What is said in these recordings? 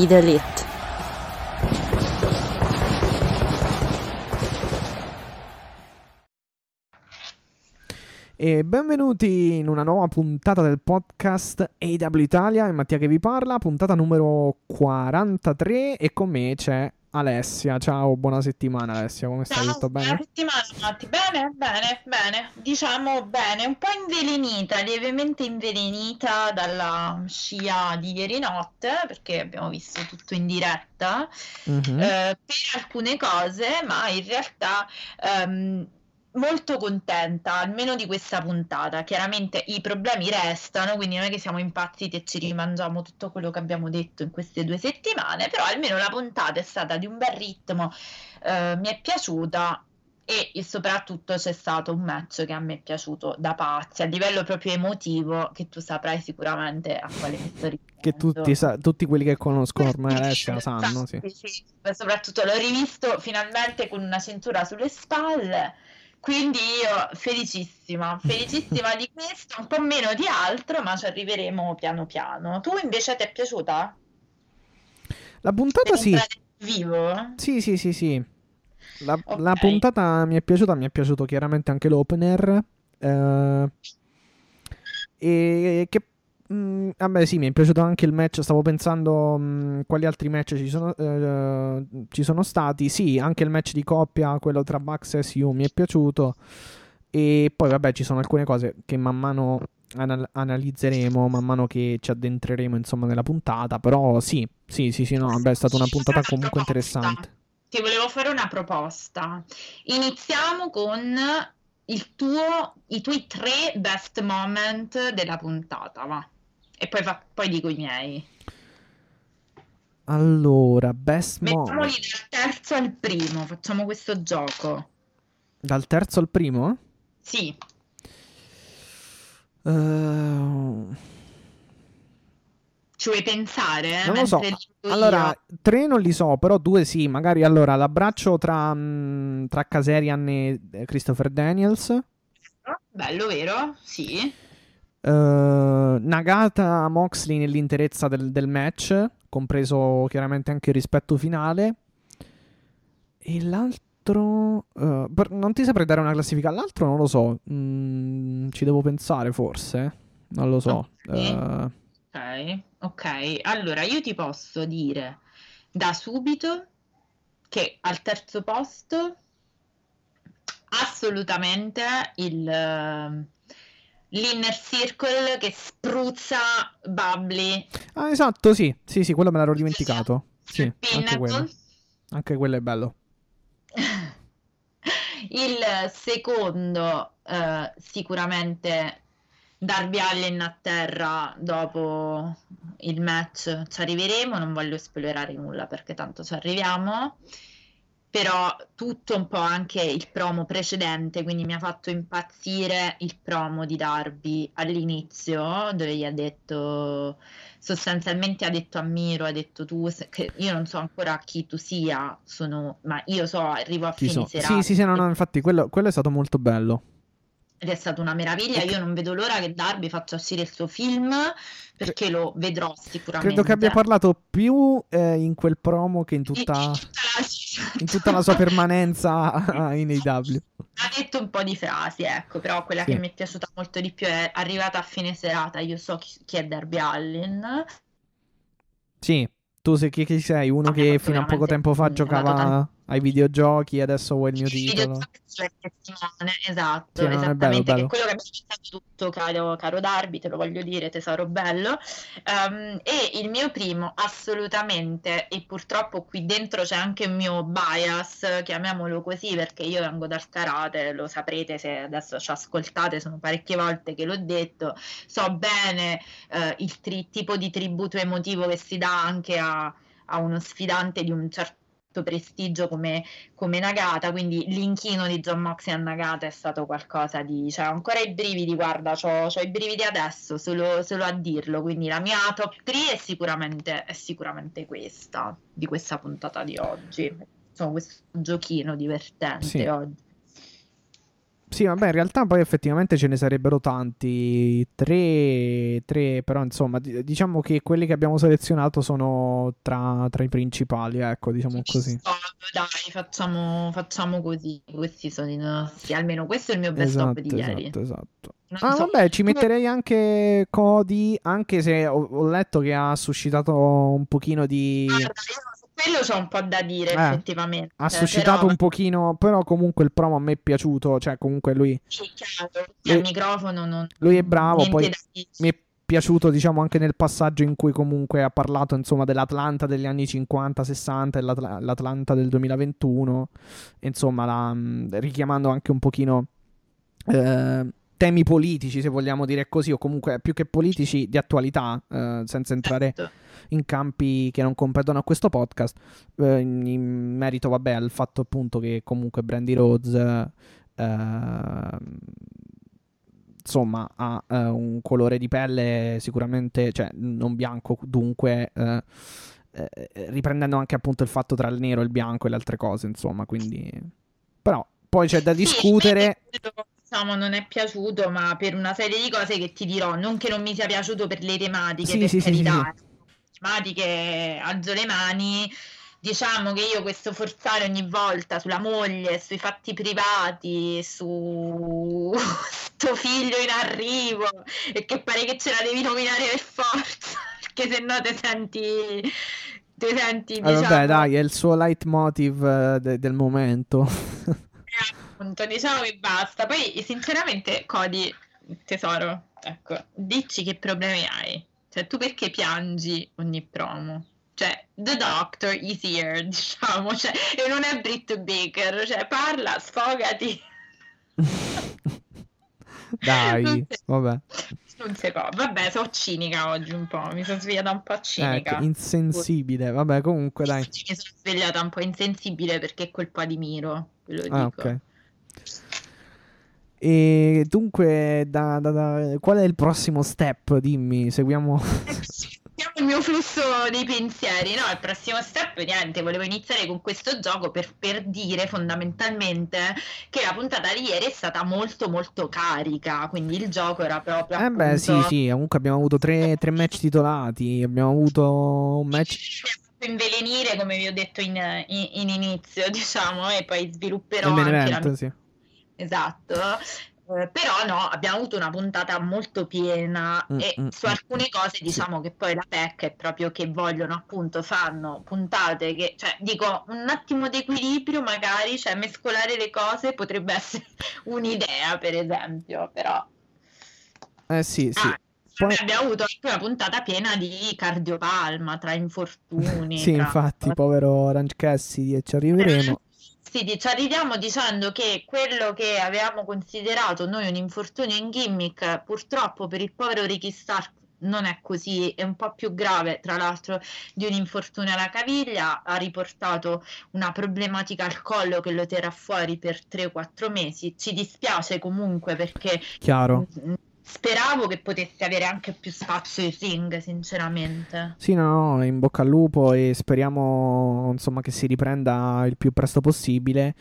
Be the. E benvenuti in una nuova puntata del podcast AW Italia, è Mattia che vi parla, puntata numero 43 e con me c'è Alessia. Ciao, buona settimana Alessia, come stai? Ciao, Tutto bene? buona settimana Matti. Bene, bene, bene. Diciamo bene, un po' invelenita, lievemente invelenita dalla scia di ieri notte, perché abbiamo visto tutto in diretta, Mhm. eh, per alcune cose, ma in realtà ehm, molto contenta, almeno di questa puntata. Chiaramente i problemi restano, quindi non è che siamo impazziti e ci rimangiamo tutto quello che abbiamo detto in queste due settimane, però almeno la puntata è stata di un bel ritmo, eh, mi è piaciuta. E soprattutto c'è stato un match che a me è piaciuto da pazzi, a livello proprio emotivo, che tu saprai sicuramente a quale mi sto. Che tutti, sa- tutti quelli che conoscono ormai Alessia lo sanno, sì. Sì. Soprattutto l'ho rivisto finalmente con una cintura sulle spalle, quindi io felicissima, felicissima di questo, un po' meno di altro, ma ci arriveremo piano piano. Tu invece ti è piaciuta? La puntata sì, vivo? sì, sì, sì, sì. La, la Ok. puntata mi è piaciuta, mi è piaciuto chiaramente anche l'opener. eh, e che... mm, vabbè sì, mi è piaciuto anche il match, stavo pensando mm, quali altri match ci sono, eh, ci sono stati. Sì, anche il match di coppia, quello tra Bucks e SU, mi è piaciuto. E poi vabbè ci sono alcune cose che man mano anal- analizzeremo, man mano che ci addentreremo insomma nella puntata. Però sì, sì, sì, sì, no, vabbè è stata una puntata comunque interessante. Ti volevo fare una proposta. Iniziamo con il tuo, i tuoi tre best moment della puntata, va. E poi, fa- poi dico i miei. Allora, best Mettiamoli moment. dal terzo al primo, facciamo questo gioco. Dal terzo al primo? Sì, Eh, ci vuoi pensare? eh, non lo so. Allora, io? tre non li so, però due sì. Magari allora l'abbraccio tra, mm, tra Kaserian e Christopher Daniels. Bello, vero? Sì. Eh, Nagata Moxley nell'interezza del, del match, compreso chiaramente anche il rispetto finale. E l'altro. eh, per- non ti saprei dare una classifica. L'altro non lo so. Mm, ci devo pensare, forse. Non lo so. Ok. Eh, Ok, ok. Allora, io ti posso dire da subito che al terzo posto assolutamente il eh, l'inner circle che spruzza Bubbly Ah, esatto, sì. Sì, sì, quello me l'ero dimenticato. Sì, anche quello. Anche quello è bello. Il secondo, eh, sicuramente Darby Allin a terra dopo il match ci arriveremo, non voglio spoilerare nulla perché tanto ci arriviamo, però tutto un po' anche il promo precedente, quindi mi ha fatto impazzire il promo di Darby all'inizio, dove gli ha detto, sostanzialmente ha detto a Miro, ha detto tu, che io non so ancora chi tu sia, sono, ma io so, arrivo a Chi fine so- serata. Sì, sì, sì, no, no, infatti quello, quello è stato molto bello. Ed è stata una meraviglia, io non vedo l'ora che Darby faccia uscire il suo film perché lo vedrò sicuramente. Credo che abbia parlato più eh, in quel promo che in Di- di tutta, la... in tutta la sua permanenza in AW. Ha detto un po' di frasi, ecco, però quella Sì. che mi è piaciuta molto di più è arrivata a fine serata, io so chi, chi è Darby Allin. Sì, tu sei chi, chi sei? Uno Ah, che fino a poco tempo fa dato giocava ai videogiochi, adesso vuoi il mio Il titolo. esatto, Sì, bello, esattamente, bello. è quello che abbiamo pensato tutto, caro, caro Darby, te lo voglio dire, tesoro bello. Ehm, e il mio primo, assolutamente, e purtroppo qui dentro c'è anche il mio bias, chiamiamolo così, perché io vengo dal karate, lo saprete se adesso ci ascoltate, sono parecchie volte che l'ho detto, so bene eh, il tri- tipo di tributo emotivo che si dà anche a, a uno sfidante di un certo prestigio come, come Nagata, quindi l'inchino di John Moxley a Nagata è stato qualcosa di... cioè ancora i brividi, guarda, ho i brividi adesso solo, solo a dirlo, quindi la mia top 3 è sicuramente, è sicuramente questa, di questa puntata di oggi. Insomma, questo giochino divertente Sì. oggi. Sì, vabbè, in realtà poi effettivamente ce ne sarebbero tanti, tre, tre però insomma, di- diciamo che quelli che abbiamo selezionato sono tra, tra i principali, ecco, diciamo così. Oh, dai, facciamo, facciamo così. Questi sono i nostri. Almeno questo è il mio best Esatto, of di ieri. esatto, esatto. Non Ah, so- vabbè, ci metterei anche Cody, anche se ho, ho letto che ha suscitato un pochino di... Guarda, io quello c'ho un po' da dire, Eh, effettivamente. Ha suscitato però, un pochino, però comunque il promo a me è piaciuto, cioè comunque lui, sì, chiaro, Lui- al microfono non... lui è bravo, poi mi è piaciuto diciamo anche nel passaggio in cui comunque ha parlato insomma dell'Atlanta degli anni 50-60 e l'Atla- l'Atlanta del 2021 e, insomma la- mh, richiamando anche un pochino eh, temi politici se vogliamo dire così o comunque più che politici di attualità eh, senza entrare Certo. In campi che non competono a questo podcast eh, in, merito vabbè al fatto appunto che comunque Brandy Rhodes eh, insomma ha eh, un colore di pelle sicuramente cioè non bianco dunque eh, eh, riprendendo anche appunto il fatto tra il nero il bianco e le altre cose insomma quindi però poi c'è da discutere. diciamo, non è piaciuto, ma per una serie di cose che ti dirò, non che non mi sia piaciuto per le tematiche, Sì, per sì, sì, sì, carità, tematiche alzo le mani. Diciamo che io questo forzare ogni volta sulla moglie, sui fatti privati, su sto figlio in arrivo e che pare che ce la devi nominare per forza, perché se no ti senti, ti senti, Eh, vabbè diciamo, dai è il suo leitmotiv eh, de- del momento appunto, diciamo che basta. Poi, sinceramente, Cody, tesoro, ecco, dici che problemi hai. Cioè, tu perché piangi ogni promo? Cioè, the doctor is here, diciamo, cioè, e non è Britt Baker, cioè, parla, sfogati. dai Non si- vabbè Non si può. Vabbè, sono cinica oggi un po', mi sono svegliata un po' cinica. ecco insensibile vabbè comunque dai mi sono svegliata un po' insensibile perché è colpa di Miro, ve lo Ah, dico. ok. E dunque, da, da- da- qual è il prossimo step? Dimmi, seguiamo. Il mio flusso dei pensieri, no? Il prossimo step, niente, volevo iniziare con questo gioco per, per dire fondamentalmente che la puntata di ieri è stata molto molto carica, quindi il gioco era proprio Eh beh, sì, appunto- sì, comunque abbiamo avuto tre, tre match titolati, abbiamo avuto un match... invelenire come vi ho detto in, in- in inizio, diciamo, e poi svilupperò Il main anche la sì. Esatto. Eh, però no, abbiamo avuto una puntata molto piena Mm, e mm, su mm, alcune cose sì. diciamo che poi la PEC è proprio che vogliono appunto fanno puntate che, cioè dico un attimo di equilibrio magari, cioè mescolare le cose potrebbe essere un'idea per esempio, però Eh sì, sì. Ah, Poi- abbiamo avuto anche una puntata piena di cardiopalma tra infortuni. Sì, tra- infatti, povero Orange Cassidy, e ci arriveremo. Sì, ci arriviamo dicendo che quello che avevamo considerato noi un infortunio in gimmick, purtroppo per il povero Ricky Stark non è così, è un po' più grave, tra l'altro, di un infortunio alla caviglia, ha riportato una problematica al collo che lo terrà fuori per 3-4 mesi. Ci dispiace comunque perché Chiaro. mm, speravo che potesse avere anche più spazio il ring, sinceramente. Sì, no, no, in bocca al lupo e speriamo, insomma, che si riprenda il più presto possibile.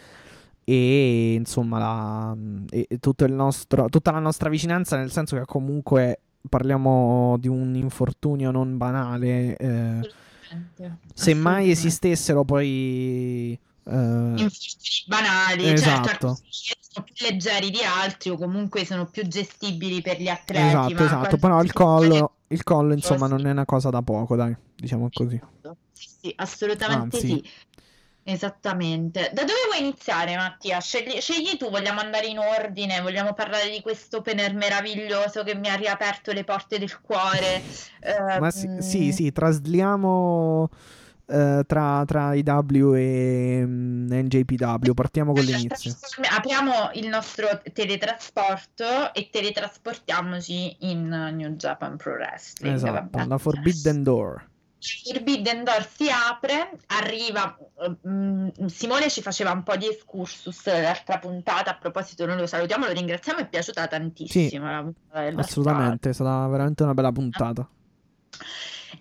E insomma, la- e- tutto il nostro, tutta la nostra vicinanza, nel senso che comunque parliamo di un infortunio non banale. eh, se mai Assolutamente. esistessero poi... eh, banali, Esatto. certo, sono più leggeri di altri o comunque sono più gestibili per gli atleti. esatto, esatto. Però il collo, il collo, insomma, Sì. non è una cosa da poco, dai, diciamo così. Sì, sì, assolutamente Anzi. sì. Esattamente. Da dove vuoi iniziare, Mattia? Scegli, scegli tu, vogliamo andare in ordine, vogliamo parlare di questo opener meraviglioso che mi ha riaperto le porte del cuore. Eh, sì, mm, sì, sì, trasliamo eh, tra, tra IW e mm, NJPW. Partiamo con l'inizio. Apriamo il nostro teletrasporto e teletrasportiamoci in New Japan Pro Wrestling. Esatto, vabbè. la Forbidden Door. Forbidden Door si apre, arriva. mm, Simone ci faceva un po' di excursus l'altra puntata. A proposito, noi lo salutiamo, lo ringraziamo. È piaciuta tantissimo della Assolutamente, è stata veramente una bella puntata.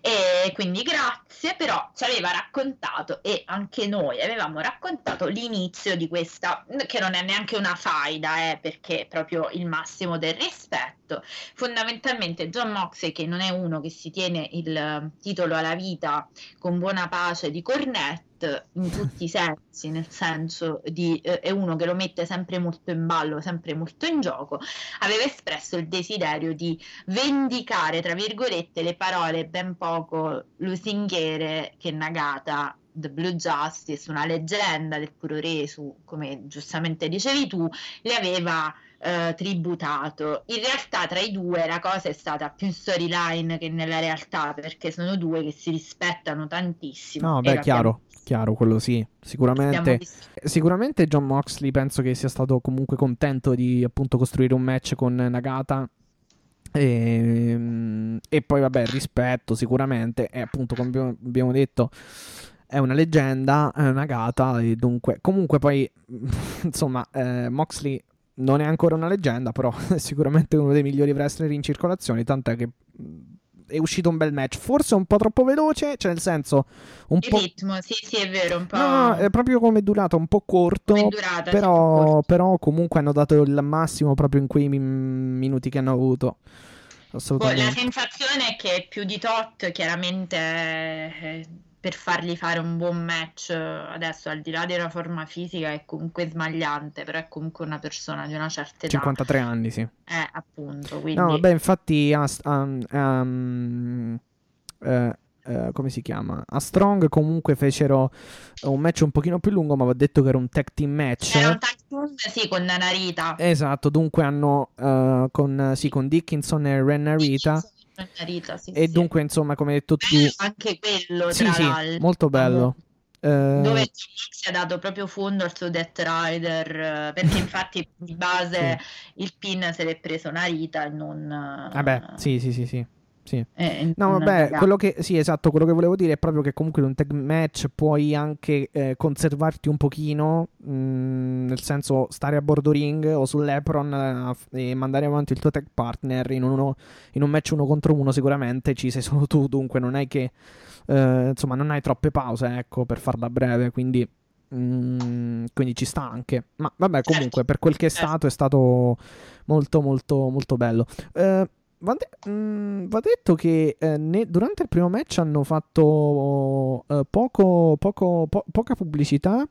E quindi grazie, però ci aveva raccontato e anche noi avevamo raccontato l'inizio di questa, che non è neanche una faida, eh, perché è proprio il massimo del rispetto. Fondamentalmente John Moxley, che non è uno che si tiene il eh, titolo alla vita con buona pace di Cornette in tutti i sensi, nel senso di eh, è uno che lo mette sempre molto in ballo, sempre molto in gioco, aveva espresso il desiderio di vendicare, tra virgolette, le parole ben poco lusinghiere che Nagata, The Blue Justice, una leggenda del puro re, su, come giustamente dicevi tu, le aveva eh, tributato. In realtà tra i due la cosa è stata più storyline che nella realtà, perché sono due che si rispettano tantissimo. No, beh, chiaro, chiaro, quello sì. Sicuramente, sicuramente John Moxley penso che sia stato comunque contento di appunto costruire un match con Nagata. E, mm, e poi vabbè, rispetto sicuramente, e appunto come abbiamo- detto è una leggenda, è una gata e dunque comunque poi insomma eh, Moxley non è ancora una leggenda, però è sicuramente uno dei migliori wrestler in circolazione, tant'è che è uscito un bel match, forse un po' troppo veloce, cioè nel senso un Il po' ritmo, sì, sì, è vero, un po' No, è proprio come durata, un po' corto, durata, sì, però, corto. però comunque hanno dato il massimo proprio in quei mi- minuti che hanno avuto. Poi la Assolutamente. sensazione è che più di tot, chiaramente, eh, per fargli fare un buon match, eh, adesso al di là della forma fisica è comunque smagliante, però è comunque una persona di una certa età. 53 anni, sì. Eh, appunto, quindi No, vabbè, infatti a- a- eh, eh, come si chiama? A Strong comunque fecero un match un pochino più lungo, ma va detto che era un tag team match. era un tag team, sì, con Narita. Esatto, dunque hanno eh, con, sì, con Dickinson e Ren Narita. Narita, sì, E sì. dunque, insomma, come hai detto tu, Bello anche quello, sì, tra sì, l'altro. molto bello. Eh, Dove si è dato proprio fondo al suo Death Rider, eh, perché infatti di base il pin se l'è preso Narita e non... eh, vabbè, sì, sì, sì, sì. Sì. eh, No, non vabbè, quello che sì, esatto, quello che volevo dire è proprio che comunque in un tag match puoi anche eh, conservarti un pochino, mh, nel senso stare a bordo ring o sull'apron eh, e mandare avanti il tuo tag partner in, uno, in un match uno contro uno sicuramente ci sei solo tu, dunque non hai che eh, insomma non hai troppe pause, ecco, per farla breve, quindi mm, quindi ci sta anche. Ma vabbè, comunque per quel che è stato è stato molto molto molto bello. Eh, Va, de- mm, va detto che eh, ne- durante il primo match hanno fatto eh, poco, poco- po- poca pubblicità.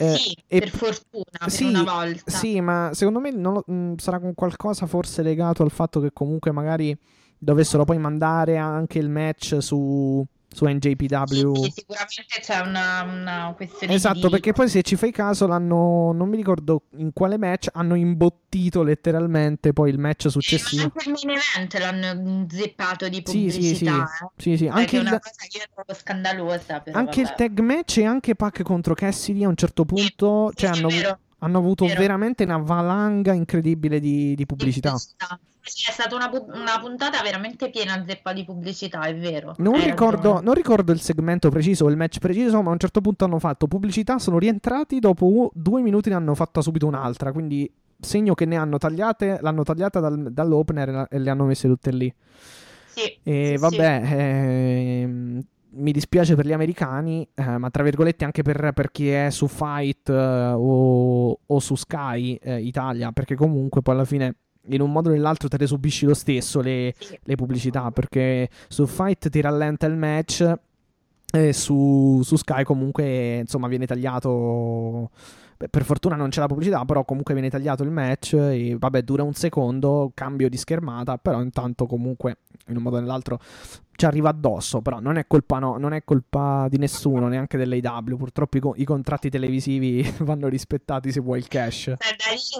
eh, Sì, per fortuna, per sì, una volta. Sì, ma secondo me lo- mm, sarà con qualcosa forse legato al fatto che comunque magari dovessero poi mandare anche il match su, su NJPW. Sì, sicuramente c'è una, una questione Esatto, di... perché poi se ci fai caso l'hanno, non mi ricordo in quale match, hanno imbottito letteralmente poi il match Eh, ma successivo. anche il main event l'hanno zeppato di Sì, sì, sì, pubblicità, eh. sì, sì, Cioè, anche che è il, una cosa che io trovo scandalosa, però anche il vabbè. tag match e anche Pac contro Cassidy a un certo punto, Sì, cioè sì, hanno, è vero, hanno avuto veramente una valanga incredibile di, di pubblicità. Sì, è stata una, una puntata veramente piena zeppa di pubblicità, è vero. Non hai ricordo, non ricordo il segmento preciso, il match preciso, ma a un certo punto hanno fatto pubblicità, sono rientrati, dopo due minuti ne hanno fatta subito un'altra, quindi segno che ne hanno tagliate, l'hanno tagliata dal- dall'opener e le hanno messe tutte lì. Sì, E sì, vabbè, ehm, mi dispiace per gli americani, eh, ma tra virgolette anche per, per chi è su Fight eh, o, o su Sky eh, Italia, perché comunque poi alla fine in un modo o nell'altro te le subisci lo stesso le, le pubblicità, perché su Fight ti rallenta il match e su, su Sky comunque insomma viene tagliato. Per fortuna non c'è la pubblicità, però comunque viene tagliato il match e vabbè dura un secondo, cambio di schermata, però intanto comunque in un modo o nell'altro ci arriva addosso, però non è colpa, no, non è colpa di nessuno, neanche dell'AW. Purtroppo i, co- i, contratti televisivi vanno rispettati se vuoi il cash. Da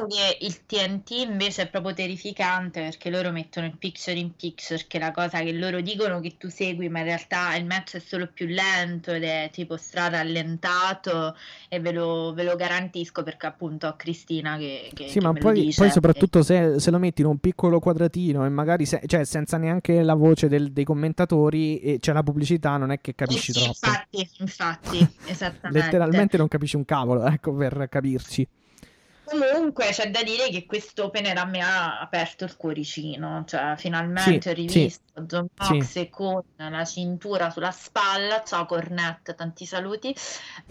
che il TNT invece è proprio terrificante perché loro mettono il picture in picture, che è la cosa che loro dicono che tu segui, ma in realtà il match è solo più lento ed è tipo strada allentato e ve lo, ve lo garantisco perché appunto ho Cristina che... che sì, che ma poi, poi, soprattutto se, se, lo metti in un piccolo quadratino e magari se, cioè, senza neanche la voce del, dei commentatori spettatori e c'è la pubblicità, non è che capisci sì, troppo. Infatti, infatti, esattamente. Letteralmente non capisci un cavolo, ecco, per capirci. Comunque c'è da dire che questo opener a me ha aperto il cuoricino, cioè finalmente sì, ho rivisto sì, John Mox sì. con la cintura sulla spalla, ciao Cornette, tanti saluti.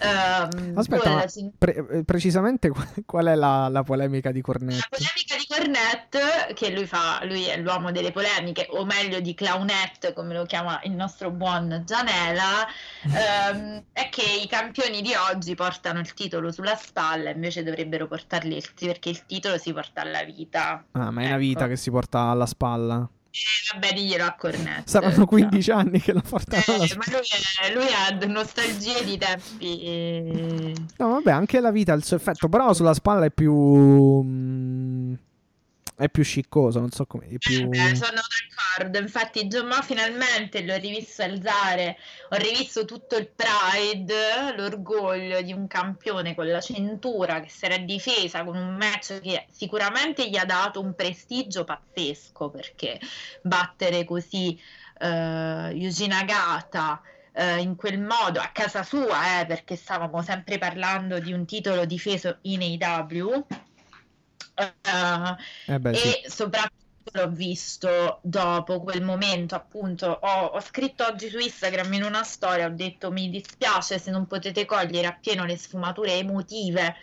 Um, Aspetta, ma cin- pre- precisamente qual è la, la, polemica di Cornette? La polemica di Cornette, che lui fa, lui è l'uomo delle polemiche, o meglio di Clownette, come lo chiama il nostro buon Gianela, um, è che i campioni di oggi portano il titolo sulla spalla, invece dovrebbero portarli perché il titolo si porta alla vita. Ah, ma è ecco. una vita Ecco. che si porta alla spalla. Eh, vabbè, diglielo a Cornetto. Saranno 15 no. anni che la portano eh, alla spalla. Ma lui, lui, ha nostalgie di tempi. E... No, vabbè, anche la vita ha il suo effetto, però sulla spalla è più... È più sciccoso, non so come. Più... eh sono d'accordo. Infatti, John Ma finalmente l'ho rivisto alzare. Ho rivisto tutto il pride, l'orgoglio di un campione con la cintura che si era difesa con un match che sicuramente gli ha dato un prestigio pazzesco perché battere così uh, Yuji Nagata in quel modo a casa sua, eh, perché stavamo sempre parlando di un titolo difeso in AW. Uh, eh beh, e sì. soprattutto l'ho visto dopo quel momento appunto ho, ho, scritto oggi su Instagram in una storia ho detto mi dispiace se non potete cogliere appieno le sfumature emotive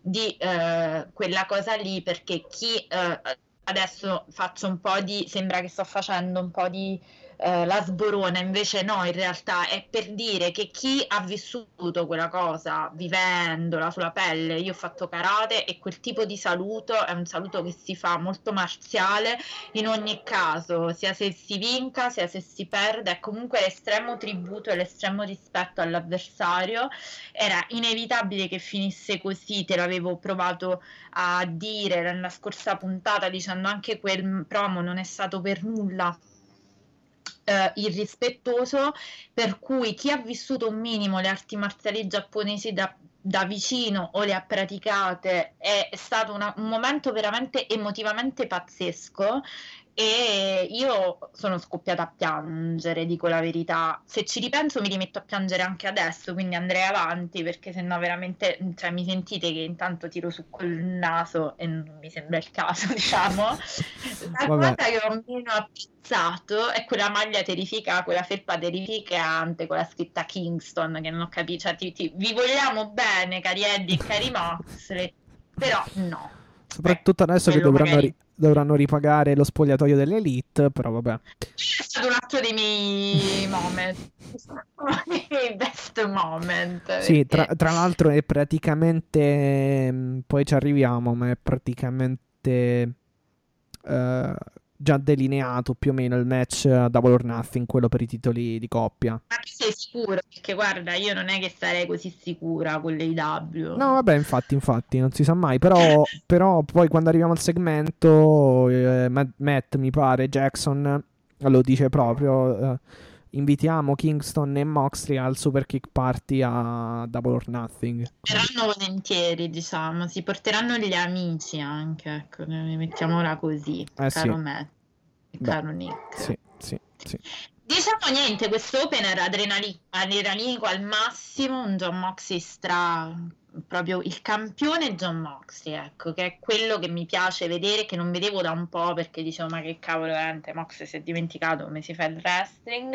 di eh, quella cosa lì perché chi eh, adesso faccio un po' di sembra che sto facendo un po' di eh, la sborona, invece no, in realtà è per dire che chi ha vissuto quella cosa vivendola sulla pelle, io ho fatto karate e quel tipo di saluto è un saluto che si fa molto marziale in ogni caso, sia se si vinca, sia se si perde, è comunque l'estremo tributo e l'estremo rispetto all'avversario. Era inevitabile che finisse così, te l'avevo provato a dire nella scorsa puntata dicendo anche quel promo non è stato per nulla Uh, irrispettoso, per cui chi ha vissuto un minimo le arti marziali giapponesi da, da vicino o le ha praticate è stato una, un momento veramente emotivamente pazzesco e io sono scoppiata a piangere, dico la verità. Se ci ripenso mi rimetto a piangere anche adesso, quindi andrei avanti perché sennò veramente, cioè mi sentite che intanto tiro su col naso e non mi sembra il caso, diciamo. La Vabbè. cosa che ho meno apprezzato è quella maglia terrificante, quella felpa terrificante con la scritta Kingston, che non ho capito, cioè ti, ti, vi vogliamo bene, cari Eddie e cari Moxley, però no. Soprattutto adesso che quello dovranno, magari- ri- dovranno ripagare lo spogliatoio dell'Elite, però vabbè. è stato un altro dei miei moment best moment Sì, tra, tra l'altro è praticamente, mh, poi ci arriviamo, ma è praticamente eh, già delineato più o meno il match a Double or Nothing, quello per i titoli di coppia. ma tu sei sicuro? Perché guarda io non è che sarei così sicura con l'AW No, vabbè, infatti, infatti, non si sa mai, però, però poi quando arriviamo al segmento, eh, Matt, Matt, mi pare, Jackson lo dice proprio, eh, invitiamo Kingston e Moxley al Super Kick Party a Double or Nothing. verranno volentieri diciamo si porteranno gli amici anche ecco mettiamola così Eh, sì. caro Matt e Beh, caro Nick Sì, sì, sì. Diciamo niente, questo opener adrenali- adrenalinico al massimo, un John Moxley stra proprio il campione John Moxley, ecco, che è quello che mi piace vedere, che non vedevo da un po' perché dicevo ma che cavolo veramente Moxley si è dimenticato come si fa il wrestling?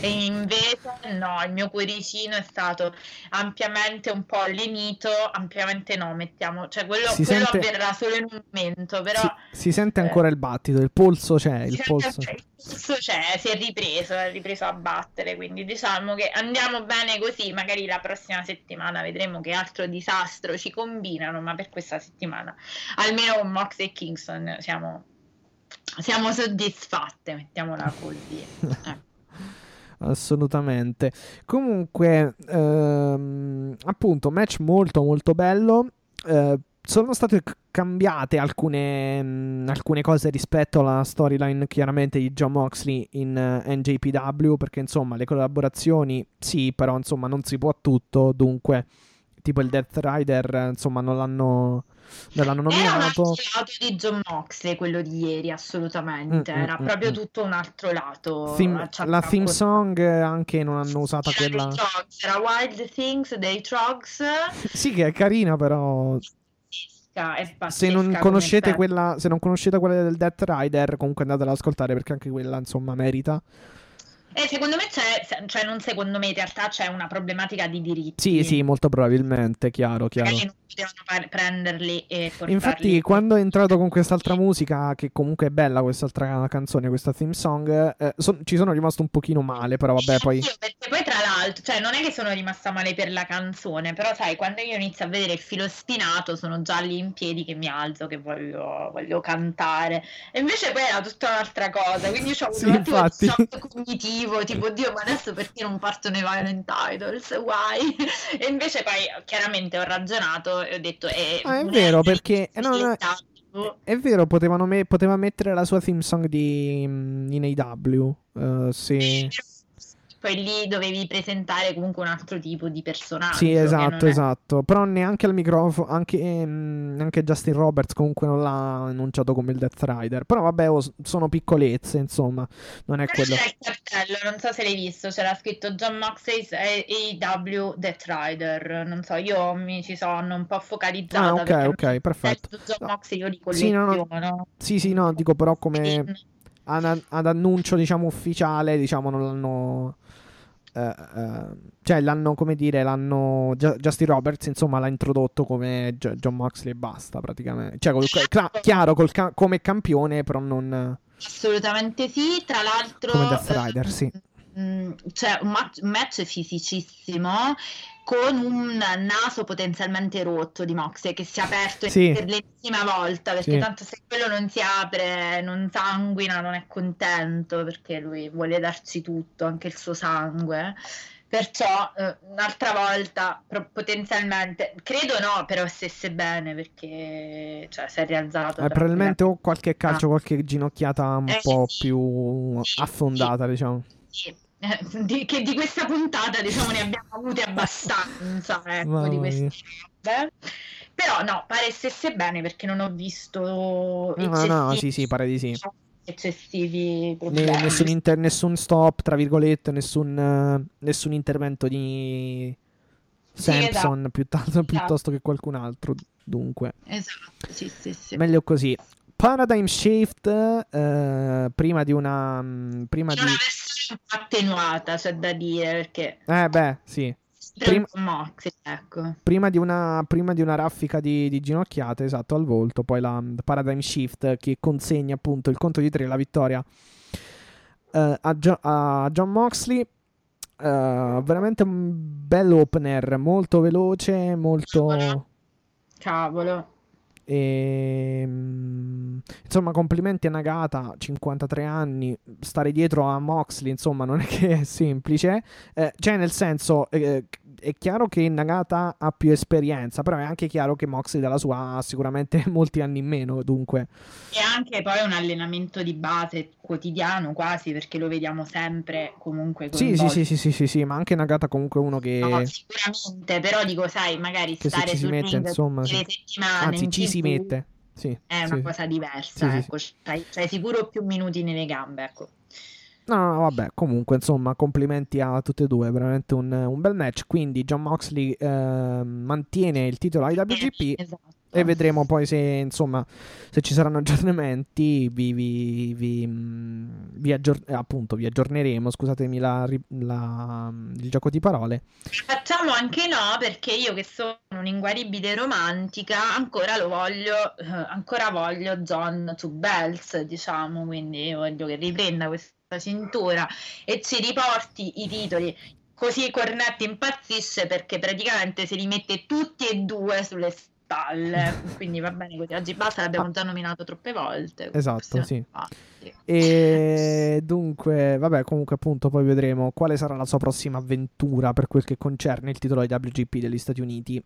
E invece no, il mio cuoricino è stato ampiamente un po' lenito, ampiamente no, mettiamo, cioè quello, Si quello sente- avverrà solo in un momento, però... Si, si sente eh, ancora il battito, il polso c'è, il polso il polso c'è, si è ripreso, è ripreso a battere, quindi diciamo che andiamo bene così, magari la prossima settimana vedremo che altro disastro ci combinano, ma per questa settimana almeno con Mox e Kingston siamo, siamo soddisfatte, mettiamola così. Eh. assolutamente. Comunque, ehm, appunto, match molto molto bello. Eh, sono state cambiate alcune, mh, alcune, cose rispetto alla storyline chiaramente di John Moxley in uh, eh, NJPW perché insomma le collaborazioni sì però insomma non si può tutto dunque tipo il Death Rider insomma non l'hanno non l'hanno nominato. Era un lato di John Moxley quello di ieri, assolutamente. Mm, Era mm, proprio mm. tutto un altro lato. Theme, la theme song anche non hanno usata era quella. Trogs, era Wild Things dei Trogs. sì, che è carina, però. se non, conoscete quella, se non conoscete quella del Death Rider, comunque andate ad ascoltare perché anche quella insomma merita. Eh, secondo me c'è, cioè non secondo me in realtà c'è una problematica di diritti. Sì, sì, molto probabilmente, chiaro, chiaro. Magari non potevano prenderli e portarli. Infatti, quando è entrato con quest'altra musica, che comunque è bella quest'altra canzone, questa theme song, eh, so, ci sono rimasto un pochino male, però vabbè, poi... Io, perché poi tra l'altro, cioè non è che sono rimasta male per la canzone, però sai, quando io inizio a vedere il filo spinato, sono già lì in piedi che mi alzo, che voglio, voglio cantare. E invece poi era tutta un'altra cosa, quindi ho avuto sì, un attimo cognitivo tipo, Dio, ma adesso perché non partono i Violent Titles? Why? e invece poi chiaramente ho ragionato e ho detto... Eh, ah, è vero, perché... No, no, è vero, potevano me- poteva mettere la sua theme song di, mm, in AW. Uh, sì poi lì dovevi presentare comunque un altro tipo di personaggio. Sì, esatto, è... esatto. Però neanche al microfono, anche, ehm, anche, Justin Roberts comunque non l'ha annunciato come il Death Rider. Però vabbè, oh, sono piccolezze, insomma, non è quello. C'è il cartello, non so se l'hai visto, c'era scritto John Moxley AEW Death Rider. Non so, io mi ci sono un po' focalizzata. Ah, ok, ok, perfetto. John Moxley io dico sì, no, no. no? Sì, sì, no, dico però come... Ad, ad, annuncio diciamo ufficiale diciamo non l'hanno Uh, cioè l'hanno come dire l'hanno Justin Roberts insomma l'ha introdotto come John Moxley e basta praticamente. Cioè col, cla- chiaro ca- come campione però non assolutamente sì. Tra l'altro come Death Rider sì. mm, cioè un match, match fisicissimo con un naso potenzialmente rotto di Moxley che si è aperto sì. per l'ennesima volta perché sì. tanto se quello non si apre, non sanguina, non è contento perché lui vuole darci tutto, anche il suo sangue. Perciò eh, un'altra volta pro- potenzialmente, credo no, però stesse bene perché cioè, si è rialzato. Eh, probabilmente o qualche calcio, ah. qualche ginocchiata un eh, po' sì. più affondata, diciamo. Sì eh, di, che di questa puntata diciamo ne abbiamo avute abbastanza ecco, di queste robe. però no pare stesse bene perché non ho visto no no sì sì pare di sì eccessivi problemi. nessun, inter- nessun stop tra virgolette nessun, uh, nessun intervento di Samson sì, esatto. piuttosto, esatto. piuttosto, che qualcun altro dunque esatto sì sì sì meglio così Paradigm Shift uh, prima di una mm, prima di attenuata, c'è da dire, perché... Eh beh, sì. Prima, Moxie, ecco. prima, di una, prima di una raffica di, di, ginocchiate, esatto, al volto, poi la Paradigm Shift che consegna appunto il conto di tre, la vittoria uh, a, jo- a, John Moxley. Uh, veramente un bel opener, molto veloce, molto... Cavolo. E, ehm, insomma, complimenti a Nagata, 53 anni, stare dietro a Moxley, insomma, non è che è semplice. Eh, cioè, nel senso, eh, è chiaro che Nagata ha più esperienza, però è anche chiaro che Moxley dalla sua ha sicuramente molti anni in meno, dunque. E anche poi un allenamento di base quotidiano quasi, perché lo vediamo sempre comunque sì sì, sì, sì, sì, sì, sì, ma anche Nagata comunque uno che... No, sicuramente, però dico, sai, magari che stare se ci si mette, insomma, sì. settimane... Anzi, ci si mette. Sì, è una cosa diversa, ecco, cioè, cioè sicuro più minuti nelle gambe, ecco. No, no, vabbè, comunque, insomma, complimenti a tutte e due, veramente un, un bel match. Quindi John Moxley eh, mantiene il titolo IWGP esatto. e vedremo poi se, insomma, se ci saranno aggiornamenti, vi, vi, vi, mm, vi, aggior- appunto, vi aggiorneremo, scusatemi la, la, il gioco di parole. Facciamo anche no, perché io che sono un'inguaribile romantica, ancora lo voglio, eh, ancora voglio John Two Bells, diciamo, quindi voglio che riprenda questo cintura e ci riporti i titoli così Cornetti impazzisce perché praticamente se li mette tutti e due sulle spalle. Quindi va bene così. Oggi basta, l'abbiamo già nominato troppe volte. Esatto, sì. E dunque, vabbè, comunque appunto poi vedremo quale sarà la sua prossima avventura per quel che concerne il titolo IWGP degli Stati Uniti.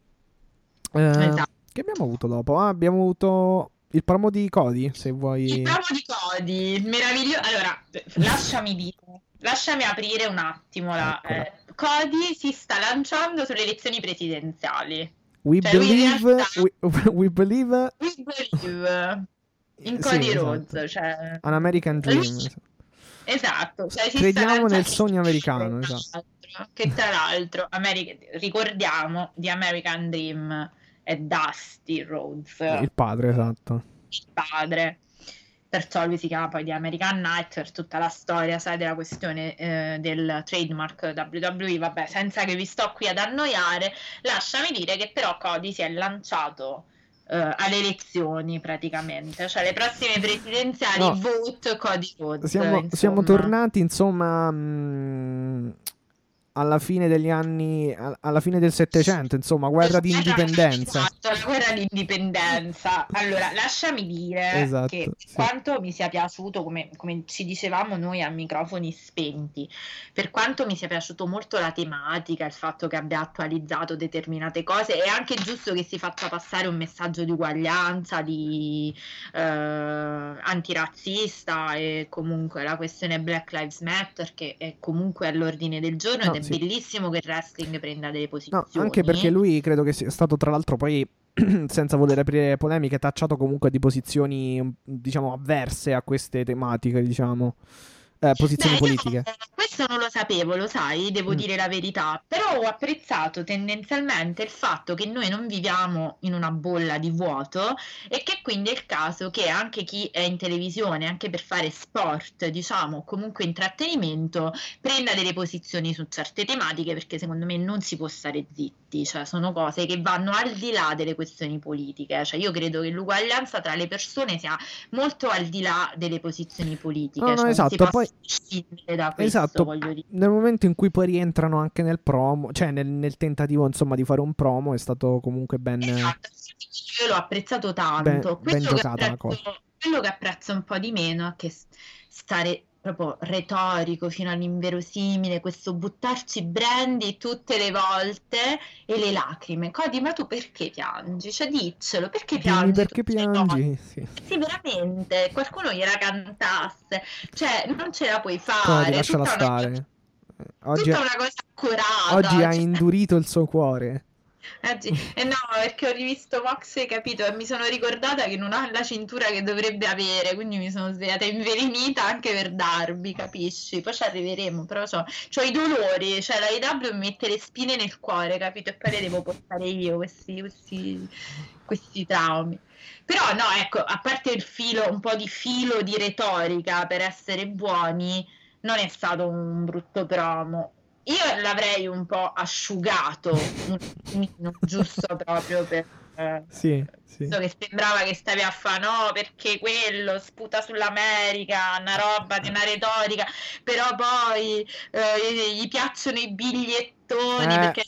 Eh, Esatto. Che abbiamo avuto dopo? Ah, abbiamo avuto il promo di Cody, se vuoi. Il promo di Cody, meraviglioso. Allora, lasciami dire, lasciami aprire un attimo. La, eh, Cody si sta lanciando sulle elezioni presidenziali. We Cioè, believe, realtà- we, we believe We believe in Sì, Cody esatto. Rhodes. Cioè... an American Dream. Lui- Esatto, cioè Crediamo nel sogno americano, esatto. Che tra l'altro, Ameri- ricordiamo, di American Dream è Dusty Rhodes, Il padre, esatto. il padre. Perciò lui si chiama poi di American Night per tutta la storia, sai, della questione eh, del trademark WWE. Vabbè, senza che vi sto qui ad annoiare, lasciami dire che però Cody si è lanciato eh, alle elezioni praticamente, cioè le prossime presidenziali, No. vote Cody Rhodes. Siamo, siamo tornati, insomma, mh, alla fine degli anni, alla fine del Settecento, insomma, guerra di indipendenza. Esatto, la guerra di indipendenza. Allora, lasciami dire Esatto, che sì. quanto mi sia piaciuto, come, come ci dicevamo noi a microfoni spenti, per quanto mi sia piaciuto molto la tematica, il fatto che abbia attualizzato determinate cose, è anche giusto che si faccia passare un messaggio di uguaglianza, di eh, antirazzista e comunque la questione Black Lives Matter che è comunque all'ordine del giorno No, è sì. bellissimo che il wrestling prenda delle No, posizioni. anche perché lui credo che sia stato, tra l'altro, poi, senza voler aprire polemiche, tacciato comunque di posizioni, diciamo, avverse a queste tematiche, diciamo, eh, posizioni Beh, politiche. questo non lo sapevo, lo sai, devo Mm. dire la verità, però ho apprezzato tendenzialmente il fatto che noi non viviamo in una bolla di vuoto e che quindi è il caso che anche chi è in televisione, anche per fare sport, diciamo, comunque intrattenimento, prenda delle posizioni su certe tematiche perché secondo me non si può stare zitti, cioè sono cose che vanno al di là delle questioni politiche, cioè io credo che l'uguaglianza tra le persone sia molto al di là delle posizioni politiche, No, no, cioè esatto, poi- prescindere da questo, Esatto, nel momento in cui poi rientrano anche nel promo, cioè nel, nel tentativo, insomma, di fare un promo, è stato comunque ben... Esatto, io l'ho apprezzato tanto. Ben- ben quello, che giocata la apprezzo, quello che apprezzo un po' di meno è che stare proprio retorico fino all'inverosimile, questo buttarci brandy tutte le volte e le lacrime. Cody, ma tu perché piangi? Cioè, diccelo, perché Dimmi piangi? perché piangi? Sì. Sì, veramente, qualcuno gliela cantasse, cioè non ce la puoi fare. Cody, lasciala tutta una- stare. Oggi, tutta una cosa accurata. oggi ha cioè- indurito il suo cuore. Oggi- eh no, perché ho rivisto Mox, capito? E mi sono ricordata che non ha la cintura che dovrebbe avere, quindi mi sono svegliata invelenita anche per Darby, capisci? Poi ci arriveremo, però c'ho, c'ho i dolori, cioè la IW mi mette le spine nel cuore, capito? E poi le devo portare io questi, questi, questi traumi. Però no, ecco, a parte il filo, un po' di filo di retorica per essere buoni, non è stato un brutto promo. Io l'avrei un po' asciugato, un giusto proprio per... eh, Sì, sì. che sembrava che stavi a fare no perché quello sputa sull'America una roba di una retorica però poi eh, gli piacciono i bigliettoni Eh. perché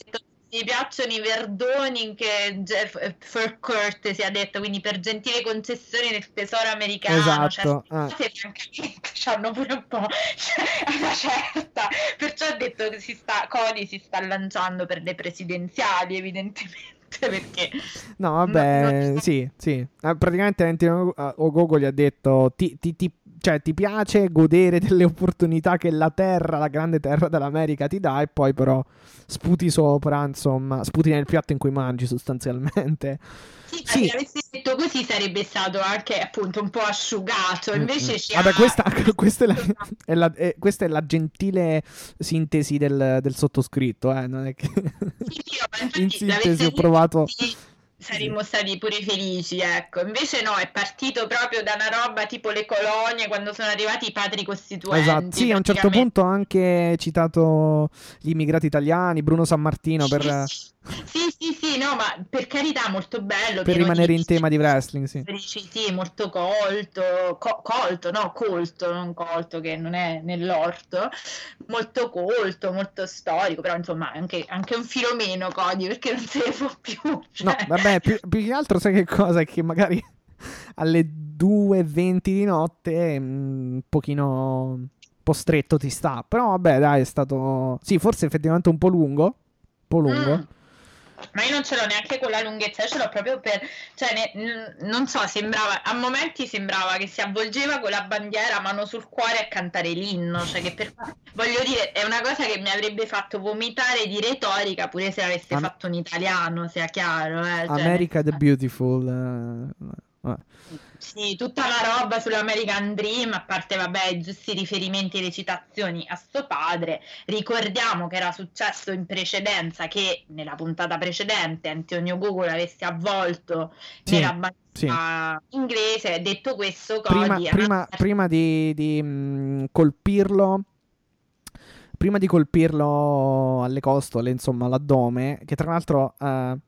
gli piacciono i verdoni che Jeff for Kurt si è detto quindi per gentile concessione del tesoro americano Esatto, cioè, eh. francamente c'hanno pure un po' cioè, una certa perciò ho detto che si sta Cody si sta lanciando per le presidenziali evidentemente perché No, vabbè, No, non- sì, sì. Eh, praticamente eh, Ogogo gli ha detto: ti, ti- ti- cioè, ti piace godere delle opportunità che la terra, la grande terra dell'America ti dà, e poi però sputi sopra, insomma, sputi nel piatto in cui mangi sostanzialmente. Sì, Sì. se avessi detto così sarebbe stato anche appunto un po' asciugato, invece Mm, mm. ci Vabbè, questa, questa, è la, è la- è- questa è la gentile sintesi del, del sottoscritto, eh, non è che... Sì, sì, in sintesi ho provato... così saremmo stati pure felici, ecco. Invece no, è partito proprio da una roba tipo le colonie quando sono arrivati i padri costituenti. Esatto, sì, a un certo punto ha anche citato gli immigrati italiani, Bruno San Martino per... Sì, sì, sì, no, ma per carità, molto bello. Per rimanere in tema di wrestling, sì. Sì, molto colto, co- colto, no, colto, non colto, che non è nell'orto, molto colto, molto storico, però insomma anche, anche un filo meno, Cody, perché non se ne può più. Cioè... No, vabbè, più, più, che altro sai che cosa? È che magari alle 2.20 di notte mm, un pochino po' stretto ti sta, però vabbè dai è stato... Sì, forse effettivamente un po' lungo, un po' lungo. Mm ma io non ce l'ho neanche con la lunghezza, io ce l'ho proprio per, cioè ne, non so, sembrava, a momenti sembrava che si avvolgeva con la bandiera mano sul cuore a cantare l'inno, cioè che per, voglio dire, è una cosa che mi avrebbe fatto vomitare di retorica pure se l'avesse Am- fatto un italiano, sia chiaro. Eh, cioè, America the Beautiful. Uh, uh. Sì, tutta la roba sull'American Dream, a parte vabbè, i giusti riferimenti e le citazioni a suo padre. Ricordiamo che era successo in precedenza che nella puntata precedente Antonio Google avesse avvolto sì, nella bandiera sì. inglese. Detto questo, prima, prima, prima di, di mh, colpirlo prima di colpirlo alle costole, insomma, all'addome, che tra l'altro uh,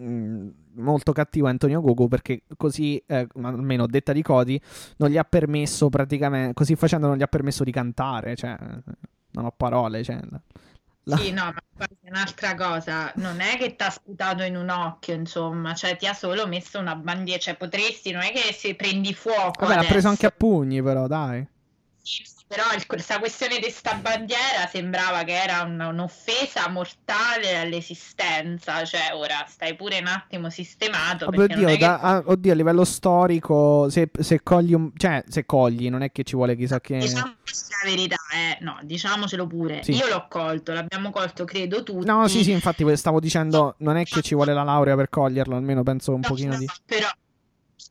mh, molto cattivo Antonio Gogo perché così, eh, almeno detta di Cody, non gli ha permesso praticamente, così facendo non gli ha permesso di cantare, cioè, non ho parole, cioè, la... Sì, no, ma è un'altra cosa, non è che ti ha sputato in un occhio, insomma, cioè ti ha solo messo una bandiera, cioè potresti, non è che se prendi fuoco Vabbè, l'ha preso anche a pugni però, dai. Sì, però questa questione di sta bandiera sembrava che era un, un'offesa mortale all'esistenza, cioè ora stai pure un attimo sistemato. Vabbè, oddio, che... da, ah, oddio, a livello storico, se, se, cogli un... cioè se cogli, non è che ci vuole chissà che... Diciamo la verità, eh, no, diciamocelo pure, sì. io l'ho colto, l'abbiamo colto credo tutti. No, sì, sì, infatti stavo dicendo, non è che ci vuole la laurea per coglierlo, almeno penso un no, pochino no, di... Però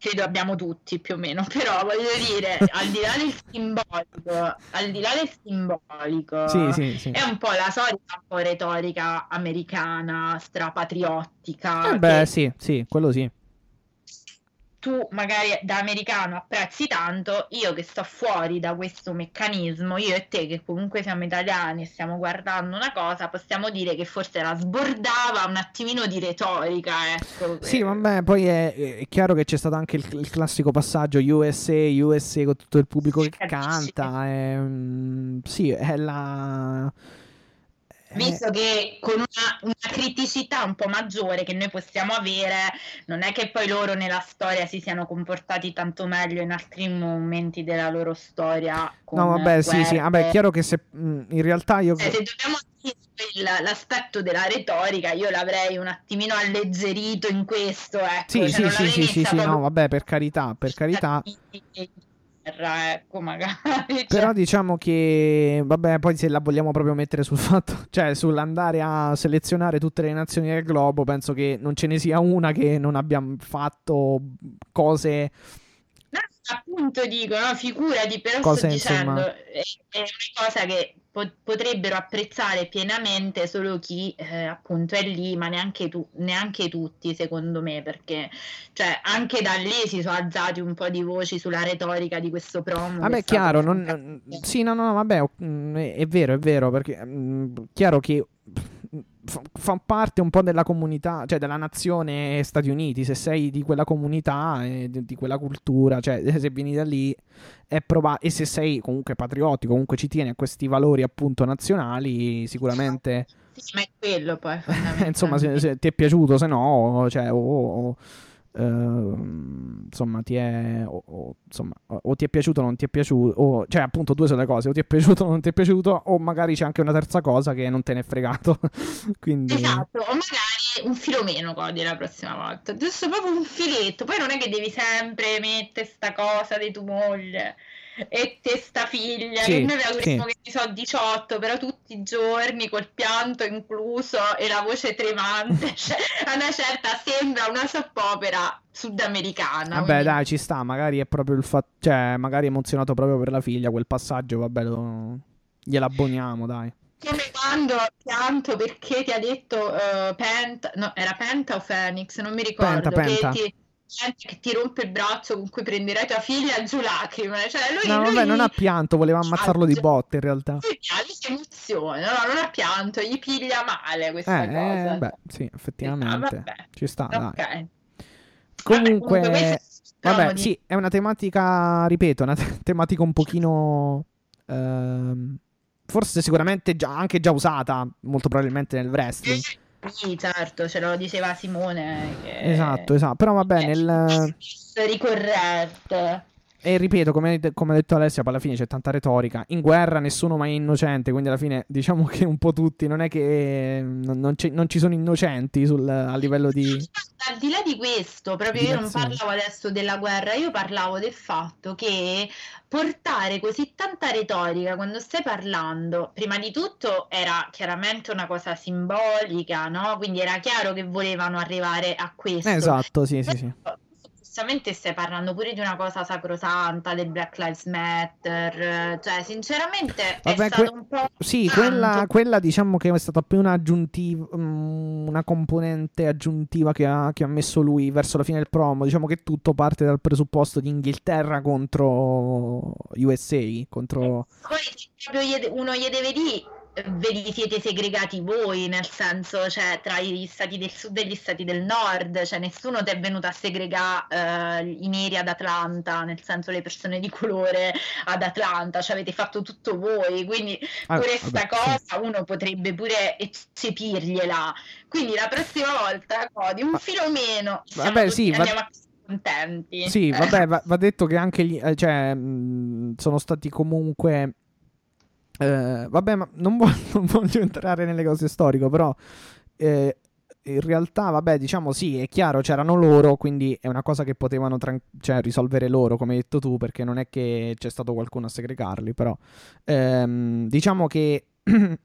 credo abbiamo tutti più o meno, però voglio dire, al di là del simbolico, al di là del simbolico, sì, sì, sì. è un po' la solita un po' retorica americana, strapatriottica. Eh beh, che... sì, sì, quello sì tu magari da americano apprezzi tanto, io che sto fuori da questo meccanismo, io e te che comunque siamo italiani e stiamo guardando una cosa, possiamo dire che forse la sbordava un attimino di retorica. Ecco. Sì, vabbè, poi è, è chiaro che c'è stato anche il, il, classico passaggio USA, USA con tutto il pubblico che canta. È, mm, sì, è la visto che con una, una, criticità un po' maggiore che noi possiamo avere, non è che poi loro nella storia si siano comportati tanto meglio in altri momenti della loro storia. no, vabbè, guerre. sì, sì, vabbè, è chiaro che se in realtà io... Eh, se dobbiamo dire l'aspetto della retorica, io l'avrei un attimino alleggerito in questo, ecco. Sì, cioè, sì, sì, sì, sì, sì, no, vabbè, per carità, per carità terra, ecco, magari. Cioè... Però diciamo che, vabbè, poi se la vogliamo proprio mettere sul fatto, cioè sull'andare a selezionare tutte le nazioni del globo, penso che non ce ne sia una che non abbia fatto cose... Appunto dico, no, figurati, però cose, sto dicendo, insomma... è, è una cosa che potrebbero apprezzare pienamente solo chi eh, appunto è lì, ma neanche, tu- neanche, tutti, secondo me, perché cioè, anche da lì si sono alzati un po' di voci sulla retorica di questo promo. Vabbè, chiaro, non... sì, no, no, vabbè, mm, è vero, è vero, perché è mm, chiaro che fa parte un po' della comunità, cioè della nazione Stati Uniti, se sei di quella comunità e di quella cultura, cioè se vieni da lì è probabile, e se sei comunque patriottico, comunque ci tieni a questi valori appunto nazionali, sicuramente... Sì, ma è quello poi. Insomma, se, se, ti è piaciuto, se no, cioè, o, o Uh, insomma, ti è, o, o, insomma, o, ti è piaciuto o non ti è piaciuto, o, cioè appunto due sono le cose, o ti è piaciuto o non ti è piaciuto, o magari c'è anche una terza cosa che non te ne è fregato. Quindi... Esatto, o magari un filo meno Cody la prossima volta, giusto proprio un filetto, poi non è che devi sempre mettere sta cosa di tua moglie e te sta figlia, sì, che noi auguriamo sì. che ne so 18, però tutti i giorni col pianto incluso e la voce tremante, cioè, a una certa sembra una soppopera sudamericana. Vabbè, quindi... dai, ci sta, magari è proprio il fatto, cioè, magari emozionato proprio per la figlia, quel passaggio, vabbè, lo... gliela abboniamo, dai. Come quando pianto perché ti ha detto uh, Penta, no, era Penta o Phoenix, non mi ricordo. Penta, Penta. Ti gente che ti rompe il braccio con cui prenderai tua figlia giù lacrime. Cioè, lui, no, lui... vabbè, non ha pianto, voleva ammazzarlo di botte in realtà. Lui si emozione, no, non ha pianto, gli piglia male questa Eh, cosa. eh, beh, sì, effettivamente. Ah. Ci sta, dai. Ok. Comunque, Vabbè, comunque Vabbè, di- sì, è una tematica, ripeto, una te- tematica un pochino... ehm, forse sicuramente già, anche già usata, molto probabilmente nel wrestling. Sì, certo, ce lo diceva Simone. Che... Esatto, esatto. Però vabbè, Eh, nel... ricorrente. E ripeto, come, come ha detto Alessia, alla fine c'è tanta retorica. In guerra nessuno mai è innocente, quindi alla fine diciamo che un po' tutti, non è che non, non ci- non ci sono innocenti sul- a livello di... Al di là di questo, proprio Di io non parlavo adesso della guerra, io parlavo del fatto che portare così tanta retorica quando stai parlando, prima di tutto era chiaramente una cosa simbolica, no? Quindi era chiaro che volevano arrivare a questo. Esatto, sì, sì, sì. Giustamente stai parlando pure di una cosa sacrosanta, del Black Lives Matter, eh, cioè sinceramente Vabbè, è stato que- un po'... Sì, quella, quella diciamo che è stata più un'aggiuntiva, mm, una componente aggiuntiva che ha, che ha messo lui verso la fine del promo. Diciamo che tutto parte dal presupposto di Inghilterra contro USA, contro... Poi proprio gli- uno gli deve dire, eh, ve li siete segregati voi, nel senso, cioè, tra gli stati del sud e gli stati del nord, cioè, nessuno ti è venuto a segregare eh, i neri ad Atlanta, nel senso, le persone di colore ad Atlanta, cioè, avete fatto tutto voi, quindi Ah, pure sta vabbè, sì. cosa uno potrebbe pure eccepirgliela. Quindi la prossima volta, Cody, un filo meno, vabbè, sì, va- andiamo a casa contenti. Sì, vabbè, va, va detto che anche gli, eh, cioè, mh, sono stati comunque. Eh, vabbè, ma non voglio, non voglio entrare nelle cose storiche, però. eh, in realtà, vabbè, diciamo sì, è chiaro, c'erano loro, quindi è una cosa che potevano tran- cioè, risolvere loro, come hai detto tu, perché non è che c'è stato qualcuno a segregarli, però ehm, diciamo che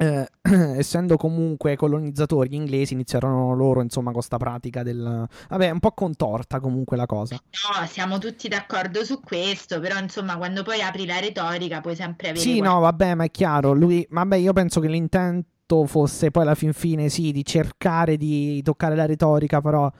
eh, essendo comunque colonizzatori gli inglesi iniziarono loro, insomma, con sta pratica del... Vabbè, è un po' contorta comunque la cosa. No, siamo tutti d'accordo su questo, però insomma, quando poi apri la retorica puoi sempre avere Sì, no, vabbè, ma è chiaro. Lui, vabbè, io penso che l'intento fosse poi alla fin fine, sì, di cercare di toccare la retorica, però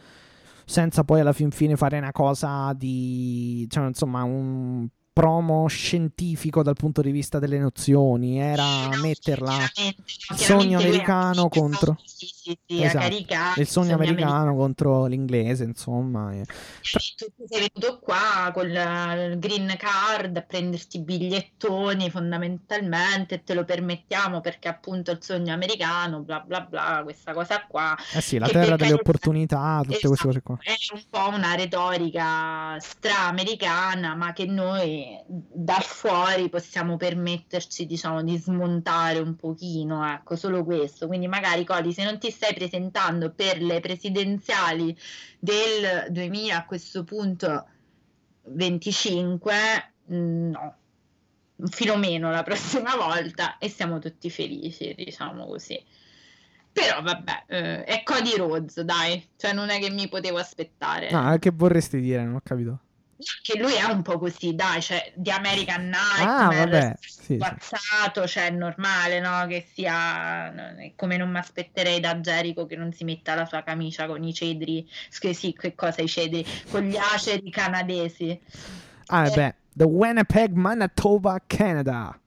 senza poi alla fin fine fare una cosa di, cioè, insomma, un promo scientifico dal punto di vista delle nozioni. Era no, metterla. il no, sogno americano contro- Sì, sì, sì, Esatto, ha caricato Il sogno americano americano. contro l'inglese, insomma. e- Tu sei venuto qua con il green card a prenderti i bigliettoni fondamentalmente te lo permettiamo perché appunto il sogno americano, bla bla bla, questa cosa qua. Eh sì, la terra delle carità- opportunità, tutte queste cose qua. È un po' una retorica stra-americana, ma che noi da fuori possiamo permetterci, diciamo, di smontare un pochino, ecco, solo questo. Quindi magari, Cody, se non ti stai presentando per le presidenziali del 2000 a questo punto 25, mm, no, un filo meno la prossima volta e siamo tutti felici, diciamo così. Però vabbè, eh, è Cody Rhodes, dai, cioè non è che mi potevo aspettare. Ah, che vorresti dire? Non ho capito. Che lui è un po' così, dai, cioè di American Ah, Nightmare, vabbè, sì, sì. spazzato, cioè è normale, no? Che sia come non mi aspetterei da Jericho che non si metta la sua camicia con i cedri, scusi, sì, che cosa i cedri, con gli aceri canadesi. Ah, Eh. beh, The Winnipeg, Manitoba, Canada.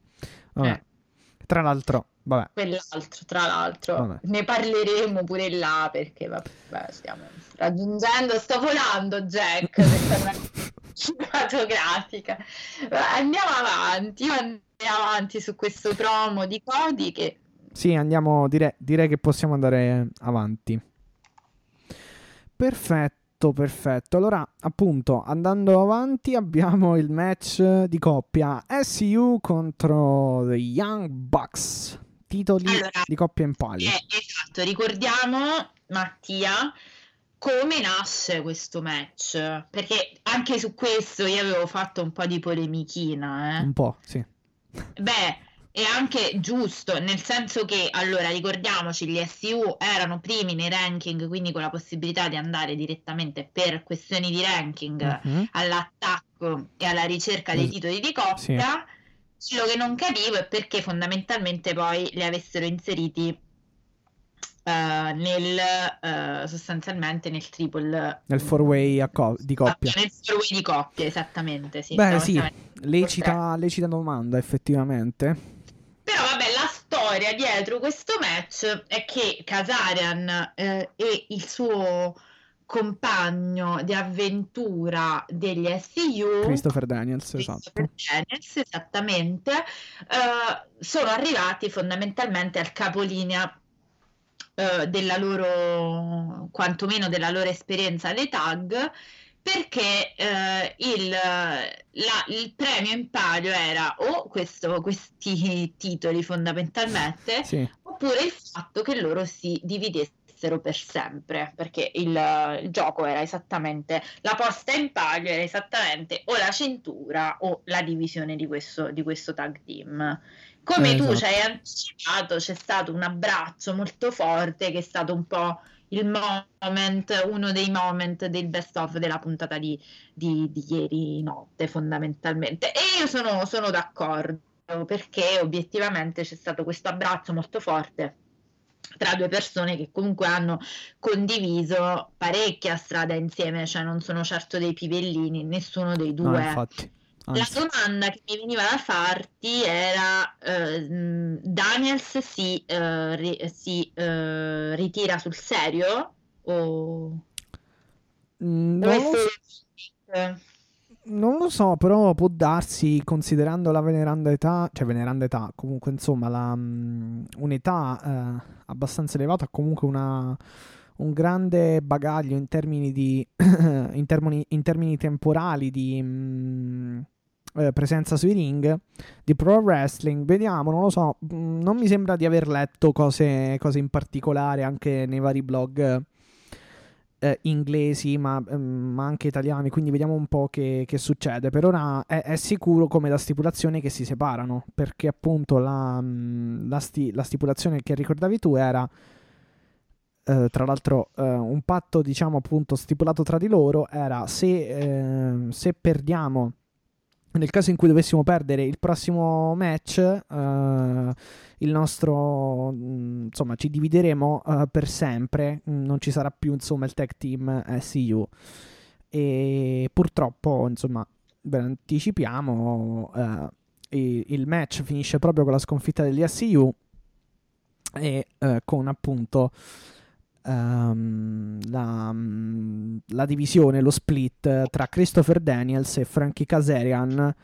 Eh. Tra l'altro, vabbè. Quell'altro, tra l'altro, Vabbè. ne parleremo pure là perché vabbè, stiamo raggiungendo, sto volando Jack, cinematografica. Andiamo avanti, andiamo avanti su questo promo di Cody che Sì, andiamo, direi, direi che possiamo andare avanti. Perfetto, perfetto. Allora, appunto, andando avanti abbiamo il match di coppia SU contro The Young Bucks. Titoli Allora, di coppia in palio. Eh, esatto, ricordiamo Mattia come nasce questo match, perché anche su questo io avevo fatto un po' di polemichina, eh. Un po', sì. Beh, è anche giusto, nel senso che, allora, ricordiamoci, gli SU erano primi nei ranking, quindi con la possibilità di andare direttamente per questioni di ranking Mhm. all'attacco e alla ricerca dei titoli di coppia. Quello che non capivo è perché fondamentalmente poi li avessero inseriti eh, nel eh, sostanzialmente nel triple Nel four-way a co- di coppia. nel four-way di coppia, esattamente. Sì, Beh, sì, lecita, lecita domanda, effettivamente. Però vabbè, la storia dietro questo match è che Kazarian eh, e il suo compagno di avventura degli SU Christopher Daniels, Christopher esatto. Daniels, esattamente eh, sono arrivati fondamentalmente al capolinea eh, della loro quantomeno della loro esperienza dei tag perché eh, il, la, il, premio in palio era o questo, questi titoli fondamentalmente sì. oppure il fatto che loro si dividessero per sempre perché il, il, gioco era esattamente la posta in palio era esattamente o la cintura o la divisione di questo, di questo tag team come eh, tu esatto. ci hai anticipato c'è stato un abbraccio molto forte che è stato un po' il moment, uno dei moment del best of della puntata di, di, di ieri notte fondamentalmente. E io sono, sono d'accordo perché obiettivamente c'è stato questo abbraccio molto forte tra due persone che comunque hanno condiviso parecchia strada insieme, cioè non sono certo dei pivellini, nessuno dei due. No, la domanda che mi veniva da farti era: uh, Daniels si, uh, ri- si uh, ritira sul serio? O... Mm, non, lo so. non lo so, però può darsi, considerando la veneranda età, cioè veneranda età, comunque insomma, la, um, un'età abbastanza elevata, comunque una un grande bagaglio in termini di in, termini, in termini temporali di mh, eh, presenza sui ring di pro wrestling. Vediamo, non lo so, mm, non mi sembra di aver letto cose, cose in particolare anche nei vari blog eh, inglesi, ma, mm, ma, anche italiani. Quindi vediamo un po' che, che succede. Per ora è, è, sicuro come da stipulazione che si separano, perché appunto la, mm, la, sti, la stipulazione che ricordavi tu era. Uh, tra l'altro uh, un patto diciamo appunto stipulato tra di loro era se, uh, se perdiamo nel caso in cui dovessimo perdere il prossimo match, uh, il nostro mm, insomma, ci divideremo uh, per sempre. Mm, non ci sarà più insomma il tag team SCU. E purtroppo, insomma, ve anticipiamo. Uh, il match finisce proprio con la sconfitta degli SCU e con appunto um, la, um, la, divisione, lo split tra Christopher Daniels e Frankie Kazarian.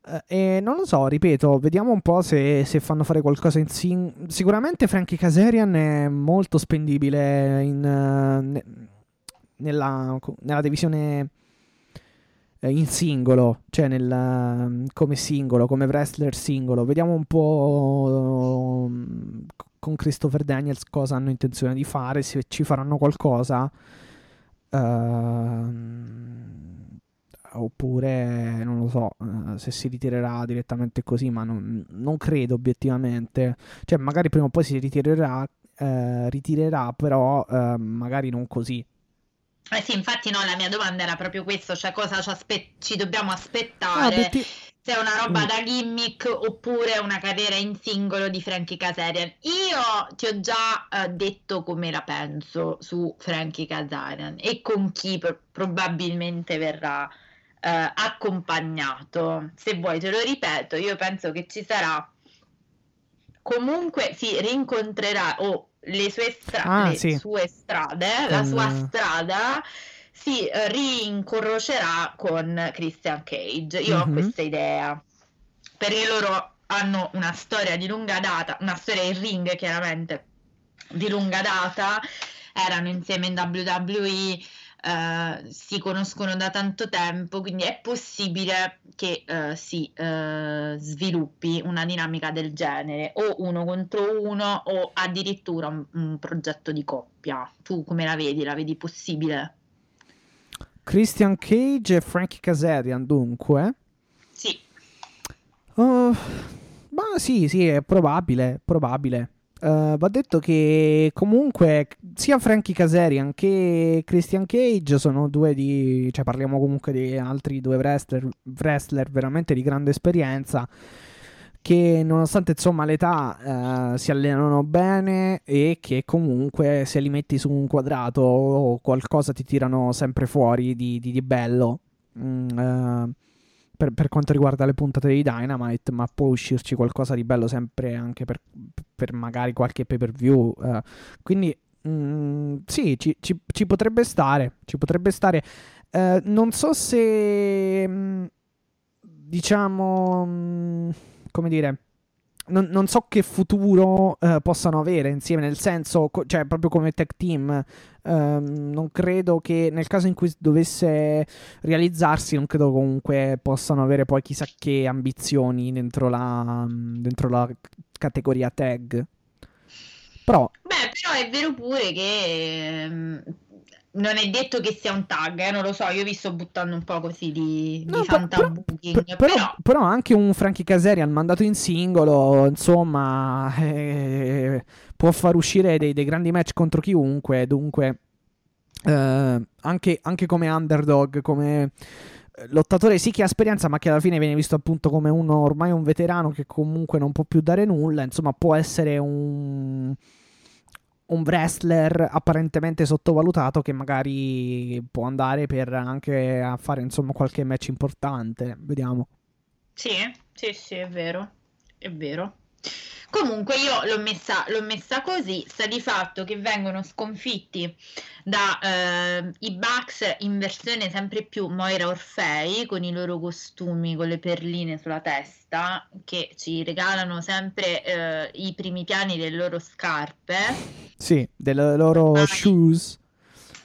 Uh, e non lo so, ripeto, vediamo un po' se, se fanno fare qualcosa in sing- Sicuramente Frankie Kazarian è molto spendibile in, uh, ne- nella, nella, divisione eh, in singolo, cioè nel, uh, come singolo, come wrestler singolo. Vediamo un po' um, con Christopher Daniels cosa hanno intenzione di fare, se ci faranno qualcosa. Uh, oppure non lo so uh, se si ritirerà direttamente così, ma non, non, credo obiettivamente. Cioè, magari prima o poi si ritirerà, uh, ritirerà però uh, magari non così. Eh sì, infatti no, la mia domanda era proprio questo, cioè cosa ci, aspe- ci dobbiamo aspettare. Ah, ti se è una roba mm. da gimmick oppure una carriera in singolo di Frankie Kazarian. Io ti ho già uh, detto come la penso su Frankie Kazarian e con chi pr- probabilmente verrà uh, accompagnato. Se vuoi te lo ripeto, io penso che ci sarà comunque si rincontrerà o oh, le sue, stra- ah, le sì. sue strade, um... la sua strada si eh, rincrocerà con Christian Cage. Io mm-hmm. ho mhm. questa idea. Perché loro hanno una storia di lunga data, una storia in ring chiaramente di lunga data, erano insieme in WWE, eh, si conoscono da tanto tempo, quindi è possibile che eh, si eh, sviluppi una dinamica del genere, o uno contro uno, o addirittura un, un progetto di coppia. Tu come la vedi? La vedi possibile? Christian Cage e Frankie Kazarian, dunque. Sì. Uh, ma sì, sì, è probabile, probabile. Uh, va detto che comunque sia Frankie Kazarian che Christian Cage sono due di... cioè parliamo comunque di altri due wrestler, wrestler veramente di grande esperienza che nonostante insomma l'età eh, si allenano bene e che comunque se li metti su un quadrato o qualcosa ti tirano sempre fuori di, di, di bello. Mm, eh, per, per, quanto riguarda le puntate di Dynamite, ma può uscirci qualcosa di bello sempre anche per, per magari qualche pay per view. Uh, quindi mm, sì, ci, ci, ci, potrebbe stare. Ci potrebbe stare. Uh, non so se mm, diciamo mm, come dire non, non, so che futuro uh, possano avere insieme, nel senso, co- cioè proprio come tech team, um, non credo che nel caso in cui dovesse realizzarsi, non credo comunque possano avere poi chissà che ambizioni dentro la, dentro la categoria tag. Però... Beh, però è vero pure che... Non è detto che sia un tag, eh, non lo so, io vi sto buttando un po' così di, no, di fantabooking. Però, però, però, anche un Frankie Caserian mandato in singolo, insomma, eh, può far uscire dei, dei, grandi match contro chiunque, dunque eh, anche, anche, come underdog, come eh, lottatore sì che ha esperienza ma che alla fine viene visto appunto come uno ormai un veterano che comunque non può più dare nulla, insomma può essere un un wrestler apparentemente sottovalutato che magari può andare per anche a fare insomma qualche match importante. Vediamo. Sì, sì, sì, è vero. È vero. Comunque io l'ho messa, l'ho messa così, sta di fatto che vengono sconfitti dai eh, Bucks in versione sempre più Moira Orfei con i loro costumi, con le perline sulla testa che ci regalano sempre eh, i primi piani delle loro scarpe. Sì, delle loro ah, shoes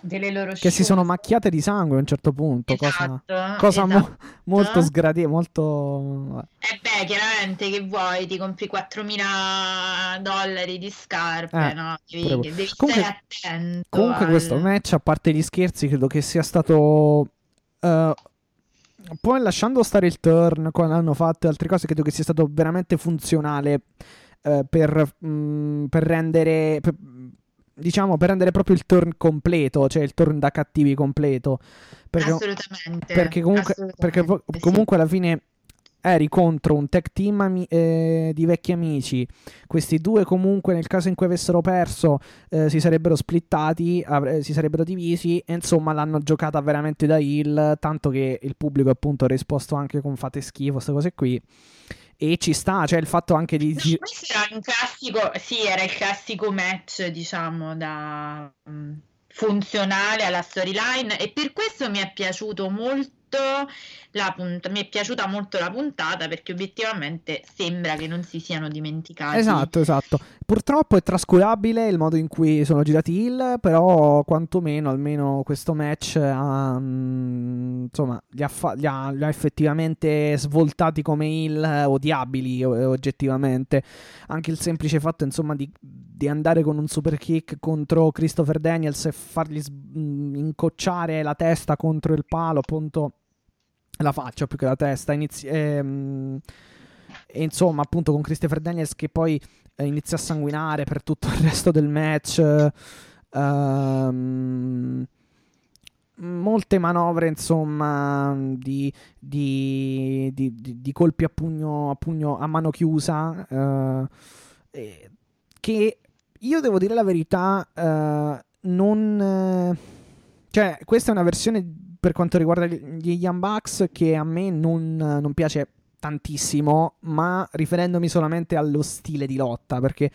delle loro che si sono macchiate di sangue a un certo punto esatto, cosa, cosa esatto. mo- molto sgradevole molto e eh beh chiaramente che vuoi ti compri 4.000 dollari di scarpe eh, no? devi, devi comunque, stare attento comunque al... questo match a parte gli scherzi credo che sia stato uh, poi lasciando stare il turn quando hanno fatto altre cose credo che sia stato veramente funzionale uh, per, mh, mm, per rendere per, diciamo per rendere proprio il turn completo, cioè il turn da cattivi completo. Perché, Assolutamente. Perché comunque, Assolutamente, perché comunque alla fine eri contro un tech team ami- eh, di vecchi amici. Questi due, comunque, nel caso in cui avessero perso, eh, si sarebbero splittati, avre- si sarebbero divisi. E insomma, l'hanno giocata veramente da heal. Tanto che il pubblico, appunto, ha risposto anche con fate schifo, queste cose qui e ci sta, cioè il fatto anche di... No, questo era un classico, sì, era il classico match, diciamo, da um, funzionale alla storyline e per questo mi è piaciuto molto punt- mi è piaciuta molto la puntata perché obiettivamente sembra che non si siano dimenticati. Esatto, esatto. Purtroppo è trascurabile il modo in cui sono girati il, però quantomeno almeno questo match ha, mm, insomma, li ha, fa- li, ha, li ha, effettivamente svoltati come il odiabili oggettivamente. Anche il semplice fatto insomma di, di andare con un super kick contro Christopher Daniels e fargli s- mm, incocciare la testa contro il palo appunto la faccia più che la testa. Inizi- ehm, e insomma, appunto, con Christopher Daniels che poi eh, inizia a sanguinare per tutto il resto del match. Ehm, molte manovre, insomma, di, di, di, di, colpi a pugno, a pugno a mano chiusa. Eh, che io devo dire la verità, eh, non. Eh, cioè, questa è una versione per quanto riguarda gli Young Bucks che a me non, non piace tantissimo, ma riferendomi solamente allo stile di lotta, perché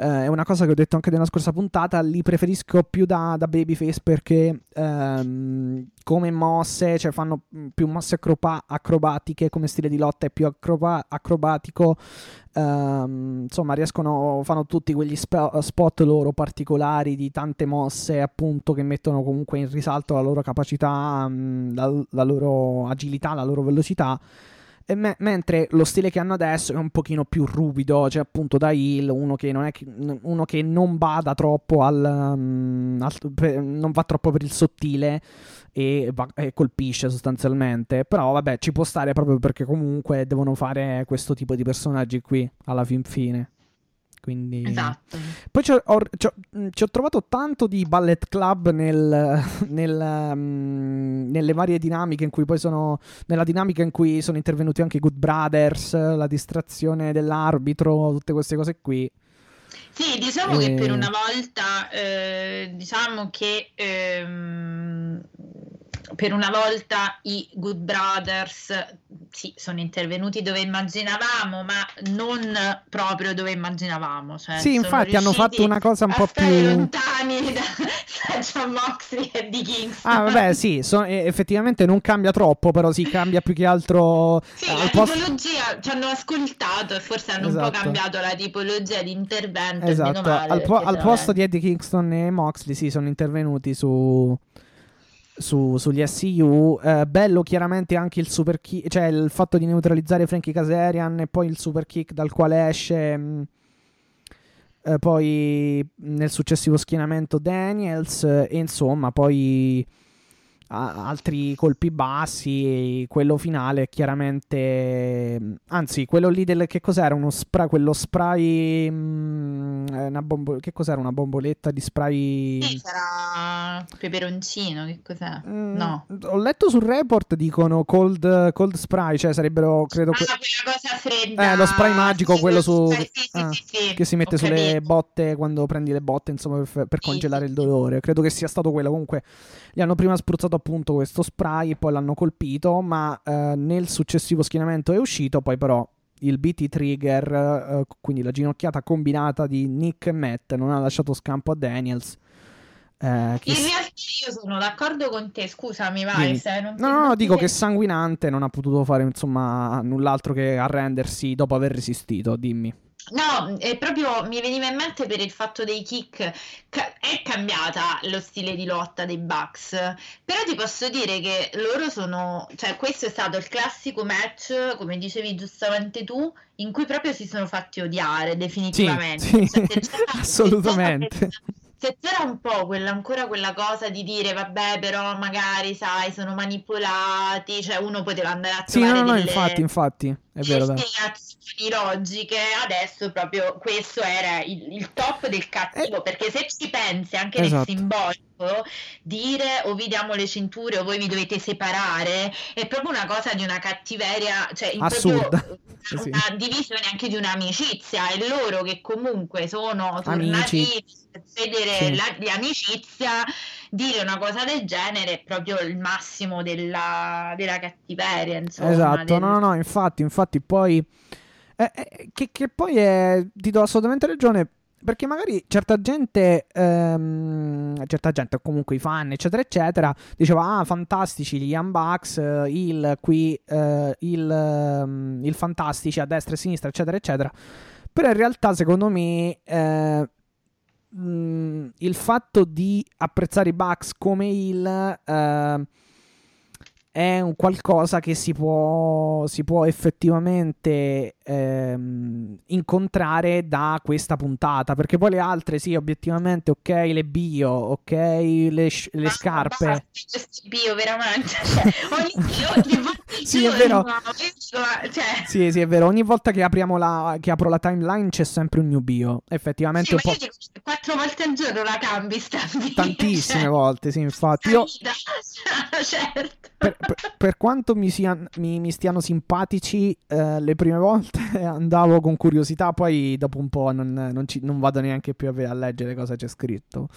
eh, è una cosa che ho detto anche nella scorsa puntata, li preferisco più da, da babyface perché ehm, come mosse, cioè fanno più mosse acroba- acrobatiche, come stile di lotta è più acroba- acrobatico, ehm, insomma riescono, fanno tutti quegli sp- spot loro particolari di tante mosse appunto che mettono comunque in risalto la loro capacità, mm, la, la loro agilità, la loro velocità me- mentre lo stile che hanno adesso è un pochino più ruvido, cioè appunto da Hill, uno che non, è, uno che non bada troppo al, um, al per, non va troppo per il sottile e, va, e, colpisce sostanzialmente. Però vabbè, ci può stare proprio perché comunque devono fare questo tipo di personaggi qui alla fin fine. Quindi... Esatto. Poi ci ho, ho, ho, trovato tanto di ballet club nel, nel, um, nelle varie dinamiche in cui poi sono... Nella dinamica in cui sono intervenuti anche i Good Brothers, la distrazione dell'arbitro, tutte queste cose qui. Sì, diciamo e... che per una volta, eh, diciamo che... Ehm per una volta i Good Brothers sì, sono intervenuti dove immaginavamo, ma non proprio dove immaginavamo. Cioè, sì, infatti hanno fatto una cosa un po' più lontani da, da John Moxley e di Kingston. Ah, vabbè, sì, so, effettivamente non cambia troppo, però si cambia più che altro. Sì, eh, la post... tipologia ci hanno ascoltato e forse hanno esatto. un po' esatto. cambiato la tipologia di intervento. Esatto, male, al, po- al posto di Eddie Kingston e Moxley, sì, sono intervenuti su su, sugli SU. Eh, bello chiaramente anche il super kick, cioè il fatto di neutralizzare Frankie Caserian e poi il super kick dal quale esce. Mh, mm, eh, poi nel successivo schienamento Daniels e insomma poi altri colpi bassi. Quello finale, chiaramente. Anzi, quello lì del che cos'era? Uno spray, quello spray. Mh, mm, una bombo, che cos'era? Una bomboletta di spray. Sì, sarà peperoncino. Che cos'è? Mm, no, ho letto sul report dicono cold, cold spray, cioè sarebbero credo. Ah, que- quella cosa fredda. Eh, lo spray magico, sì, quello su. Sì, sì, ah, che si mette sulle botte quando prendi le botte, insomma, per, per congelare il dolore. Credo che sia stato quello. Comunque, gli hanno prima spruzzato appunto questo spray, poi l'hanno colpito, ma eh, nel successivo schienamento è uscito, poi però il BT trigger, eh, quindi la ginocchiata combinata di Nick e Matt, non ha lasciato scampo a Daniels. Eh, In realtà io sono d'accordo con te, scusami, vai. Se non no, no, no, dico che sanguinante non ha potuto fare insomma null'altro che arrendersi dopo aver resistito, dimmi. No, è proprio mi veniva in mente per il fatto dei kick. Ca- è cambiata lo stile di lotta dei Bucks, però ti posso dire che loro sono, cioè questo è stato il classico match, come dicevi giustamente tu, in cui proprio si sono fatti odiare definitivamente. Sì, sì. Cioè, assolutamente se c'era un po' quella, ancora quella cosa di dire vabbè però magari sai sono manipolati cioè uno poteva andare a trovare sì, no, no, delle, infatti infatti è vero spiegazioni logiche. Adesso proprio questo era il, il top del cattivo eh, perché se ci pensi anche esatto. nel simbolico dire o vi diamo le cinture o voi vi dovete separare è proprio una cosa di una cattiveria cioè assurda. una, una divisione anche di un'amicizia. E loro che comunque sono tornati Amici. Vedere sì. la, l'amicizia dire una cosa del genere è proprio il massimo della, della cattiveria insomma, esatto del... no no infatti infatti poi eh, eh, che, che poi è ti do assolutamente ragione perché magari certa gente, ehm, certa gente, o comunque i fan, eccetera, eccetera, diceva: Ah, fantastici gli Unbox, il qui, eh, il, eh, il fantastici a destra e a sinistra, eccetera, eccetera. Però in realtà, secondo me, eh, mh, mm, il fatto di apprezzare i Bucks come il eh, è un qualcosa che si può, si può effettivamente ehm, incontrare da questa puntata perché poi le altre sì obiettivamente ok le bio ok le, le scarpe. ma bio veramente cioè, ogni, ogni volta sì è vero. cioè... sì sì è vero ogni volta che, apriamo la, che apro la timeline c'è sempre un new bio effettivamente sì, un po' dico, quattro volte al giorno la cambi sta bio, tantissime cioè... volte sì infatti io certo. Per, per, quanto mi, sia, mi, mi stiano simpatici eh, le prime volte andavo con curiosità, poi dopo un po' non, non, ci, non vado neanche più a, a, leggere cosa c'è scritto.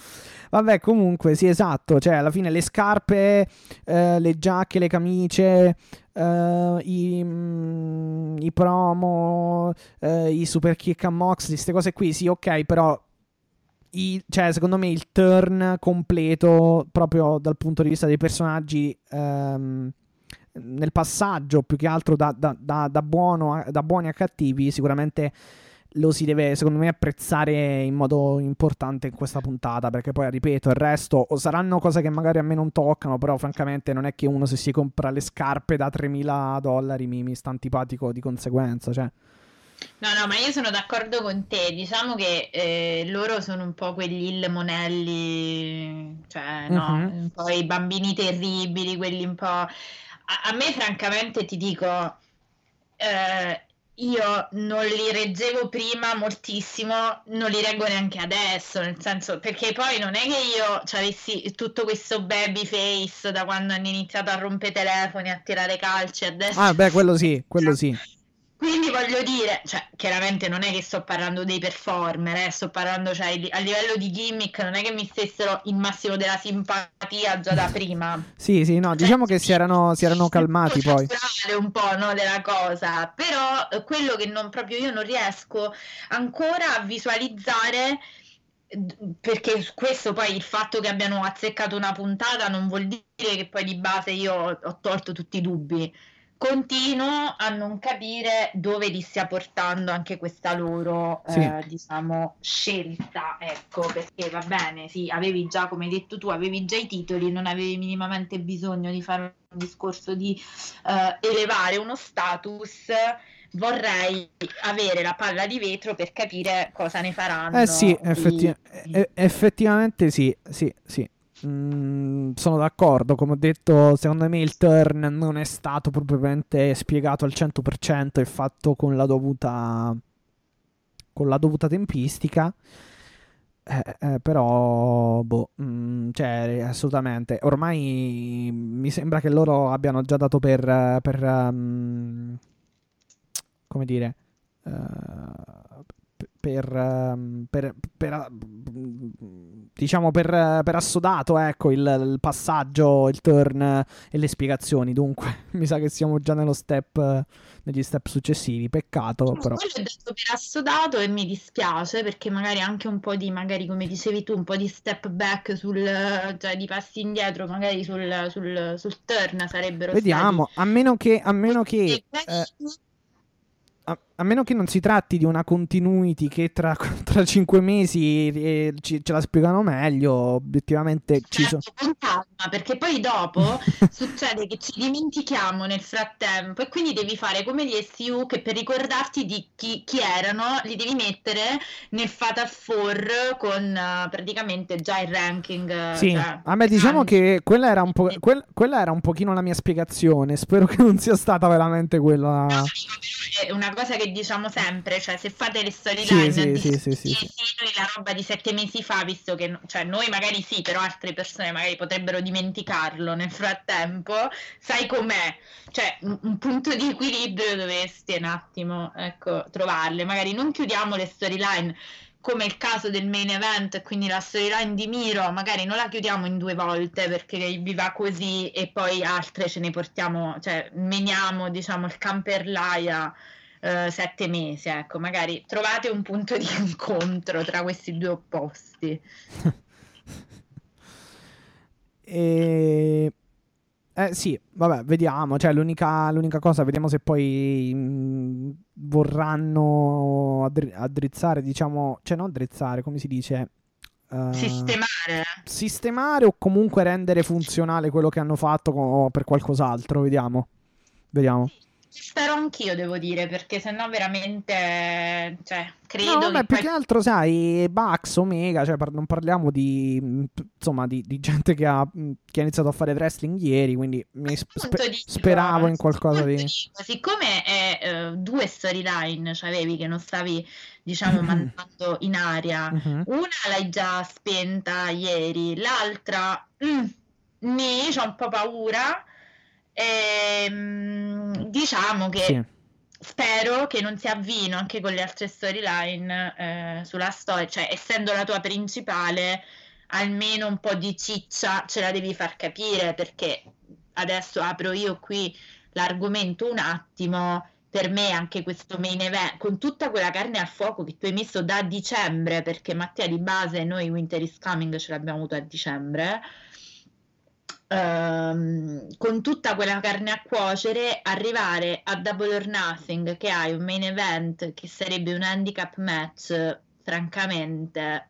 Vabbè, comunque, sì, esatto, cioè alla fine le scarpe, eh, le giacche, le camicie, eh, i, mm, i, promo, eh, i super kick a Moxley, queste cose qui, sì, ok, però i, cioè, secondo me il turn completo, proprio dal punto di vista dei personaggi, ehm, nel passaggio più che altro da, da, da, da, buono da buoni a cattivi, sicuramente lo si deve, secondo me, apprezzare in modo importante in questa puntata. Perché poi, ripeto, il resto saranno cose che magari a me non toccano. Però, francamente, non è che uno se si compra le scarpe da 3.000 dollari mi, mi sta antipatico di conseguenza. Cioè. No, no, ma io sono d'accordo con te. Diciamo che eh, loro sono un po' quegli ilmonelli, cioè, no, uh-huh. un po' i bambini terribili, quelli un po'. A, a me, francamente, ti dico. Eh, io non li reggevo prima moltissimo, non li reggo neanche adesso, nel senso perché poi non è che io avessi tutto questo baby face da quando hanno iniziato a rompere telefoni, a tirare calci, adesso... Ah, beh, quello sì, quello sì. Quindi voglio dire, cioè, chiaramente non è che sto parlando dei performer, eh, sto parlando cioè, a livello di gimmick, non è che mi stessero il massimo della simpatia già da prima. sì, sì, no, cioè, diciamo che si erano, si erano calmati poi. un po' no, della cosa, però eh, quello che non proprio io non riesco ancora a visualizzare perché questo poi il fatto che abbiano azzeccato una puntata non vuol dire che poi di base io ho tolto tutti i dubbi continuo a non capire dove li stia portando anche questa loro sì. eh, diciamo scelta ecco perché va bene sì avevi già come hai detto tu avevi già i titoli non avevi minimamente bisogno di fare un discorso di eh, elevare uno status vorrei avere la palla di vetro per capire cosa ne faranno eh sì effetti- di... effettivamente sì sì sì Mm, sono d'accordo, come ho detto, secondo me il turn non è stato propriamente spiegato al 100% e fatto con la dovuta, con la dovuta tempistica. Eh, eh, però, boh, mh, mm, cioè, assolutamente. Ormai mi sembra che loro abbiano già dato per, per um, come dire, uh, per, ehm, per, per, diciamo per, per assodato ecco, il, il, passaggio, il turn e le spiegazioni. Dunque, mi sa che siamo già nello step, negli step successivi. Peccato, no, però. Quello è detto per assodato e mi dispiace perché magari anche un po' di, magari come dicevi tu, un po' di step back sul, cioè di passi indietro, magari sul, sul, sul turn sarebbero Vediamo, stati... a meno che, a meno che eh, a, a, meno che non si tratti di una continuity che tra, tra cinque mesi eh, ci, ce la spiegano meglio, obiettivamente certo, ci sono. Con calma, perché poi dopo succede che ci dimentichiamo nel frattempo e quindi devi fare come gli SU che per ricordarti di chi, chi erano li devi mettere nel Fatal Four con uh, praticamente già il ranking. Sì, cioè, a me diciamo anni. che quella era, un po', quel, quella era un pochino la mia spiegazione, spero che non sia stata veramente quella. No, è una cosa che diciamo sempre, cioè se fate le storyline sì, sì, sì, sì, sì, la roba di sette mesi fa, visto che cioè, noi magari sì, però altre persone magari potrebbero dimenticarlo nel frattempo, sai com'è? Cioè un, un punto di equilibrio dovresti un attimo ecco, trovarle, magari non chiudiamo le storyline come il caso del main event, quindi la storyline di Miro, magari non la chiudiamo in due volte perché vi va così e poi altre ce ne portiamo, cioè meniamo diciamo il camper laia eh, sette mesi, ecco, magari trovate un punto di incontro tra questi due opposti. e... Eh sì, vabbè, vediamo. Cioè, l'unica, l'unica cosa, vediamo se poi mh, mm, vorranno addri- addrizzare, diciamo, cioè non addrizzare, come si dice? Uh, sistemare. Sistemare o comunque rendere funzionale quello che hanno fatto co- per qualcos'altro, vediamo. Vediamo. Sì Spero anch'io, devo dire, perché sennò veramente, cioè, credo... No, vabbè, più che altro, sai, Bax, Omega, cioè, non parliamo di, insomma, di, di gente che ha, che ha, iniziato a fare wrestling ieri, quindi mi spe- dico, speravo in qualcosa di... Dico, siccome è uh, due storyline, cioè, avevi che non stavi, diciamo, mandando in aria, uh-huh. una l'hai già spenta ieri, l'altra... Mm, mi c'ho un po' paura ehm, diciamo che sì. spero che non si avvino anche con le altre storyline eh, sulla storia, cioè essendo la tua principale, almeno un po' di ciccia ce la devi far capire perché adesso apro io qui l'argomento un attimo. Per me anche questo main event, con tutta quella carne al fuoco che tu hai messo da dicembre, perché Mattia di base noi Winter is Coming ce l'abbiamo avuto a dicembre, ehm, con tutta quella carne a cuocere, arrivare a Double or Nothing che hai un main event che sarebbe un handicap match, francamente,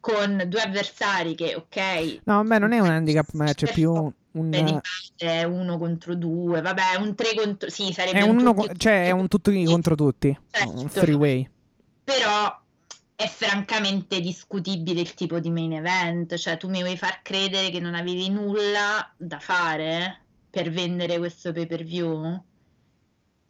con due avversari che, ok... No, a me non è un handicap match, è più un... È uno contro due, vabbè, un tre contro... Sì, sarebbe è un, uno, tutti... cioè, è un tutti contro tutti, certo. un three way. Però è francamente discutibile il tipo di main event, cioè tu mi vuoi far credere che non avevi nulla da fare per vendere questo pay per view?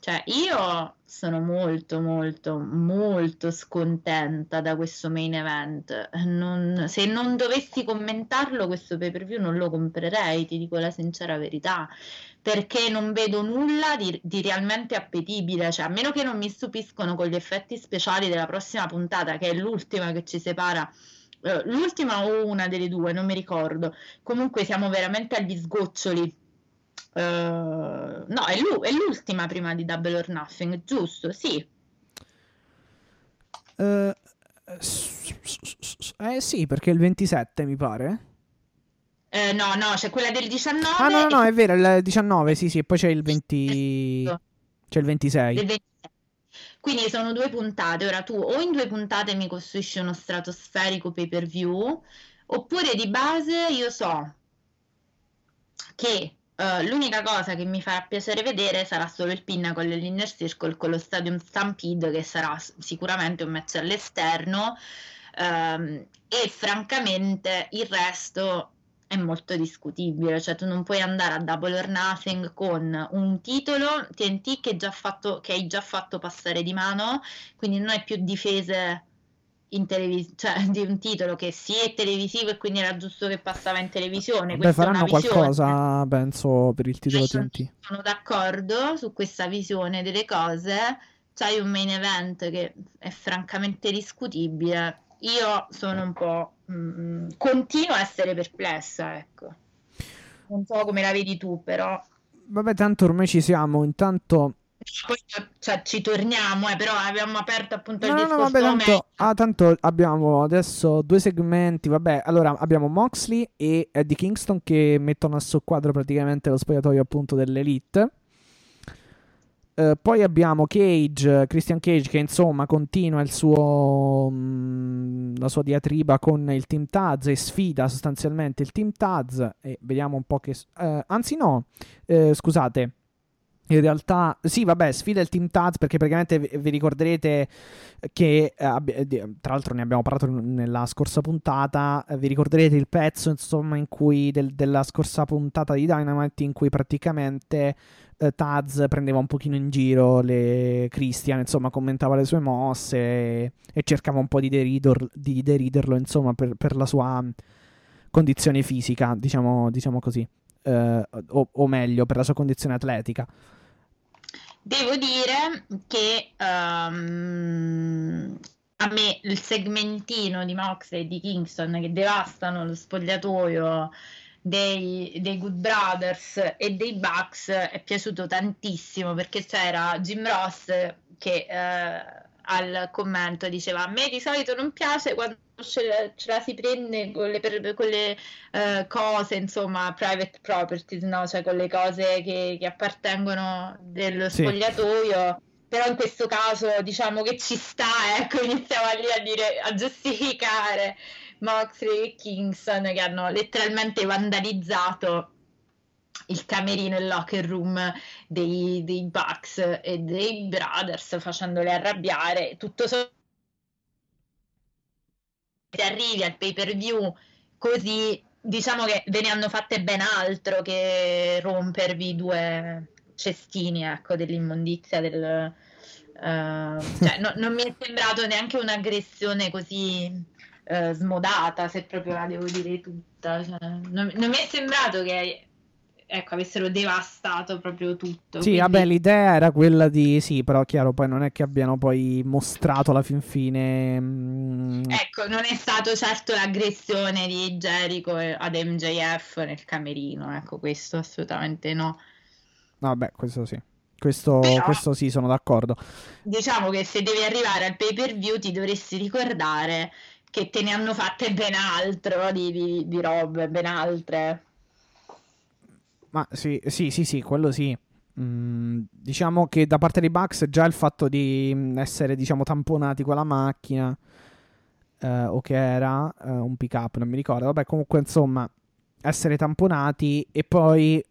Cioè, io sono molto, molto, molto scontenta da questo main event. Non- se non dovessi commentarlo, questo pay per view non lo comprerei, ti dico la sincera verità, perché non vedo nulla di, di realmente appetibile. Cioè, a meno che non mi stupiscono con gli effetti speciali della prossima puntata, che è l'ultima che ci separa. eh, L'ultima o una delle due, non mi ricordo. Comunque siamo veramente agli sgoccioli. Eh, no, è, l'u- è l'ultima prima di Double or Nothing, giusto? Sì. S- eh sì, perché il 27 mi pare. Eh, no, no, c'è quella del 19 Ah no, no, no, è vero, il 19, sì, sì, e poi c'è il 20... Esatto. C'è il 26. del 26. Quindi sono due puntate. Ora tu o in due puntate mi costruisci uno stratosferico pay per view, oppure di base io so che eh, l'unica cosa che mi farà piacere vedere sarà solo il Pinnacle e l'Inner Circle con lo Stadium Stampede, che sarà sicuramente un match all'esterno. ehm, e francamente il resto è molto discutibile, cioè tu non puoi andare a Double or Nothing con un titolo TNT che, già fatto, che hai già fatto passare di mano, quindi non hai più difese in televis- cioè di un titolo che sì è televisivo e quindi era giusto che passava in televisione. Beh, faranno qualcosa, penso, per il titolo Io TNT. Sono d'accordo su questa visione delle cose. C'hai un main event che è francamente discutibile. Io sono un po'. mm, continuo a essere perplessa, ecco. Non so come la vedi tu, però. Vabbè, tanto ormai ci siamo, intanto... Poi cioè, ci torniamo, eh, però abbiamo aperto appunto No, il no, no, discorso vabbè, tanto, ah, tanto abbiamo adesso due segmenti. Vabbè, allora abbiamo Moxley e Eddie Kingston che mettono a soqquadro praticamente lo spogliatoio appunto dell'Elite. Eh, poi abbiamo Cage, Christian Cage che insomma continua il suo, mm, la sua diatriba con il Team Taz e sfida sostanzialmente il Team Taz e vediamo un po' che... eh, anzi no, eh, scusate, in realtà, sì, vabbè, sfida il Team Taz perché praticamente vi, ricorderete che, eh, di- tra l'altro ne abbiamo parlato nella scorsa puntata, eh, vi ricorderete il pezzo, insomma, in cui del- della scorsa puntata di Dynamite in cui praticamente eh, Taz prendeva un pochino in giro le Christian, insomma, commentava le sue mosse e, e cercava un po' di, deridor- di deriderlo, insomma, per, per la sua condizione fisica, diciamo, diciamo così, Eh, o- o meglio, per la sua condizione atletica. Devo dire che ehm, a me il segmentino di Moxley e di Kingston che devastano lo spogliatoio dei, dei Good Brothers e dei Bucks è piaciuto tantissimo perché c'era Jim Ross che eh, al commento diceva a me di solito non piace quando ce, ce la si prende con le, per- con le eh, cose, insomma, private properties, no? Cioè con le cose che, che appartengono dello Sì. spogliatoio. Però in questo caso diciamo che ci sta, ecco, iniziamo lì a dire, a giustificare Moxley e Kingston che hanno letteralmente vandalizzato il camerino il locker room dei, dei Bucks e dei Brothers facendoli arrabbiare. Tutto so- arrivi al pay per view così, diciamo che ve ne hanno fatte ben altro che rompervi due cestini, ecco, dell'immondizia del... eh, cioè, no- non mi è sembrato neanche un'aggressione così eh, smodata, se proprio la devo dire tutta. Cioè, non, non mi è sembrato che ecco, avessero devastato proprio tutto. Sì, quindi- vabbè, l'idea era quella di... Sì, però chiaro, poi non è che abbiano poi mostrato alla fin fine... mm, Ecco, non è stato certo l'aggressione di Jericho ad MJF nel camerino, ecco, questo assolutamente no. no, vabbè, questo sì. Questo, Però- questo sì, sono d'accordo. Diciamo che se devi arrivare al pay per view ti dovresti ricordare che te ne hanno fatte ben altro di, di, di robe, ben altre. Ma sì, sì, sì, sì, quello sì. Mm, diciamo che da parte dei Bucks già il fatto di mm, essere, diciamo, tamponati con la macchina eh, o che era eh, un pick up, non mi ricordo. Vabbè, comunque, insomma, essere tamponati e poi eh,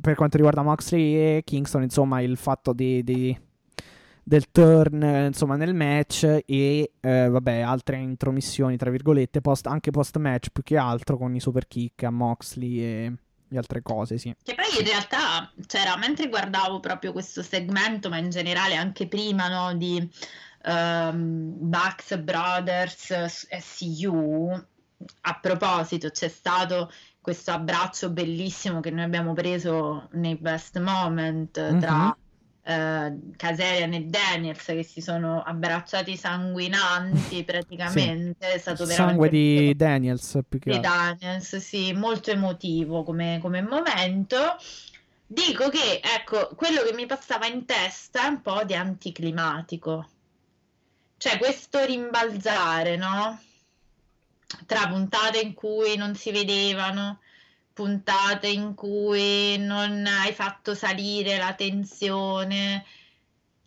per quanto riguarda Moxley e Kingston, insomma, il fatto di, di- del turn, insomma, nel match e eh, vabbè, altre intromissioni, tra virgolette, post, anche post match più che altro con i super kick a Moxley e altre cose, sì. Che poi in realtà, c'era, mentre guardavo proprio questo segmento, ma in generale anche prima, no, di um, Bucks Brothers SU, a proposito, c'è stato questo abbraccio bellissimo che noi abbiamo preso nei best moment mm-hmm. Eh, Caserian e Daniels che si sono abbracciati sanguinanti praticamente. Sì. È stato Sangue di Daniels più che di Daniels, sì, molto emotivo come, come momento. Dico che, ecco, quello che mi passava in testa è un po' di anticlimatico. Cioè, questo rimbalzare, no? Tra puntate in cui non si vedevano, puntate in cui non hai fatto salire la tensione.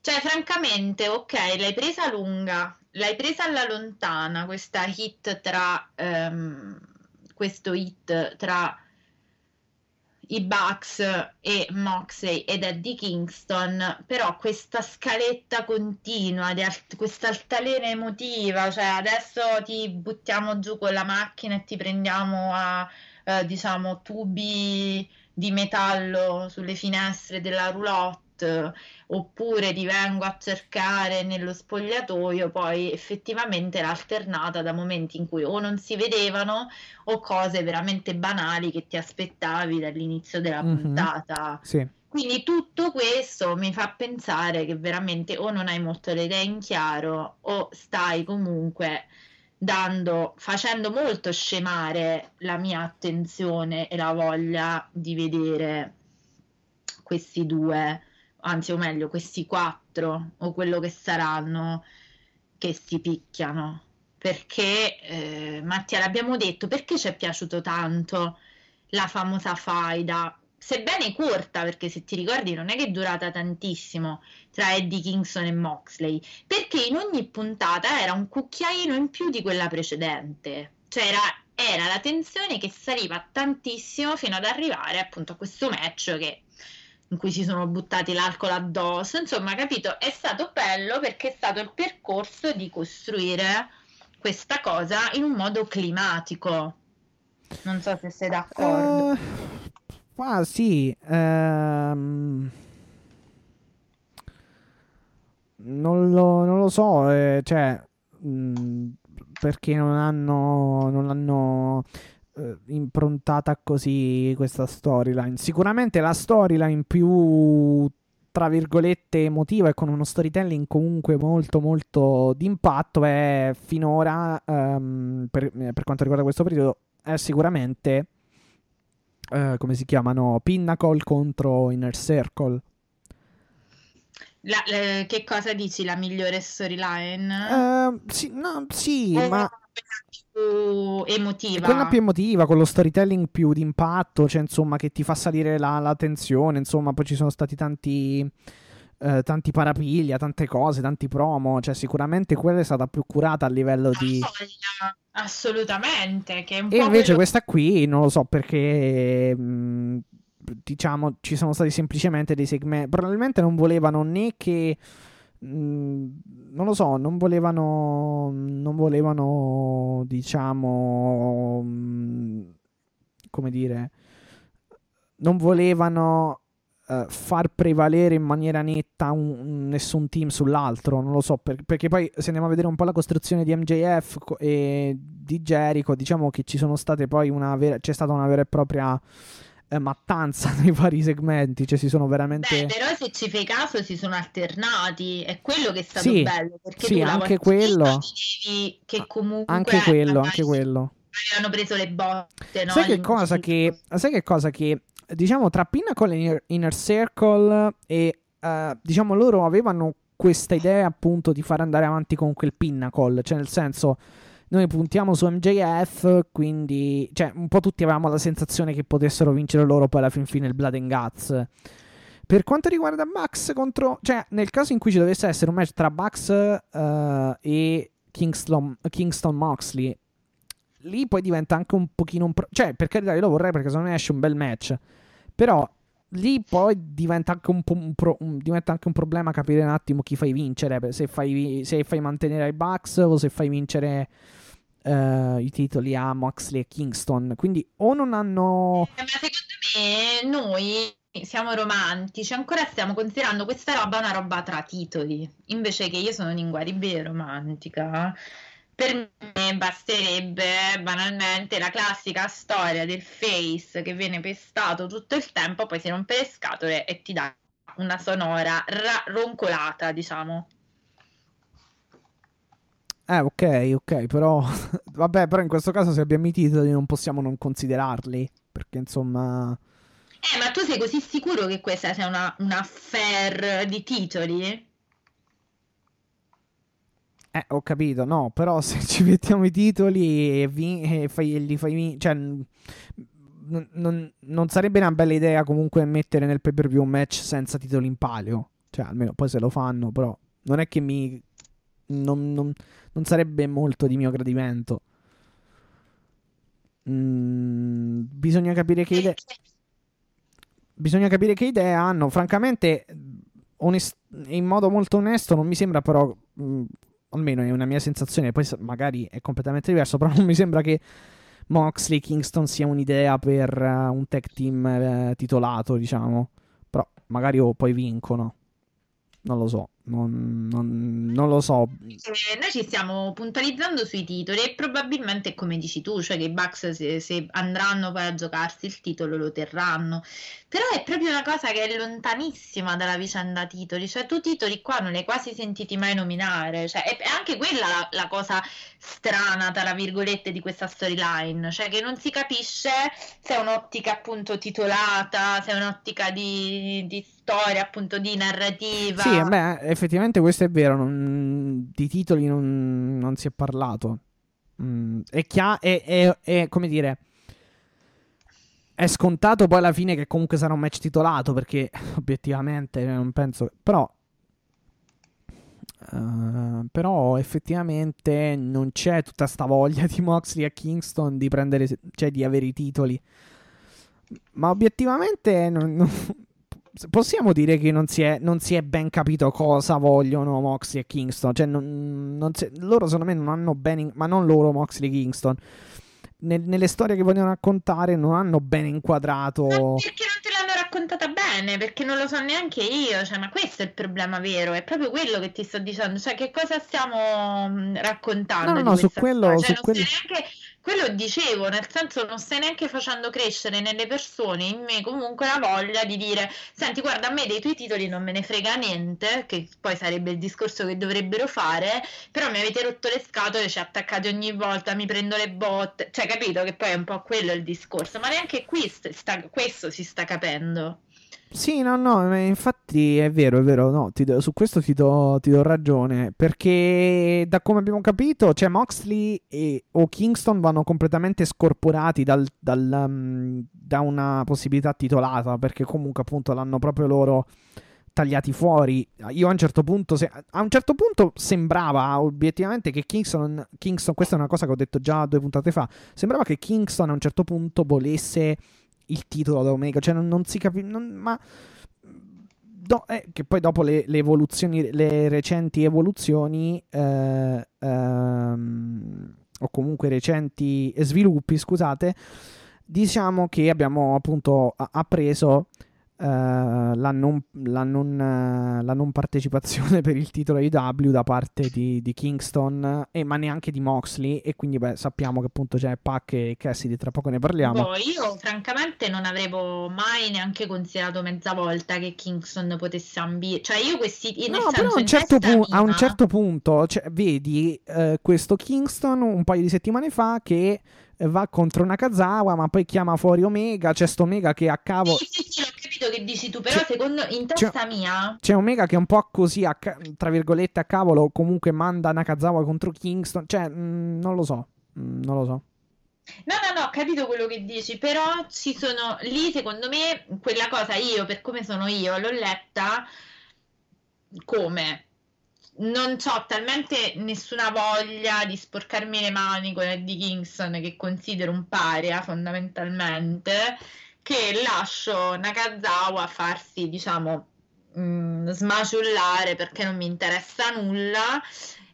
Cioè, francamente, ok, l'hai presa lunga, l'hai presa alla lontana questa hit tra um, questo hit tra i Bucks e Moxley ed Eddie Kingston, però questa scaletta continua, questa altalena emotiva, cioè adesso ti buttiamo giù con la macchina e ti prendiamo a eh, diciamo, tubi di metallo sulle finestre della roulotte oppure ti vengo a cercare nello spogliatoio, poi effettivamente era alternata da momenti in cui o non si vedevano o cose veramente banali che ti aspettavi dall'inizio della mm-hmm. puntata. Sì. Quindi tutto questo mi fa pensare che veramente o non hai molto le idee in chiaro o stai comunque dando, facendo molto scemare la mia attenzione e la voglia di vedere questi due, anzi o meglio questi quattro o quello che saranno che si picchiano. Perché, eh, Mattia, l'abbiamo detto, perché ci è piaciuto tanto la famosa faida sebbene corta, perché se ti ricordi non è che è durata tantissimo tra Eddie Kingston e Moxley, perché in ogni puntata era un cucchiaino in più di quella precedente, cioè era, era la tensione che saliva tantissimo fino ad arrivare appunto a questo match che in cui si sono buttati l'alcol addosso, insomma, capito? È stato bello perché è stato il percorso di costruire questa cosa in un modo climatico. Non so se sei d'accordo. Uh, Ah, sì. Ehm... Non, lo, non lo so, eh, cioè, mh, mm, perché non hanno, non hanno eh, improntata così questa storyline. Sicuramente la storyline più tra virgolette emotiva e con uno storytelling comunque molto molto d'impatto è finora um, per, per, quanto riguarda questo periodo è sicuramente eh, come si chiamano? Pinnacle contro Inner Circle. La, le, che cosa dici? La migliore storyline? Uh, sì, no, sì, o ma più emotiva. Quella più emotiva, con lo storytelling più d'impatto, cioè insomma che ti fa salire la, la tensione, insomma poi ci sono stati tanti, eh, tanti parapiglia, tante cose, tanti promo, cioè sicuramente quella è stata più curata a livello di... Assolutamente. Che e invece quello... questa qui non lo so perché. Mh, diciamo, ci sono stati semplicemente dei segmenti. Probabilmente non volevano né che. Non lo so, non volevano. Non volevano, diciamo. Come dire. Non volevano uh, far prevalere in maniera netta un, un, nessun team sull'altro, non lo so, per, perché poi se andiamo a vedere un po' la costruzione di MJF e di Jericho, diciamo che ci sono state poi una vera, c'è stata una vera e propria eh, mattanza nei vari segmenti, cioè si sono veramente... Beh, però se ci fai caso si sono alternati, è quello che è stato sì, bello, perché sì, anche quello... che comunque... Anche quello, anche quello avevano preso le botte. No? Sai, che cosa che, sai che cosa che diciamo tra Pinnacle e Inner Circle e uh, diciamo loro avevano questa idea appunto di far andare avanti con quel Pinnacle, cioè nel senso noi puntiamo su MJF, quindi cioè un po' tutti avevamo la sensazione che potessero vincere loro poi alla fin fine il Blood and Guts. Per quanto riguarda Bucks contro, cioè nel caso in cui ci dovesse essere un match tra Bucks uh, e Kingston, Kingston Moxley, lì poi diventa anche un pochino un pro- cioè per carità io lo vorrei perché secondo me esce un bel match però lì poi diventa anche un, po un, pro- un, diventa anche un problema capire un attimo chi fai vincere se fai, se fai mantenere i Bucks o se fai vincere uh, i titoli a Moxley e Kingston. Quindi o non hanno... Eh, ma secondo me noi siamo romantici, ancora stiamo considerando questa roba una roba tra titoli, invece che io sono un'inguaribile romantica. Per me basterebbe banalmente la classica storia del face che viene pestato tutto il tempo, poi si rompe le scatole e ti dà una sonora ra- roncolata, diciamo. Eh, ok, ok, però vabbè, però in questo caso se abbiamo i titoli non possiamo non considerarli, perché insomma eh, ma tu sei così sicuro che questa sia una, una affair di titoli? Eh, ho capito, no, però se ci mettiamo i titoli e, vi- e fai, li fai vincere, cioè, n- non, non sarebbe una bella idea comunque mettere nel pay per view un match senza titoli in palio, cioè almeno poi se lo fanno, però non è che mi... non, non, non sarebbe molto di mio gradimento. Mm, bisogna capire che idea bisogna capire che idee hanno. Francamente, onest- in modo molto onesto, non mi sembra però. Mh, almeno è una mia sensazione, poi magari è completamente diverso, però non mi sembra che Moxley Kingston sia un'idea per uh, un tag team uh, titolato, diciamo. Però magari oh, poi vincono. Non lo so. Non, non, non, lo so. Eh, noi ci stiamo puntualizzando sui titoli e probabilmente come dici tu, cioè che i Bucks se, se, andranno poi a giocarsi il titolo lo terranno. Però è proprio una cosa che è lontanissima dalla vicenda titoli, cioè tu titoli qua non li hai quasi sentiti mai nominare, cioè, è, anche quella la, la, cosa strana, tra virgolette, di questa storyline, cioè che non si capisce se è un'ottica appunto titolata, se è un'ottica di, di storia, appunto di narrativa. Sì, beh, effettivamente questo è vero, non, di titoli non, non, si è parlato. Mm, è, chiaro, è, è, è come dire è scontato poi alla fine che comunque sarà un match titolato perché obiettivamente non penso però uh, però effettivamente non c'è tutta sta voglia di Moxley a Kingston di prendere cioè di avere i titoli ma obiettivamente non, non, possiamo dire che non si, è, non si, è, ben capito cosa vogliono Moxley e Kingston cioè si, loro secondo me non hanno ben ma non loro Moxley e Kingston nel, nelle storie che vogliono raccontare non hanno ben inquadrato. Ma perché non te l'hanno raccontata bene? Perché non lo so neanche io. Cioè, ma questo è il problema vero. È proprio quello che ti sto dicendo. Cioè, che cosa stiamo raccontando? No, no, no su quello. Cioè, su quello... Neanche quello dicevo, nel senso non stai neanche facendo crescere nelle persone, in me comunque la voglia di dire, senti guarda a me dei tuoi titoli non me ne frega niente, che poi sarebbe il discorso che dovrebbero fare, però mi avete rotto le scatole, ci attaccate ogni volta, mi prendo le botte, cioè capito che poi è un po' quello il discorso, ma neanche qui sta, questo si sta capendo. Sì, no, no, infatti è vero, è vero, no, do, su questo ti do, ti do, ragione, perché da come abbiamo capito, cioè Moxley e, o Kingston vanno completamente scorporati dal, dal, um, da una possibilità titolata, perché comunque appunto l'hanno proprio loro tagliati fuori. Io a un certo punto, se, a un certo punto sembrava obiettivamente che Kingston, Kingston, questa è una cosa che ho detto già due puntate fa, sembrava che Kingston a un certo punto volesse il titolo da Omega, cioè non, non si capisce, ma... No, eh, che poi dopo le, le, evoluzioni, le recenti evoluzioni, eh, ehm, o comunque recenti sviluppi, scusate, diciamo che abbiamo appunto appreso Uh, la, non, la, non, uh, la, non, partecipazione per il titolo IW da parte di, di Kingston, e, ma neanche di Moxley. E quindi beh, sappiamo che appunto c'è Pac e Cassidy, tra poco ne parliamo. Boh, io francamente non avevo mai neanche considerato mezza volta che Kingston potesse ambire. Cioè, io questi. No, senso, però a un, certo pu- a un certo punto, cioè, vedi uh, questo Kingston un paio di settimane fa che va contro Nakazawa, ma poi chiama fuori Omega. C'è sto Omega che a cavo. Sì, sì, sì, capito che dici tu, però c'è, secondo in testa c'è, mia. C'è Omega che è un po' così, a, tra virgolette, a cavolo. Comunque manda Nakazawa contro Kingston. Cioè, mh, mm, non lo so. Mh, mm, non lo so. No, no, no, ho capito quello che dici, però ci sono lì, secondo me, quella cosa io, per come sono io, l'ho letta come non ho talmente nessuna voglia di sporcarmi le mani con Eddie Kingston che considero un paria fondamentalmente che lascio Nakazawa farsi diciamo mh, smaciullare perché non mi interessa nulla.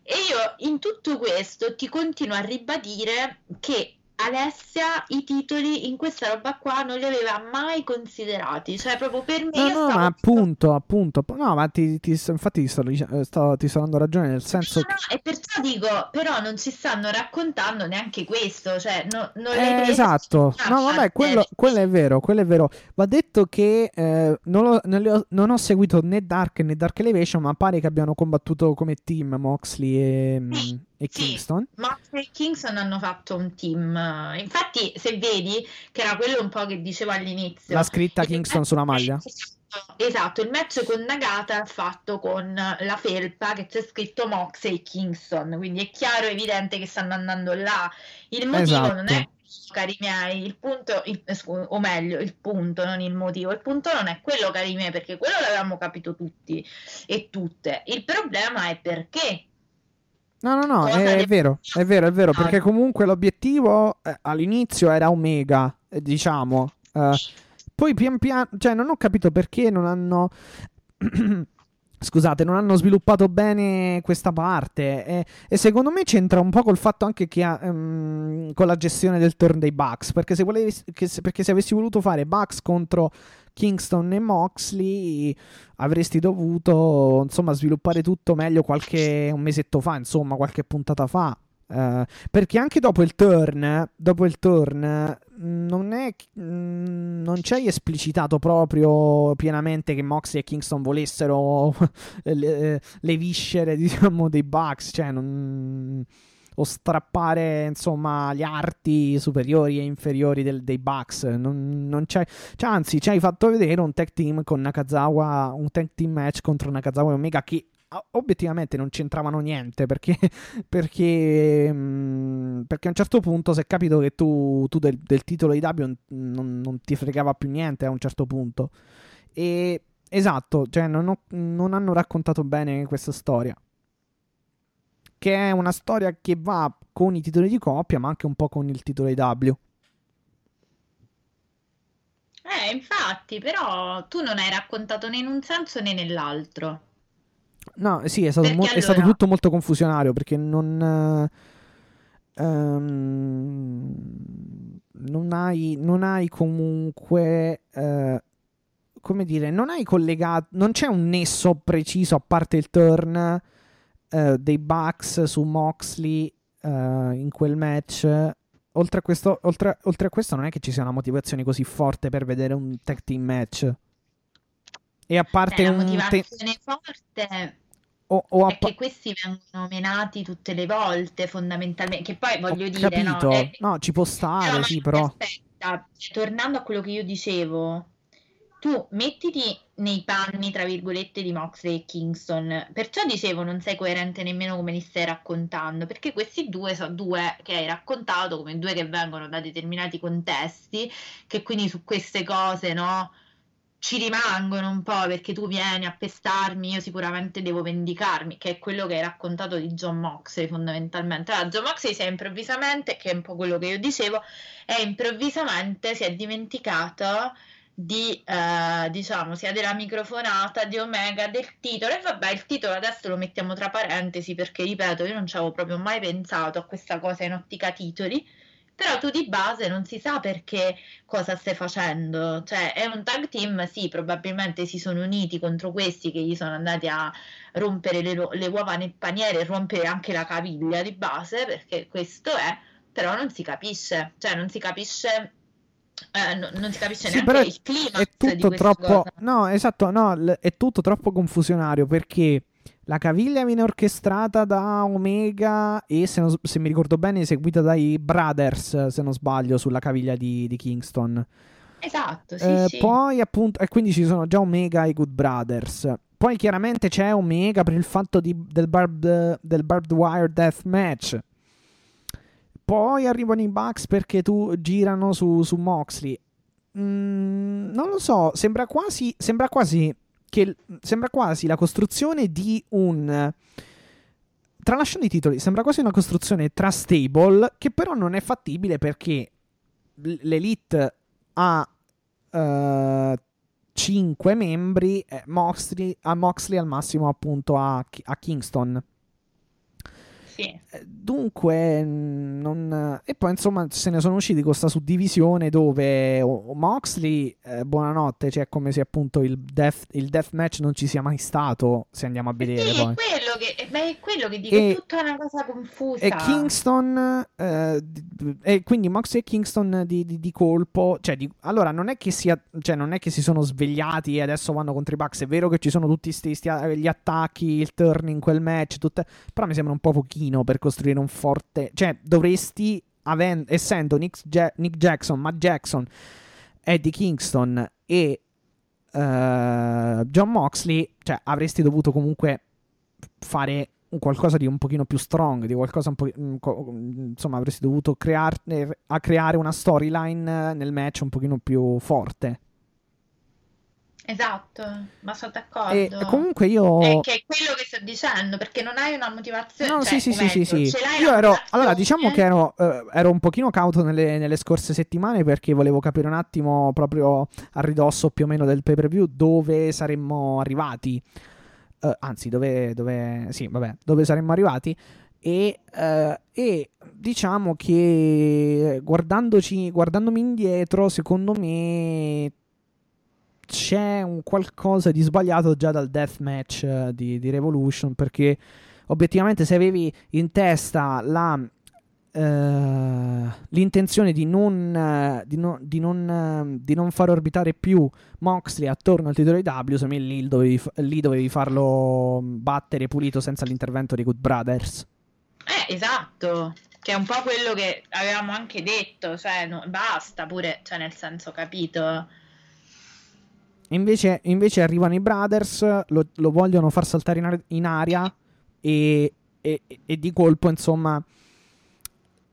E io in tutto questo ti continuo a ribadire che Alessia i titoli in questa roba qua non li aveva mai considerati, cioè proprio per me... No, no, stavo... ma appunto, appunto, no, ma ti, ti, infatti ti sto, eh, sto, ti sto, dando ragione nel senso no, no, che... E perciò dico, però non ci stanno raccontando neanche questo, cioè no, non eh, Esatto, no, vabbè, quello, quello, è vero, quello è vero. Va detto che eh, non, lo, non, ho, non, ho, seguito né Dark né Dark Elevation, ma pare che abbiano combattuto come team Moxley e... E sì, Kingston. Moxley e Kingston hanno fatto un team. Infatti, se vedi, che era quello un po' che dicevo all'inizio. La scritta Kingston sulla maglia. Esatto, il match con Nagata è fatto con la felpa che c'è scritto Moxley e Kingston, quindi è chiaro e evidente che stanno andando là. Il motivo esatto. non è cari miei, il punto, il, o meglio, il punto, non il motivo. Il punto non è quello, cari miei, perché quello l'avevamo capito tutti e tutte. Il problema è perché No, no, no, è, è, vero, è vero, è vero, perché comunque l'obiettivo eh, all'inizio era Omega, eh, diciamo. Eh, poi pian piano, cioè non ho capito perché non hanno... Scusate, non hanno sviluppato bene questa parte e, e, secondo me c'entra un po' col fatto anche che um, con la gestione del turn dei Bucks, perché se, volevi, se, perché se avessi voluto fare Bucks contro Kingston e Moxley avresti dovuto insomma sviluppare tutto meglio qualche un mesetto fa, insomma, qualche puntata fa. Uh, perché anche dopo il turn, dopo il turn, non, è, mm, non c'è esplicitato proprio pienamente che Moxley e Kingston volessero le, le, viscere, diciamo, dei Bucks. Cioè, non o strappare insomma gli arti superiori e inferiori del, dei Bucks. Non, non c'è, cioè, anzi, ci hai fatto vedere un tag team con Nakazawa, un tag team match contro Nakazawa e Omega che obiettivamente non c'entravano niente perché, perché, mh, perché, a un certo punto si è capito che tu, tu del, del, titolo di W non, non, ti fregava più niente a un certo punto. E esatto, cioè non, ho, non hanno raccontato bene questa storia che è una storia che va con i titoli di coppia, ma anche un po' con il titolo di W. Eh, infatti, però tu non hai raccontato né in un senso né nell'altro. No, sì, è stato, mo- allora... è stato tutto molto confusionario perché non. Um, non, hai, non hai comunque. Uh, come dire, non hai collegato. Non c'è un nesso preciso a parte il turn uh, dei Bucks su Moxley uh, in quel match. Oltre a, questo, oltre, oltre a questo, non è che ci sia una motivazione così forte per vedere un tag team match. E a parte Beh, un. motivazione te- forte o, o a... che questi vengono menati tutte le volte, fondamentalmente. Che poi voglio Ho dire, capito. no, è... no, ci può stare, no, sì, però. Aspetta, tornando a quello che io dicevo, tu mettiti nei panni, tra virgolette, di Moxley e Kingston. Perciò dicevo, non sei coerente nemmeno come li stai raccontando, perché questi due sono due che hai raccontato come due che vengono da determinati contesti, che quindi su queste cose, no? Ci rimangono un po' perché tu vieni a pestarmi, io sicuramente devo vendicarmi, che è quello che hai raccontato di John Moxley fondamentalmente. Allora, John Moxley si è improvvisamente, che è un po' quello che io dicevo, è improvvisamente si è dimenticato di eh, diciamo sia della microfonata di Omega del titolo. E vabbè il titolo adesso lo mettiamo tra parentesi perché ripeto io non ci avevo proprio mai pensato a questa cosa in ottica titoli. Però tu di base non si sa perché cosa stai facendo. Cioè è un tag team? Sì probabilmente si sono uniti contro questi che gli sono andati a rompere le, le uova nel paniere e rompere anche la caviglia di base perché questo è però non si capisce. Cioè non si capisce eh, no, non si capisce sì, neanche il clima. È tutto troppo. Cosa. No, esatto, no, l- è tutto troppo confusionario perché la caviglia viene orchestrata da Omega e se, non, se, mi ricordo bene eseguita dai Brothers, se non sbaglio, sulla caviglia di, di Kingston. Esatto, sì, eh, sì. Poi appunto, e quindi ci sono già Omega e Good Brothers. Poi chiaramente c'è Omega per il fatto di, del, barbed, del Barbed Wire Death Match poi arrivano i Bucks perché tu girano su, su Moxley. Mm, non lo so, sembra quasi, sembra quasi che sembra quasi la costruzione di un tralasciando i titoli, sembra quasi una costruzione tra stable che però non è fattibile perché l'Elite ha uh, eh, 5 membri, eh, Moxley, a Moxley al massimo appunto a, a Kingston. Sì. Eh, Dunque, mm, non... e poi insomma se ne sono usciti con questa suddivisione dove Moxley, eh, buonanotte, cioè come se appunto il death, il death match non ci sia mai stato, se andiamo a vedere Sì, è poi. quello che, beh, è quello che dico, E- è tutta una cosa confusa. E Kingston, eh, e quindi Moxley e Kingston di, di- di colpo, cioè, di- allora non è che sia, cioè, non è che si sono svegliati e adesso vanno contro i Bucks. È vero che ci sono tutti sti, sti- gli attacchi, il turn in quel match, tutte, però mi sembra un po' pochino per costruire un forte, cioè, dovresti, aven- essendo Nick, Ja- Nick Jackson, Matt Jackson, Eddie Kingston e eh, John Moxley, cioè, avresti dovuto comunque fare qualcosa di un pochino più strong, di qualcosa un po'. mm, co- Insomma, avresti dovuto crearne- a creare una storyline eh, nel match un pochino più forte. Esatto, ma sono d'accordo. E comunque io. È che è quello che sto dicendo, perché non hai una motivazione. No, cioè, sì, sì, sì, sì, meglio, sì. l'hai Io ero. Allora, diciamo che ero, eh, ero un pochino cauto nelle, nelle scorse settimane perché volevo capire un attimo proprio a ridosso più o meno del pay per view dove saremmo arrivati. Eh, anzi, dove, dove. Sì, vabbè, dove saremmo arrivati. E, eh, e diciamo che guardandoci, guardandomi indietro, secondo me c'è un qualcosa di sbagliato già dal deathmatch eh, di, di Revolution perché obiettivamente se avevi in testa la, eh, l'intenzione di non, eh, di, no- di non, eh, di non far orbitare più Moxley attorno al titolo di W, secondo lì dovevi, lì dovevi farlo battere pulito senza l'intervento dei Good Brothers. Eh, esatto, che è un po' quello che avevamo anche detto, cioè no- basta pure, cioè nel senso capito. Invece, invece arrivano i Brothers, lo, lo vogliono far saltare in, ar- in aria e, e- e di colpo, insomma,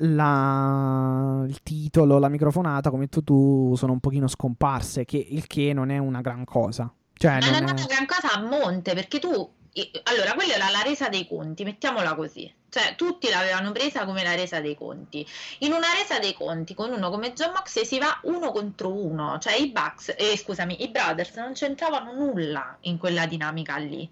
la- il titolo, la microfonata, come tu, tu, sono un pochino scomparse, che, il che non è una gran cosa. Cioè, Ma non non è- una gran cosa a monte, perché tu... e- Allora, quella era la resa dei conti, mettiamola così. Cioè, tutti l'avevano presa come la resa dei conti. In una resa dei conti, con uno come John Moxley si va uno contro uno. Cioè, i Bucks, eh, scusami, i Brothers non c'entravano nulla in quella dinamica lì.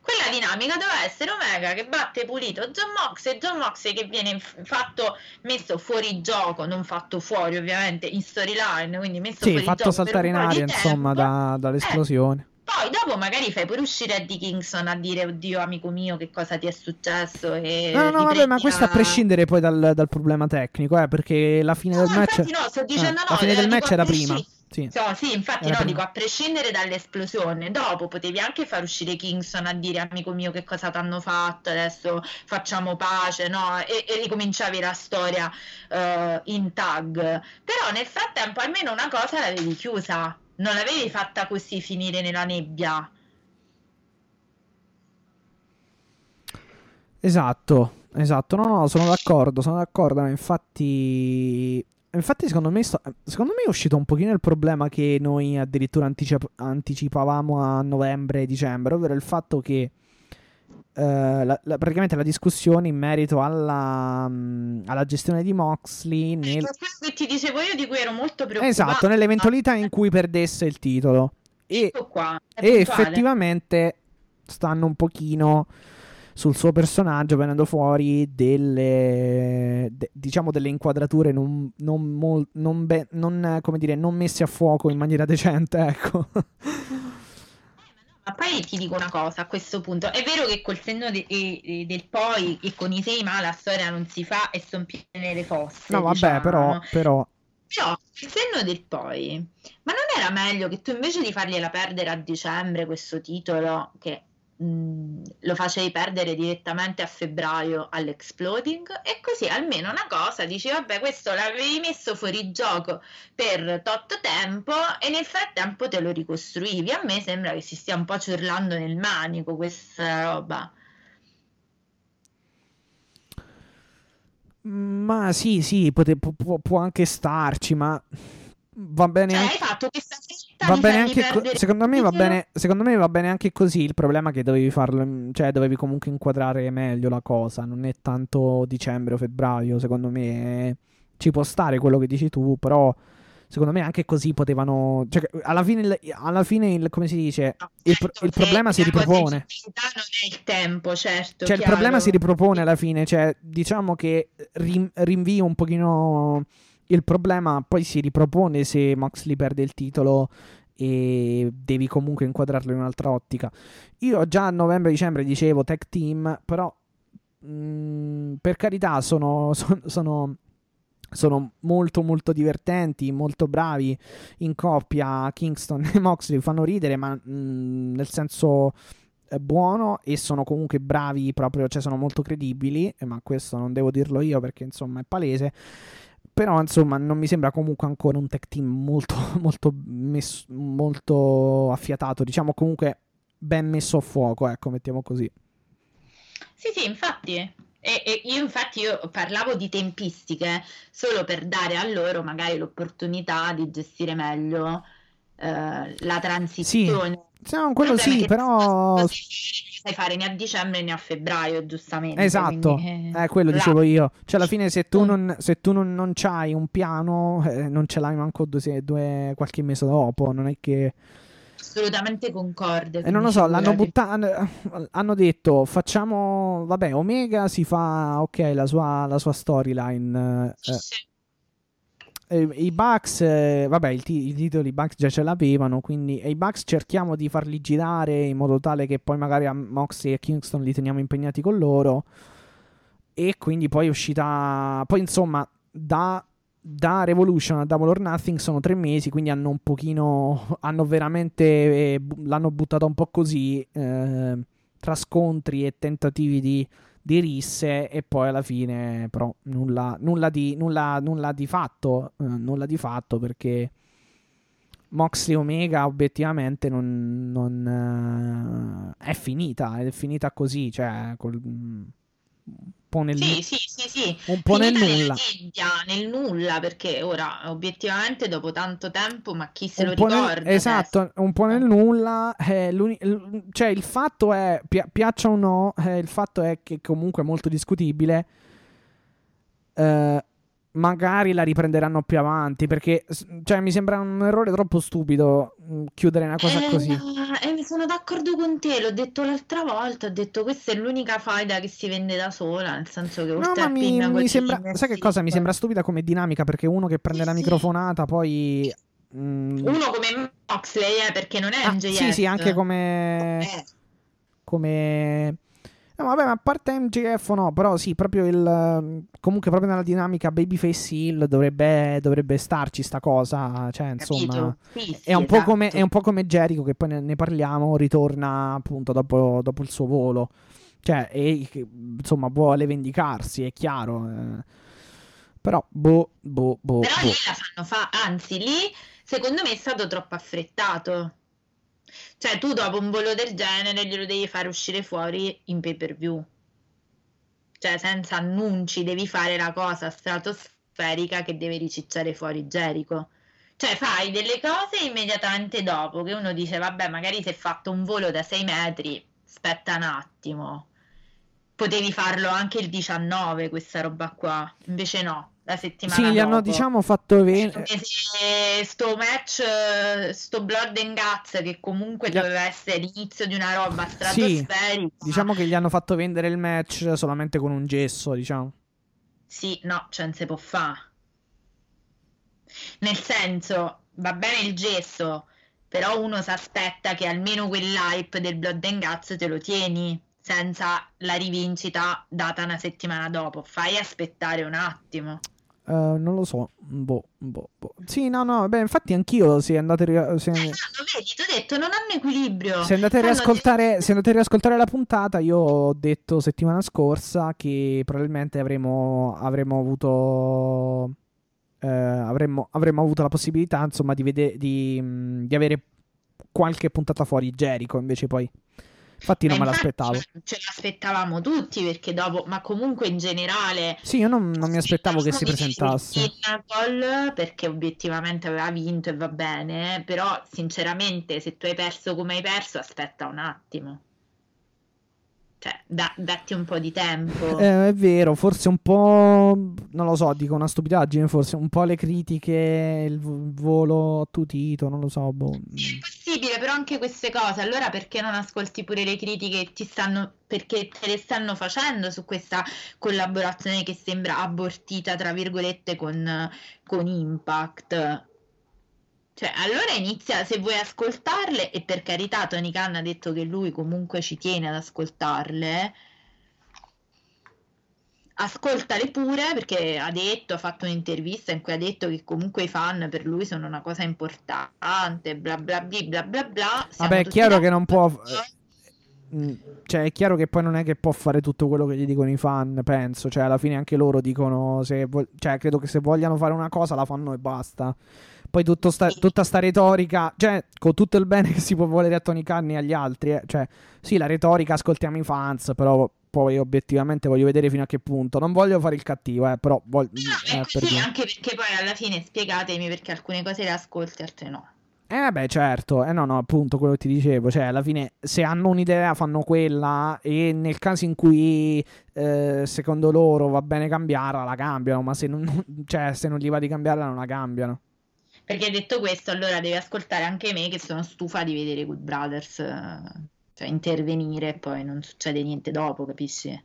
Quella dinamica doveva essere Omega che batte pulito John Moxley, John Moxley che viene fatto, messo fuori gioco, non fatto fuori ovviamente in storyline, quindi messo Sì, fuori fatto gioco saltare in aria, insomma, da- dall'esplosione. Poi dopo magari fai pure uscire Eddie Kingston a dire oddio amico mio che cosa ti è successo e No, no, vabbè, ma questo a prescindere poi dal, dal problema tecnico, eh, perché la fine No, del match... infatti no, sto dicendo eh, no, la fine eh, del match era prima. Sì. No, sì, infatti Era no, prima. dico a prescindere dall'esplosione, dopo potevi anche far uscire Kingston a dire amico mio che cosa ti hanno fatto, adesso facciamo pace, no? E, e ricominciavi la storia eh, in tag. Però nel frattempo almeno una cosa l'avevi chiusa, non l'avevi fatta così finire nella nebbia. Esatto, esatto. No, no, sono d'accordo, sono d'accordo. Infatti, infatti secondo me, sto- secondo me è uscito un pochino il problema che noi addirittura anticip- anticipavamo a novembre dicembre, ovvero il fatto che eh, la- la- praticamente la discussione in merito alla, mm, alla gestione di Moxley nel, quello che ti dicevo io di cui ero molto preoccupata. esatto, nell'eventualità in cui perdesse il titolo. E, Ecco qua, e effettivamente stanno un pochino sul suo personaggio venendo fuori delle de- diciamo delle inquadrature non, non, mol- non be- non, come dire non messe a fuoco in maniera decente ecco Ma poi ti dico una cosa a questo punto, è vero che col senno de- e- del poi e con i sei ma la storia non si fa e sono piene le fosse, no vabbè diciamo. però, però Però il senno del poi, ma non era meglio che tu invece di fargliela perdere a dicembre questo titolo, che mh, lo facevi perdere direttamente a febbraio all'Exploding, e così almeno una cosa, dici vabbè questo l'avevi messo fuori gioco per tot tempo e nel frattempo te lo ricostruivi. A me sembra che si stia un po' ciurlando nel manico questa roba. ma sì sì pote- pu- può, può anche starci ma va bene Cioè, anche Va bene anche co- secondo me va bene secondo me va bene anche così il problema è che dovevi farlo cioè dovevi comunque inquadrare meglio la cosa non è tanto dicembre o febbraio secondo me ci può stare quello che dici tu però secondo me anche così potevano. Cioè, alla fine, il, alla fine il, come si dice, No, il, certo, il problema si la ripropone. non è il tempo, certo. Cioè, il problema si ripropone alla fine. Cioè, diciamo che rinvio un pochino il problema, poi si ripropone se Moxley perde il titolo e devi comunque inquadrarlo in un'altra ottica. Io già a novembre-dicembre dicevo tag team, però mh, per carità sono, son- sono, sono molto molto divertenti, molto bravi in coppia. Kingston e Moxley fanno ridere, ma mh, nel senso buono e sono comunque bravi proprio, cioè sono molto credibili, ma questo non devo dirlo io perché insomma è palese. Però insomma non mi sembra comunque ancora un tech team molto, molto, messo- molto affiatato, diciamo comunque ben messo a fuoco, ecco, mettiamo così. Sì, sì, infatti. E, e io infatti io parlavo di tempistiche solo per dare a loro magari l'opportunità di gestire meglio eh, la transizione. Sì, no, quello sì, è però... non sai fare né a dicembre né a febbraio, giustamente. Esatto, quindi, eh, quello là. dicevo io. Cioè, alla fine, se tu non, se tu non, non c'hai un piano, eh, non ce l'hai manco due, due- qualche mese dopo. Non è che. Assolutamente concorde. E non lo so, l'hanno buttato. Hanno detto, facciamo. Vabbè, Omega si fa. Ok, la sua, la sua storyline. Eh, sì. Eh, I Bucks, eh, vabbè, il ti- i titoli Bucks già ce l'avevano, quindi i Bucks cerchiamo di farli girare in modo tale che poi magari a Moxley e Kingston li teniamo impegnati con loro. E quindi poi è uscita. Poi insomma, da, da Revolution a Double or Nothing sono tre mesi, quindi hanno un pochino. Hanno veramente. eh, l'hanno buttata un po' così. eh, tra scontri e tentativi di, di risse, e poi alla fine, però, nulla, nulla, di, nulla, nulla di fatto. eh, nulla di fatto perché. Moxley Omega obiettivamente non, non, eh, è finita, è finita così, cioè col, po' nel, Sì, sì, sì, sì. un po' nel nulla. nebbia, nel nulla, perché ora obiettivamente dopo tanto tempo, ma chi se Un lo po' nel- ricorda? esatto, un po' nel nulla. eh, cioè, il fatto è, pia- piaccia o no, eh, il fatto è che comunque è molto discutibile. eh, magari la riprenderanno più avanti. Perché cioè, mi sembra un errore troppo stupido mh, chiudere una cosa Eh, così. eh, sono d'accordo con te, l'ho detto l'altra volta, ho detto questa è l'unica faida che si vende da sola, nel senso che No, oltre ma a mi, mi sembra. Sai che cosa? Mi sembra stupida come dinamica. Perché uno che prende Sì, la microfonata, poi. mh, Uno come Moxley, eh, perché non è ah, MJF. sì, sì, anche come. Eh, come no vabbè ma a parte MJF no però sì proprio il ehm, comunque proprio nella dinamica babyface heel dovrebbe, dovrebbe starci sta cosa cioè insomma? Sì, sì, è un, po come, esatto. è un po' come Jericho che poi ne, ne parliamo ritorna appunto dopo, dopo il suo volo cioè e, insomma vuole vendicarsi è chiaro eh. però boh boh boh, Però boh. lì la fanno fa, anzi lì secondo me è stato troppo affrettato. Cioè tu dopo un volo del genere glielo devi fare uscire fuori in pay per view. Cioè senza annunci devi fare la cosa stratosferica che deve ricicciare fuori Jericho. Cioè fai delle cose immediatamente dopo che uno dice vabbè magari si è fatto un volo da 6 metri, aspetta un attimo. Potevi farlo anche il 19 questa roba qua, invece no, la settimana sì gli hanno dopo. diciamo fatto ve- Come se sto match, eh, sto Blood and Guts, che comunque Gli doveva essere l'inizio di una roba Sì, stratosferica. diciamo che gli hanno fatto vendere il match solamente con un gesso diciamo Sì, no, cioè non si può fare. Nel senso, va bene il gesso, però uno si aspetta che almeno quell'hype del Blood and Guts te lo tieni, senza la rivincita data una settimana dopo. Fai aspettare un attimo. Eh, non lo so, boh, boh, boh. Sì, no, no, beh, infatti anch'io se andate, a ri- se, Eh, vedi, ti ho detto, non hanno equilibrio. se andate a Fanno riascoltare, se andate a riascoltare la puntata, io ho detto settimana scorsa che probabilmente avremmo, avremmo avuto, eh, avremmo, avremmo avuto la possibilità, insomma, di, vede- di, mh, di avere qualche puntata fuori Jericho, invece poi, infatti non Ma me infatti l'aspettavo. Ce l'aspettavamo tutti perché dopo, ma comunque in generale. Sì, io non, non mi aspettavo che si presentasse. Pinnacle, perché obiettivamente aveva vinto e va bene, però sinceramente se tu hai perso come hai perso, aspetta un attimo. Cioè, da- datti un po' di tempo. Eh, è vero, forse un po', non lo so, dico una stupidaggine, forse un po' le critiche, il volo attutito, non lo so, boh. È possibile, però anche queste cose, allora perché non ascolti pure le critiche che ti stanno, perché te le stanno facendo su questa collaborazione che sembra abortita, tra virgolette, con, con Impact? Cioè, allora inizia, se vuoi ascoltarle, e per carità Tony Khan ha detto che lui comunque ci tiene ad ascoltarle, ascoltale pure perché ha detto, ha fatto un'intervista in cui ha detto che comunque i fan per lui sono una cosa importante, bla bla bla bla bla bla. Siamo Vabbè, è chiaro che non può... d'accordo. Mm, Cioè, è chiaro che poi non è che può fare tutto quello che gli dicono i fan, penso. Cioè, alla fine anche loro dicono. Se vo- cioè, credo che se vogliano fare una cosa la fanno e basta. Poi sta- tutta sta retorica, cioè, con tutto il bene che si può volere a Tony Khan e agli altri, eh, cioè, sì, la retorica ascoltiamo i fans, però poi obiettivamente voglio vedere fino a che punto. Non voglio fare il cattivo, eh, però voglio. No, è così, anche perché poi alla fine spiegatemi perché alcune cose le ascolti, altre no. Eh beh, certo, eh no, no, appunto quello che ti dicevo, cioè alla fine se hanno un'idea fanno quella e nel caso in cui eh, secondo loro va bene cambiarla, la cambiano, ma se non, cioè, se non gli va di cambiarla non la cambiano. Perché detto questo, allora devi ascoltare anche me che sono stufa di vedere Good Brothers, eh, cioè intervenire e poi non succede niente dopo, capisci?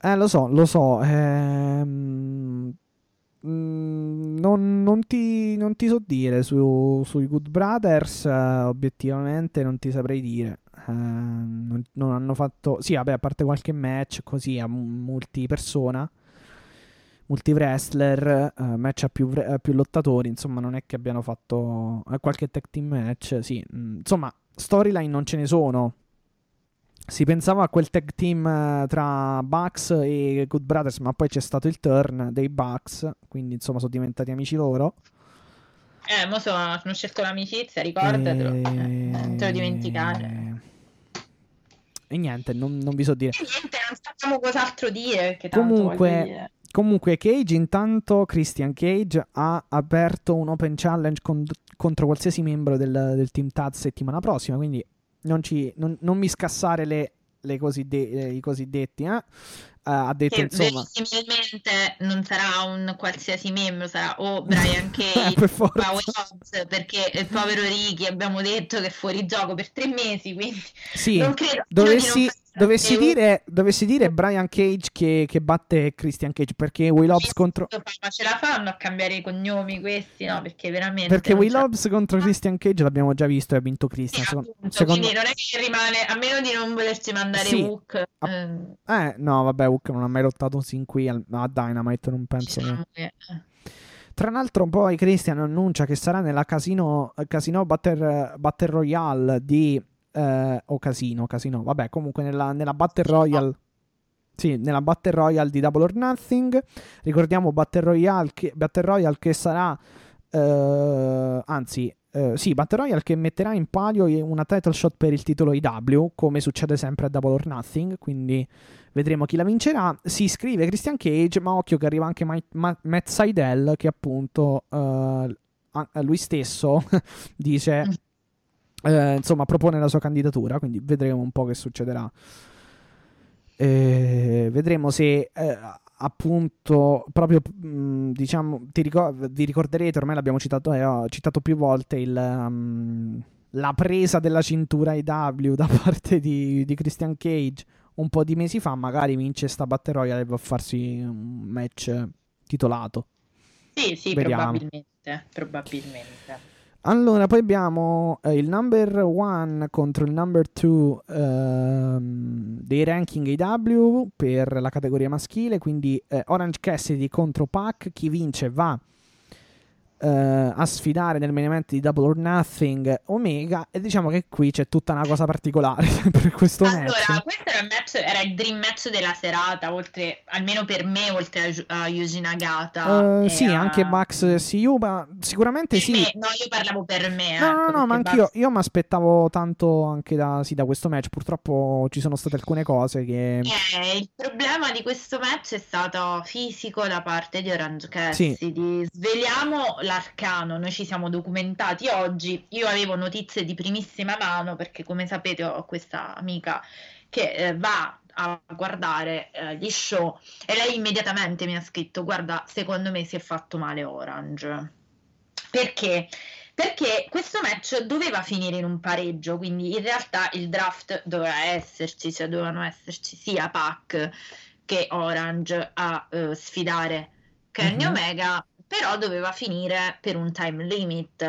Eh, lo so, lo so, ehm, mm, non, non ti, non ti so dire su, sui Good Brothers, eh, obiettivamente non ti saprei dire. Eh, non, non hanno fatto... Sì, vabbè, a parte qualche match così a multipersona, multi-wrestler, eh, match a più, a più lottatori, insomma non è che abbiano fatto eh, qualche tag team match, sì. mm, insomma, storyline non ce ne sono. Si pensava a quel tag team eh, tra Bucks e Good Brothers, ma poi c'è stato il turn dei Bucks, quindi insomma sono diventati amici loro. Eh, mo sono, hanno scelto l'amicizia, ricordatelo, E... non te lo dimenticare. E niente, non, non vi so dire. E niente, non sappiamo cos'altro dire, Comunque- dire. Comunque, Cage, intanto Christian Cage ha aperto un open challenge con- contro qualsiasi membro del, del team Taz settimana prossima. Quindi non, ci- non- non mi scassare le, le coside- i cosiddetti. eh. Eh, ha detto Che insomma. verosimilmente non sarà un qualsiasi membro, sarà o Brian Eh, Cage per o. Hobbs, perché il povero Ricky abbiamo detto che è fuori gioco per tre mesi, quindi Sì, non credo dovessi, dovessi, dire, dovessi dire Brian Cage che, che batte Christian Cage perché Will Hobbs contro. Ma ce la fanno a cambiare i cognomi questi, no? Perché veramente Perché Will Hobbs contro Christian Cage l'abbiamo già visto e ha vinto Christian. Secondo, appunto, secondo- quindi non è che rimane, a meno di non volerci mandare Sì. Hook, Ah, ehm, Eh, no, vabbè, Hook non ha mai lottato sin qui al- a Dynamite, non penso. diciamo che- Tra l'altro, poi Christian annuncia che sarà nella Casino, Casino Battle, Battle Royale di. Eh, o Casino, Casino, vabbè, comunque nella, nella Battle Royale. Sì, nella Battle Royale di Double or Nothing. Ricordiamo Battle Royale che, Battle Royale che sarà. eh, anzi, eh, sì, Battle Royale che metterà in palio una title shot per il titolo IW, come succede sempre a Double or Nothing. Quindi vedremo chi la vincerà. Si iscrive Christian Cage, ma occhio che arriva anche Ma- Ma- Matt Seidel, che appunto eh, lui stesso dice. Eh, insomma, propone la sua candidatura. Quindi vedremo un po' che succederà. Eh, vedremo se eh, appunto proprio mh, diciamo ti ricor- vi ricorderete ormai l'abbiamo citato, eh, ho citato più volte il, um, la presa della cintura IW da parte di, di Christian Cage un po' di mesi fa magari vince sta Battle Royale e va a farsi un match titolato Sì, sì, probabilmente, probabilmente. Allora, poi abbiamo eh, il number one contro il number two ehm, dei ranking AW per la categoria maschile, quindi eh, Orange Cassidy contro Pac, chi vince va eh, a sfidare nel main event di Double or Nothing Omega e diciamo che qui c'è tutta una cosa particolare per questo Allora, match. questo era il, match, era il dream match della serata, oltre, almeno per me, oltre a, Yu- a Yuji Nagata. E sì, a- anche Max ma sicuramente Per sì. me- no, io parlavo per me. No, no, ecco, no, ma perché anch'io Bugs- io mi aspettavo tanto anche da, sì, da questo match. Purtroppo ci sono state alcune cose che. Eh, il problema di questo match è stato fisico da parte di Orange Sì. Cassidy. Sveliamo l'arcano, noi ci siamo documentati oggi, io avevo notizie di primissima mano perché come sapete ho questa amica che eh, va a guardare eh, gli show e lei immediatamente mi ha scritto guarda secondo me si è fatto male Orange perché? Perché questo match doveva finire in un pareggio, quindi in realtà il draft doveva esserci, cioè dovevano esserci sia Pac che Orange a uh, sfidare Kenny mm-hmm. Omega, però doveva finire per un time limit.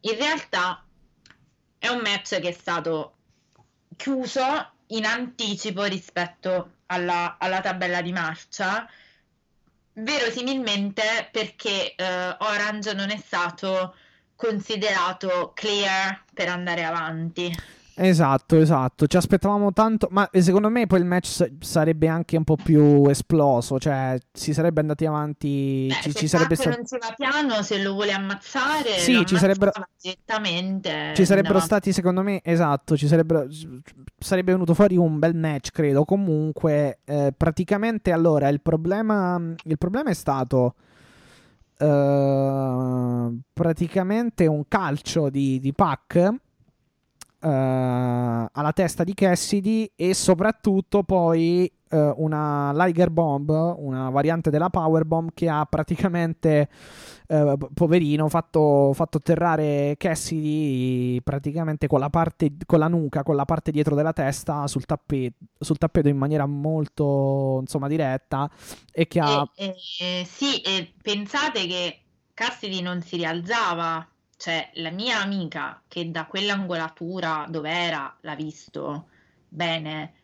In realtà è un match che è stato chiuso in anticipo rispetto alla, alla tabella di marcia, verosimilmente perché uh, Orange non è stato considerato clear per andare avanti. Esatto, esatto. Ci aspettavamo tanto, ma secondo me poi il match sarebbe anche un po' più esploso, cioè si sarebbe andati avanti. Beh, ci, se ci sarebbe stato... non si va piano, se lo vuole ammazzare, sì, ci sarebbero, direttamente. Ci sarebbero no. stati, secondo me, esatto, ci sarebbero, sarebbe venuto fuori un bel match, credo. Comunque, eh, praticamente allora il problema, il problema è stato. Uh, praticamente un calcio di, di Pac uh, alla testa di Cassidy e soprattutto poi uh, una Liger Bomb, una variante della Power Bomb che ha praticamente, uh, poverino, fatto, fatto atterrare Cassidy praticamente con la, parte, con la nuca, con la parte dietro della testa sul tappeto, sul tappeto in maniera molto insomma diretta e che ha... Eh, eh, sì, e pensate che Cassidy non si rialzava cioè la mia amica che da quell'angolatura dove era l'ha visto bene,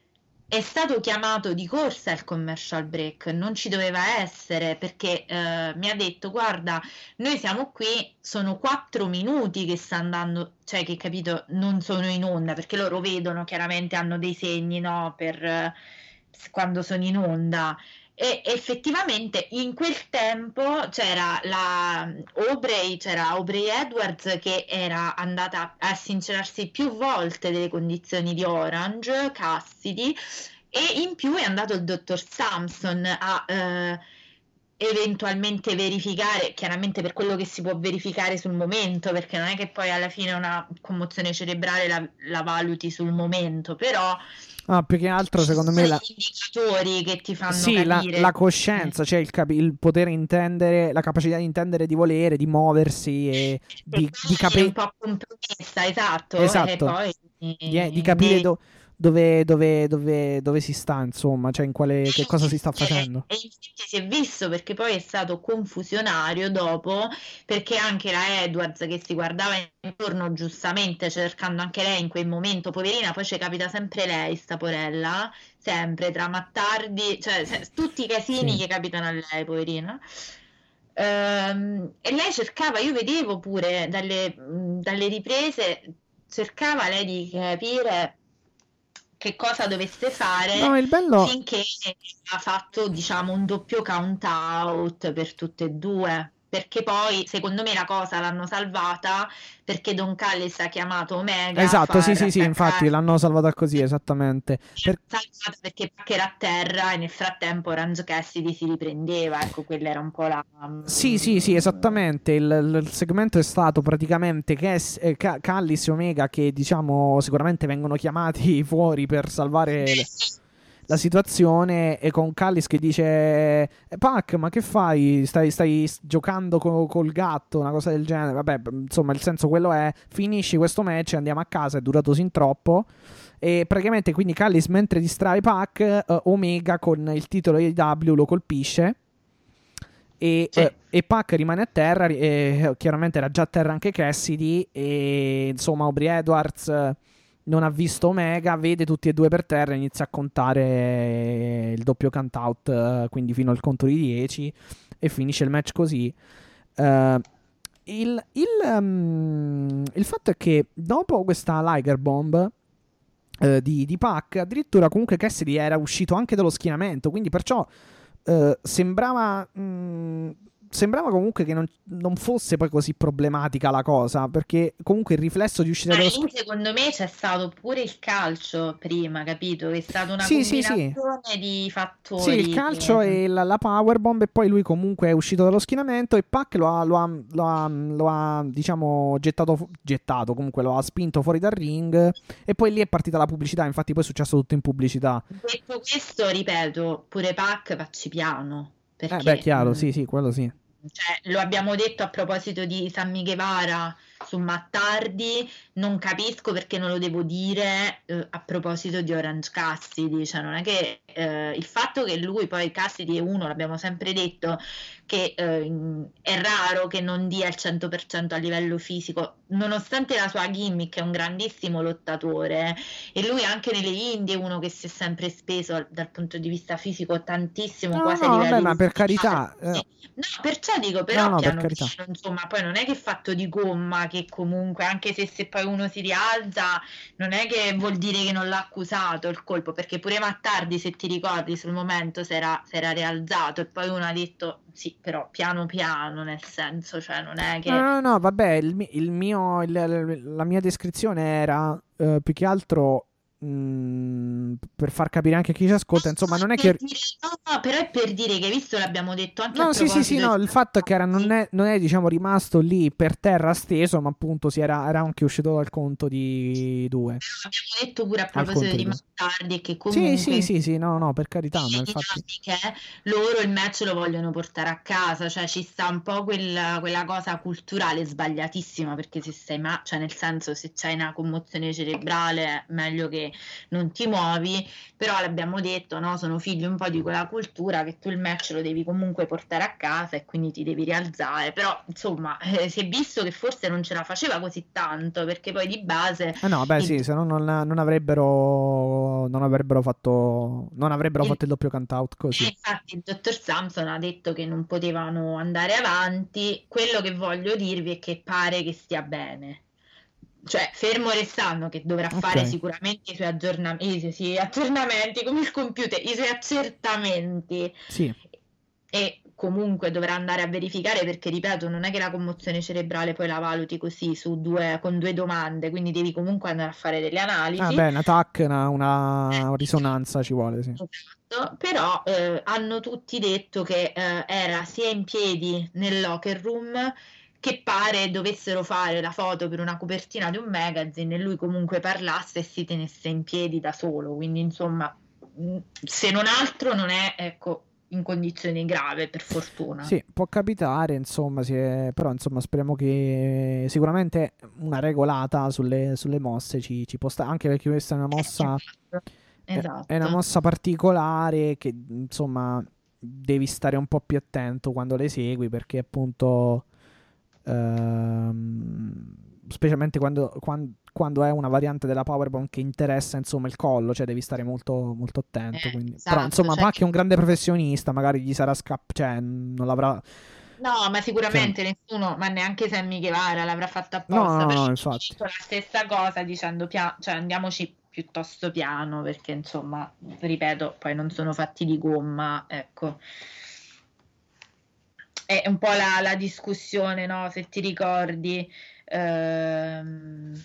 è stato chiamato di corsa il commercial break, non ci doveva essere perché eh, mi ha detto guarda, noi siamo qui, sono quattro minuti che sta andando, cioè che capito, non sono in onda perché loro vedono chiaramente hanno dei segni no, per eh, quando sono in onda e effettivamente in quel tempo c'era la Aubrey, c'era Aubrey Edwards che era andata a sincerarsi più volte delle condizioni di Orange, Cassidy e in più è andato il dottor Samson a eh, eventualmente verificare, chiaramente per quello che si può verificare sul momento, perché non è che poi alla fine una commozione cerebrale la, la valuti sul momento, però Ah, più che altro, secondo me, la... indicatori che ti fanno sì, la, la, coscienza, cioè il, cap- il, poter intendere, la capacità di intendere, di volere, di muoversi e di, di capire. un po' compromessa, esatto. Esatto. E poi, di, di capire do- dove, dove, dove, dove, si sta, insomma, cioè in quale, che cosa si sta facendo. E infatti si è visto perché poi è stato confusionario dopo, perché anche la Edwards che si guardava intorno giustamente, cercando anche lei in quel momento, poverina, poi ci capita sempre lei, sta porella, sempre tra mattardi, cioè se, tutti i casini sì. che capitano a lei, poverina. Ehm, e lei cercava, io vedevo pure dalle, dalle riprese, cercava lei di capire che cosa dovesse fare no, bello... finché ha fatto diciamo un doppio count out per tutte e due perché poi secondo me la cosa l'hanno salvata perché Don Callis ha chiamato Omega esatto sì sì sì infatti l'hanno salvata così esattamente. Per... salvata perché era a terra e nel frattempo Orange Cassidy si riprendeva ecco quella era un po' la sì sì sì esattamente. Il, il segmento è stato praticamente Cass, eh, Callis e Omega che diciamo sicuramente vengono chiamati fuori per salvare le la situazione e con Callis che dice eh, Pac ma che fai? Stai, stai giocando co- col gatto una cosa del genere. Vabbè insomma il senso quello è finisci questo match andiamo a casa è durato sin troppo. E praticamente quindi Callis mentre distrae Pac uh, Omega con il titolo AW lo colpisce. E, sì. uh, e Pac rimane a terra e chiaramente era già a terra anche Cassidy e insomma Aubrey Edwards non ha visto Omega, vede tutti e due per terra e inizia a contare il doppio count out, eh, quindi fino al conto di 10 e finisce il match così. Uh, il, il, um, il, fatto è che dopo questa Liger Bomb uh, di, di Pac, addirittura comunque Cassidy era uscito anche dallo schienamento, quindi perciò uh, sembrava... Um, sembrava comunque che non, non, fosse poi così problematica la cosa, perché comunque il riflesso di uscire dallo scontro... secondo me c'è stato pure il calcio prima, capito? È stata una sì, combinazione sì, sì. di fattori. Sì, il calcio che... e la, la powerbomb e poi lui comunque è uscito dallo schienamento e Pac lo ha, lo ha, lo ha, lo ha diciamo, gettato, gettato, comunque lo ha spinto fuori dal ring e poi lì è partita la pubblicità, infatti poi è successo tutto in pubblicità. Detto questo, ripeto, pure Pac facci piano. Perché, eh beh, chiaro, sì, sì, quello sì. Cioè, lo abbiamo detto a proposito di Sammy Guevara su Mattardi, non capisco perché non lo devo dire eh, a proposito di Orange Cassidy, cioè non è che eh, il fatto che lui poi Cassidy è uno, l'abbiamo sempre detto, che eh, è raro che non dia il 100% a livello fisico, nonostante la sua gimmick è un grandissimo lottatore e lui anche nelle Indie è uno che si è sempre speso dal punto di vista fisico tantissimo, no, quasi no, vabbè, ma per carità... Eh. No, perciò dico, però no, no, piano per piano, insomma, poi non è che è fatto di gomma, che comunque, anche se, se poi uno si rialza, non è che vuol dire che non l'ha accusato il colpo, perché pure Mattardi, se ti ricordi, sul momento si era, rialzato e poi uno ha detto sì, però piano piano, nel senso, cioè non è che... No, no, no, vabbè, il, il mio, il, la mia descrizione era uh, più che altro Mm, per far capire anche a chi ci ascolta, insomma, non è che. Dire, no, però è per dire che visto l'abbiamo detto anche No, sì, sì, sì, no, il fatto è che era, non, è, non, è, diciamo, rimasto lì per terra steso, ma appunto si era, era anche uscito dal conto di due. Abbiamo detto pure a proposito di Mattardi che comunque. Sì, sì, sì, sì, no, no, per carità, ma infatti. Loro il match lo vogliono portare a casa, cioè ci sta un po' quella, quella cosa culturale sbagliatissima perché se sei ma, cioè nel senso se c'hai una commozione cerebrale, meglio che non ti muovi, però l'abbiamo detto, no? sono figli un po' di quella cultura che tu il match lo devi comunque portare a casa e quindi ti devi rialzare, però insomma eh, si è visto che forse non ce la faceva così tanto perché poi di base... Eh no, beh sì, se no non, non, avrebbero, non avrebbero fatto non avrebbero il, fatto il doppio count out così. Eh, infatti il dottor Samson ha detto che non potevano andare avanti, quello che voglio dirvi è che pare che stia bene cioè fermo restando che dovrà okay. fare sicuramente i suoi aggiornamenti, sì, aggiornamenti come il computer, i suoi accertamenti. Sì. E comunque dovrà andare a verificare perché ripeto non è che la commozione cerebrale poi la valuti così su due, con due domande quindi devi comunque andare a fare delle analisi ah beh un attack una, una risonanza ci vuole sì. esatto. però eh, hanno tutti detto che eh, era sia in piedi nel locker room che pare dovessero fare la foto per una copertina di un magazine e lui comunque parlasse e si tenesse in piedi da solo, quindi insomma, mm, se non altro non è, ecco, in condizioni grave per fortuna. Sì, può capitare, insomma, è... però insomma speriamo che sicuramente una regolata sulle, sulle mosse ci, ci può stare, anche perché questa è una mossa... Esatto. esatto. È una mossa particolare che insomma devi stare un po' più attento quando le segui perché appunto Ehm, specialmente quando, quando, quando, è una variante della Powerbomb che interessa insomma il collo, cioè devi stare molto, molto attento. Eh, esatto, Però insomma, cioè Pac è un grande professionista, magari gli sarà scappato, cioè non l'avrà. No, ma sicuramente cioè... nessuno, ma neanche Sammy Guevara l'avrà fatto apposta. No, no, no infatti. la stessa cosa dicendo, pia- cioè andiamoci piuttosto piano, perché insomma, ripeto, poi non sono fatti di gomma, ecco è un po' la, la discussione, no? Se ti ricordi, ehm,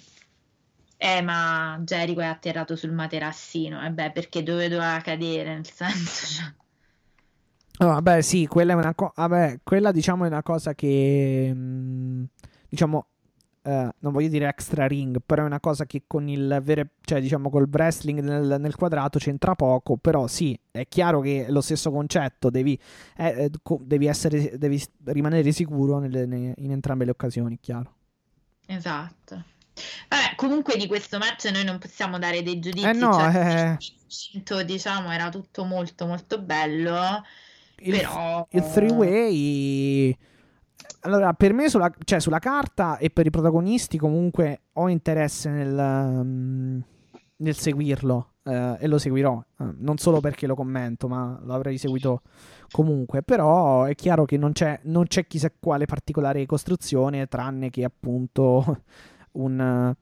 eh, ma Jericho è atterrato sul materassino, e eh beh, perché dove doveva cadere, nel senso... Cioè... Oh, vabbè, sì, quella è una cosa. Vabbè, quella diciamo è una cosa che. Mh, mm, diciamo Uh, non voglio dire extra ring, però è una cosa che con il vero, cioè diciamo col wrestling nel, nel, quadrato c'entra poco, però sì, è chiaro che è lo stesso concetto, devi, eh, eh devi, essere, devi rimanere sicuro nelle, ne, in entrambe le occasioni, chiaro. Esatto. Vabbè, comunque di questo match noi non possiamo dare dei giudizi, eh no, cioè, eh... diciamo era tutto molto molto bello, il, però... Il three way allora, per me sulla, cioè, sulla carta e per i protagonisti comunque ho interesse nel, um, nel seguirlo uh, e lo seguirò. Uh, non solo perché lo commento, ma l'avrei seguito comunque. Però è chiaro che non c'è, non c'è chissà quale particolare costruzione, tranne che appunto un...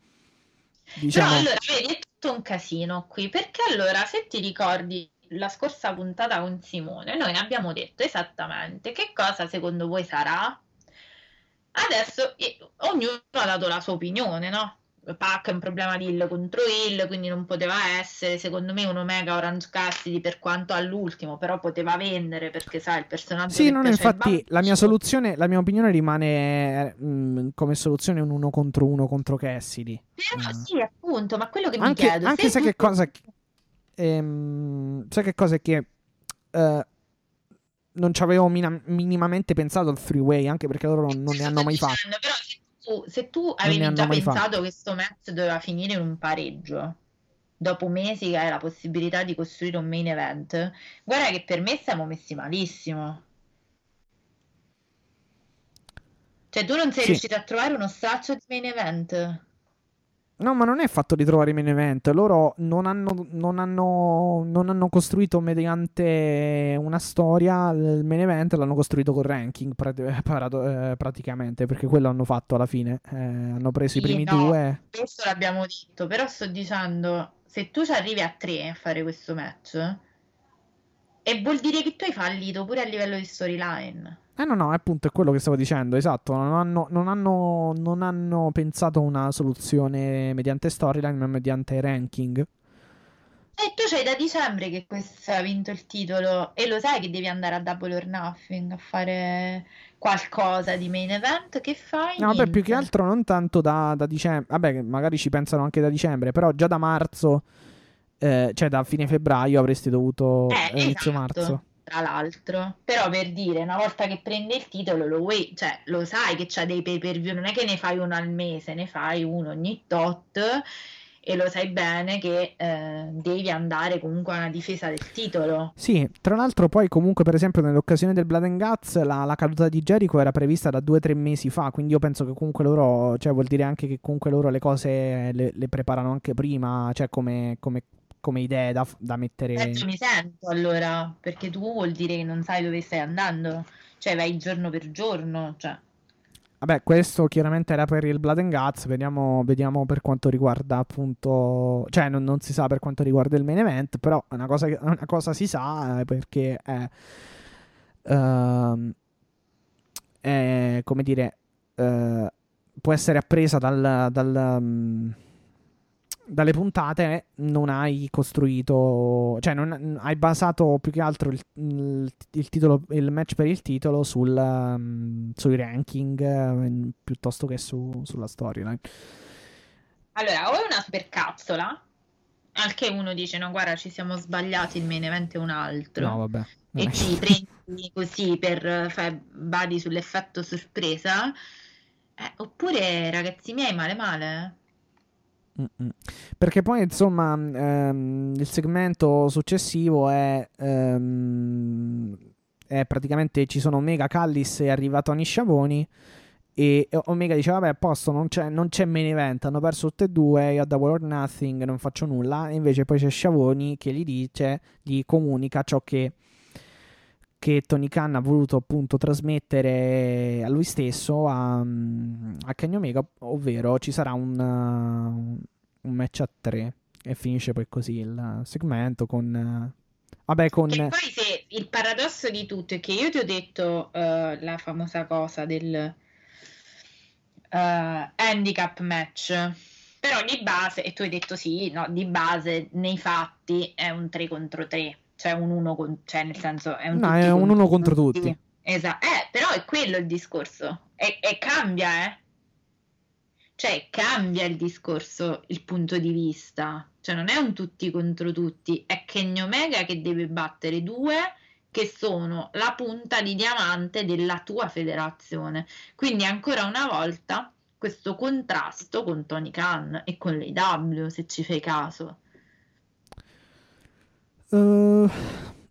Diciamo... Però allora, vedi, è tutto un casino qui, perché allora, se ti ricordi la scorsa puntata con Simone, noi abbiamo detto esattamente che cosa secondo voi sarà. Adesso ognuno ha dato la sua opinione, no? Pac è un problema di Hill contro Hill, quindi non poteva essere, secondo me, un Omega Orange Cassidy per quanto all'ultimo, però poteva vendere perché sai il personaggio Sì, non, infatti la mia soluzione, la mia opinione rimane mh, come soluzione un uno contro uno contro Cassidy. Però Mm. sì, appunto, ma quello che mi Anche, chiedo, anche sai tu- che cosa ehm, sai che cosa è che eh, non ci avevo mina- minimamente pensato al three way, anche perché loro non, non ne hanno mai fatto. Però se tu, se tu avevi già pensato fatto. che questo match doveva finire in un pareggio, dopo mesi che hai la possibilità di costruire un main event, guarda che per me siamo messi malissimo. Cioè, tu non sei Sì. riuscito a trovare uno straccio di main event. No, ma non è fatto di trovare i main event. Loro non hanno, non hanno, non hanno costruito mediante una storia il main event, l'hanno costruito col ranking prat- parato- eh, praticamente, perché quello hanno fatto alla fine. Eh, hanno preso i Sì, primi no. due. Questo l'abbiamo detto, però sto dicendo, se tu ci arrivi a tre a fare questo match, e vuol dire che tu hai fallito pure a livello di storyline. Eh no, no, appunto è quello che stavo dicendo, esatto. Non hanno, non hanno, non hanno pensato a una soluzione mediante storyline, ma mediante ranking. E tu c'hai da dicembre che questo ha vinto il titolo e lo sai che devi andare a Double or Nothing a fare qualcosa di main event. Che fai? No, Niente. più che altro non tanto da, da dicembre. Vabbè, magari ci pensano anche da dicembre, però già da marzo, eh, cioè da fine febbraio avresti dovuto Eh, eh, inizio esatto, marzo. Tra l'altro, però per dire, una volta che prendi il titolo, lo vuoi, cioè lo sai che c'ha dei pay per view, non è che ne fai uno al mese, ne fai uno ogni tot e lo sai bene che eh, devi andare comunque a una difesa del titolo. Sì, tra l'altro poi comunque per esempio nell'occasione del Blood and Guts la, la caduta di Jericho era prevista da due o tre mesi fa, quindi io penso che comunque loro, cioè vuol dire anche che comunque loro le cose le, le preparano anche prima, cioè come, come- come idee da, da mettere... Adesso mi sento allora, perché tu vuol dire che non sai dove stai andando, cioè vai giorno per giorno, cioè. Vabbè, questo chiaramente era per il Blood and Guts, vediamo, vediamo per quanto riguarda appunto, cioè non, non si sa per quanto riguarda il main event, però una cosa, una cosa si sa eh, perché è, ehm, è, come dire, eh, può essere appresa dal, dal, mm, dalle puntate, non hai costruito, cioè non hai basato più che altro il, il- il titolo, il match per il titolo sul, um, sui ranking eh, piuttosto che su- sulla storyline. Allora, o è una supercazzola, al che uno dice, no guarda ci siamo sbagliati, il main event è un altro. No, vabbè. e Eh. ci prendi così per fare badi sull'effetto sorpresa, eh, oppure ragazzi miei, male male. Perché poi, insomma, ehm, il segmento successivo è, ehm, è praticamente ci sono Omega, Callis e arriva Tony Sciavoni. E Omega dice: Vabbè, a posto, non c'è, non c'è main event. Hanno perso tutte e due. Io a Double or Nothing non faccio nulla. E invece poi c'è Sciavoni che gli dice, gli comunica ciò che, che Tony Khan ha voluto appunto trasmettere a lui stesso, a, a Kenny Omega, ovvero ci sarà un, uh, un match a tre. E finisce poi così il segmento con. uh, vabbè, con. Che poi se il paradosso di tutto è che io ti ho detto eh, la famosa cosa del eh, handicap match, però di base, e tu hai detto sì, no, di base nei fatti è un 3 contro 3, cioè un 1 con, cioè nel senso è un No, tutti è un uno contro tutti. Esatto, eh, però è quello il discorso, e, e cambia, eh. Cioè, cambia il discorso, il punto di vista. Cioè, non è un tutti contro tutti, è Kenny Omega che deve battere due che sono la punta di diamante della tua federazione. Quindi, ancora una volta, questo contrasto con Tony Khan e con l'AW, se ci fai caso. Uh,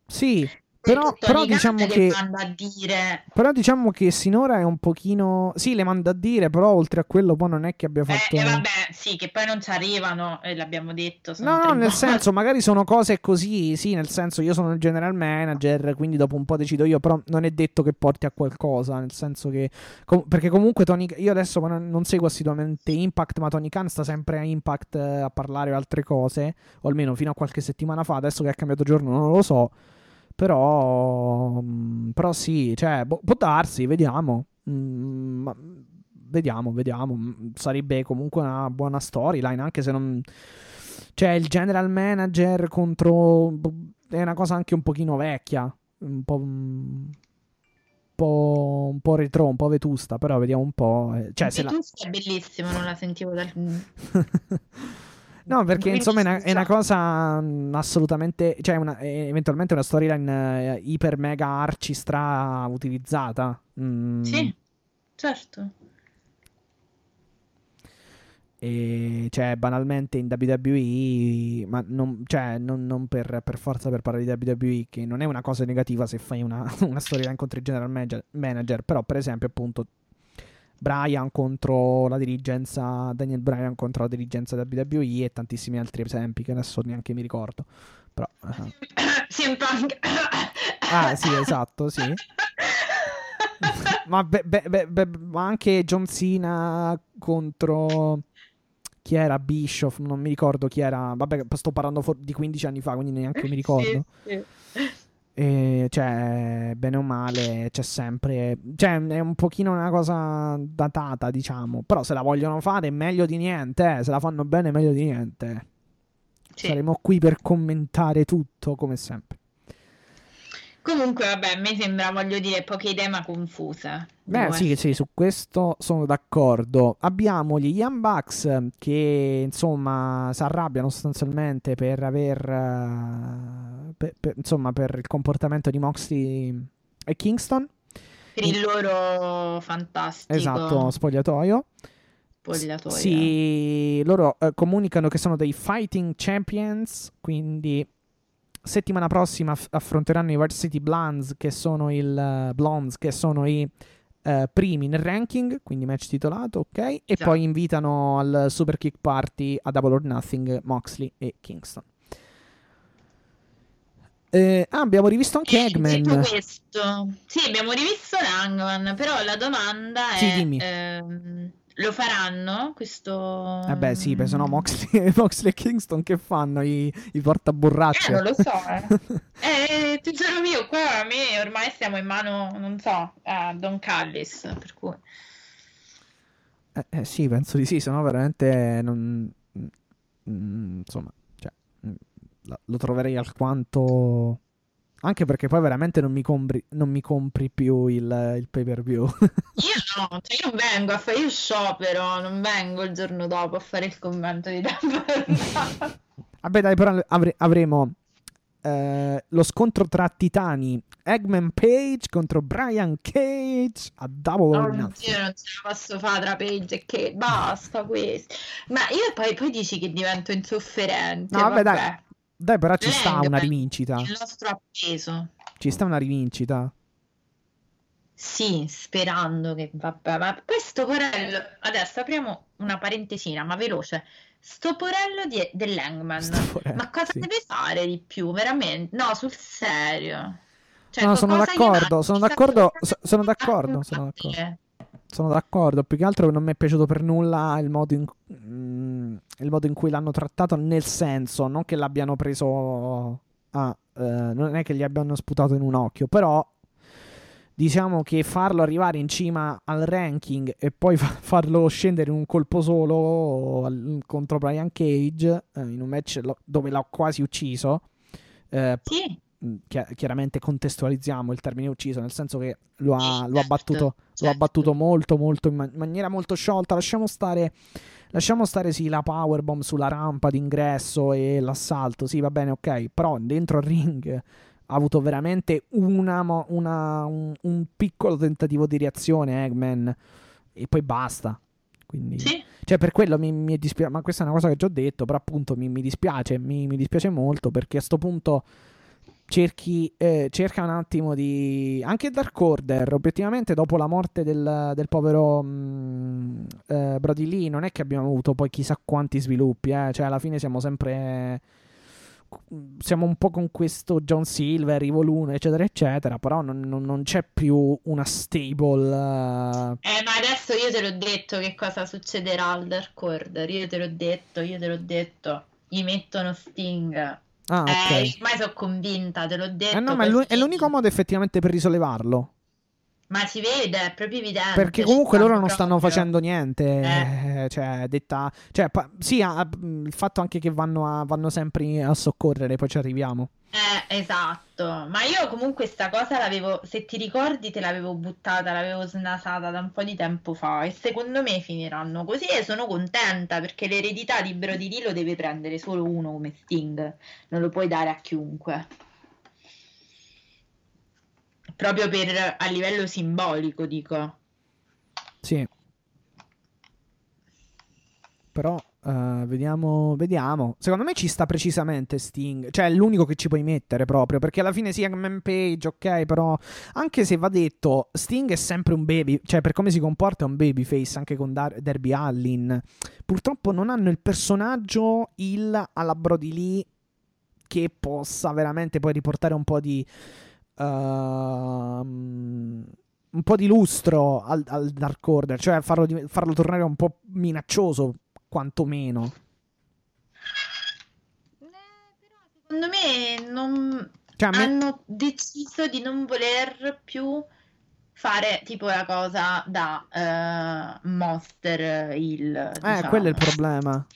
sì, Però, però, diciamo che, dire... però diciamo che sinora è un pochino... Sì, le manda a dire, però oltre a quello poi non è che abbia fatto... Eh, eh vabbè, sì, che poi non ci arrivano, e l'abbiamo detto. No, no, nel senso, magari sono cose così, sì, nel senso io sono il general manager, quindi dopo un po' decido io, però non è detto che porti a qualcosa, nel senso che... Com- perché comunque Tony... Io adesso non seguo assiduamente Impact, ma Tony Khan sta sempre a Impact eh, a parlare altre cose, o almeno fino a qualche settimana fa, adesso che ha cambiato giorno non lo so. Però, mm, però sì, cioè, boh, può darsi, vediamo. Mm, vediamo, vediamo. Mm, sarebbe comunque una buona storyline, anche se non... Cioè, il general manager contro... Boh, è una cosa anche un pochino vecchia. Un po'... Un po', un po' retro, un po' vetusta, però vediamo un po'. Eh, cioè, vetusta la... è bellissimo, non la sentivo dal... No, perché insomma è una, è una, cosa mm, assolutamente, cioè una, eventualmente una storyline uh, iper mega arci stra utilizzata. Mm. Sì, certo. E cioè, banalmente in WWE, ma non, cioè, non, non per, per, forza per parlare di WWE, che non è una cosa negativa se fai una, una storyline contro il general manager, manager, però per esempio appunto Brian contro la dirigenza, Daniel Bryan contro la dirigenza WWE e tantissimi altri esempi che adesso neanche mi ricordo. Però, uh... ah, sì, esatto, sì. ma, be, be, be, ma, anche John Cena contro chi era Bischoff, non mi ricordo chi era. Vabbè, sto parlando di 15 anni fa, quindi neanche mi ricordo. Sì, sì. E, cioè, bene o male, c'è sempre. Cioè, è un pochino una cosa datata, diciamo. Però se la vogliono fare, meglio di niente. Eh. Se la fanno bene, meglio di niente. Sì. Saremo qui per commentare tutto, come sempre. Comunque, vabbè, a me sembra, voglio dire, poche idee ma confuse. Beh, sì, sì, su questo sono d'accordo. Abbiamo gli Young Bucks che, insomma, si arrabbiano sostanzialmente per aver... Uh, per, per, insomma, per il comportamento di Moxley e Kingston. Per il loro fantastico... Esatto, spogliatoio. Spogliatoio. Sì, loro uh, comunicano che sono dei Fighting Champions, quindi settimana prossima aff- affronteranno i Varsity Blondes, che sono il uh, Blondes, che sono i uh, primi nel ranking, quindi match titolato, ok? E Già. poi invitano al Super Kick Party a Double or Nothing Moxley e Kingston. Eh, ah, abbiamo rivisto anche Eggman. Questo. Sì, abbiamo rivisto Langman, però la domanda è... Sì, ehm, lo faranno questo... Eh sì, beh, se no Moxley, Moxley e Kingston che fanno? I, i portaborracce? Eh, non lo so, eh. eh tesoro mio, qua a me ormai siamo in mano, non so, a Don Callis, per cui... Eh, eh sì, penso di sì, se no veramente non... Mm, insomma, cioè, mm, lo troverei alquanto anche perché poi veramente non mi compri, non mi compri più il, il pay per view. io no, cioè io vengo a fare il sciopero, non vengo il giorno dopo a fare il commento di Denver. Vabbè, dai, però avre- avremo eh, lo scontro tra titani Eggman Page contro Brian Cage a Double or Nothing. Io non ce la posso fare tra Page e Cage, basta questo. Ma io poi, poi dici che divento insofferente. No, vabbè, vabbè. dai. Dai, però ci sta una rivincita. Il nostro appeso. Ci sta una rivincita. Sì, sperando che vabbè, ma questo porello adesso apriamo una parentesina, ma veloce. Sto porello di, dell'Hangman, ma cosa sì. deve fare di più? Veramente? No, sul serio. Cioè, no, sono d'accordo, sono d'accordo, sono d'accordo, sono d'accordo. Sono d'accordo, più che altro non mi è piaciuto per nulla il modo in, mm, il modo in cui l'hanno trattato, nel senso, non che l'abbiano preso a... Eh, non è che gli abbiano sputato in un occhio, però diciamo che farlo arrivare in cima al ranking e poi fa- farlo scendere in un colpo solo contro Brian Cage eh, in un match dove l'ha quasi ucciso. Eh, sì. Mm, chiaramente contestualizziamo il termine ucciso, nel senso che lo ha, lo ha, battuto, certo. Lo ha battuto molto, molto in, man- maniera molto sciolta. Lasciamo stare, lasciamo stare sì, la powerbomb sulla rampa d'ingresso e l'assalto. Sì, va bene, ok. Però dentro il ring ha avuto veramente una, una, un, un, piccolo tentativo di reazione, Eggman, e poi basta. Quindi, sì. cioè, per quello mi, mi dispiace. Ma questa è una cosa che già ho detto, però appunto mi, mi dispiace, mi, mi dispiace molto perché a sto punto cerchi, eh, cerca un attimo di... Anche Dark Order, obiettivamente dopo la morte del, del povero mh, eh, Brody Lee, non è che abbiamo avuto poi chissà quanti sviluppi, eh? cioè alla fine siamo sempre... Siamo un po' con questo John Silver, Evil 1, eccetera, eccetera, però non, non, non c'è più una stable... Eh, ma adesso io te l'ho detto che cosa succederà al Dark Order, io te l'ho detto, io te l'ho detto, gli mettono Sting Ah, ok. Eh, ormai sono convinta, te l'ho detto. Eh no, ma è, l'unico modo effettivamente per risollevarlo. Ma si vede, è proprio evidente. Perché comunque loro stanno non stanno proprio. facendo niente. Eh. eh, Cioè, detta. Cioè, pa- sì, mh, il fatto anche che vanno, a- vanno sempre a soccorrere, poi ci arriviamo. Eh, esatto. Ma io comunque sta cosa l'avevo, se ti ricordi, te l'avevo buttata, l'avevo snasata da un po' di tempo fa e secondo me finiranno così e sono contenta perché l'eredità di Brody Lee lo deve prendere solo uno come Sting, non lo puoi dare a chiunque. Proprio per a livello simbolico, dico. Sì. Però. eh, vediamo, vediamo. Secondo me ci sta precisamente Sting. Cioè, è l'unico che ci puoi mettere proprio. Perché alla fine sì, è Man Page, ok. Però, anche se va detto, Sting è sempre un baby. Cioè, per come si comporta, è un babyface anche con Dar- Derby Allin. Purtroppo non hanno il personaggio il alla Brody Lee che possa veramente poi riportare un po' di. Ehm, un po' di lustro al, al Dark Order, cioè farlo, farlo tornare un po' minaccioso, quantomeno. Secondo me non... Cioè, me- hanno deciso di non voler più fare tipo la cosa da eh, Monster Hill. Eh, diciamo. quello è il problema.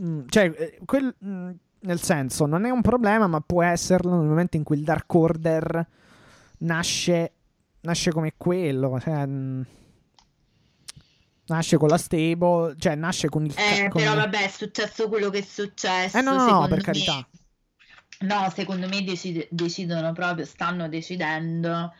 Mm, cioè, eh, quel- mm, nel senso, non è un problema, ma può esserlo nel momento in cui il Dark Order nasce, nasce come quello. Cioè, mm, nasce con la stable, cioè nasce con il... Eh, con- però vabbè, è successo quello che è successo. Eh, no, no, no, secondo per me- carità. No, secondo me decide- decidono proprio, stanno decidendo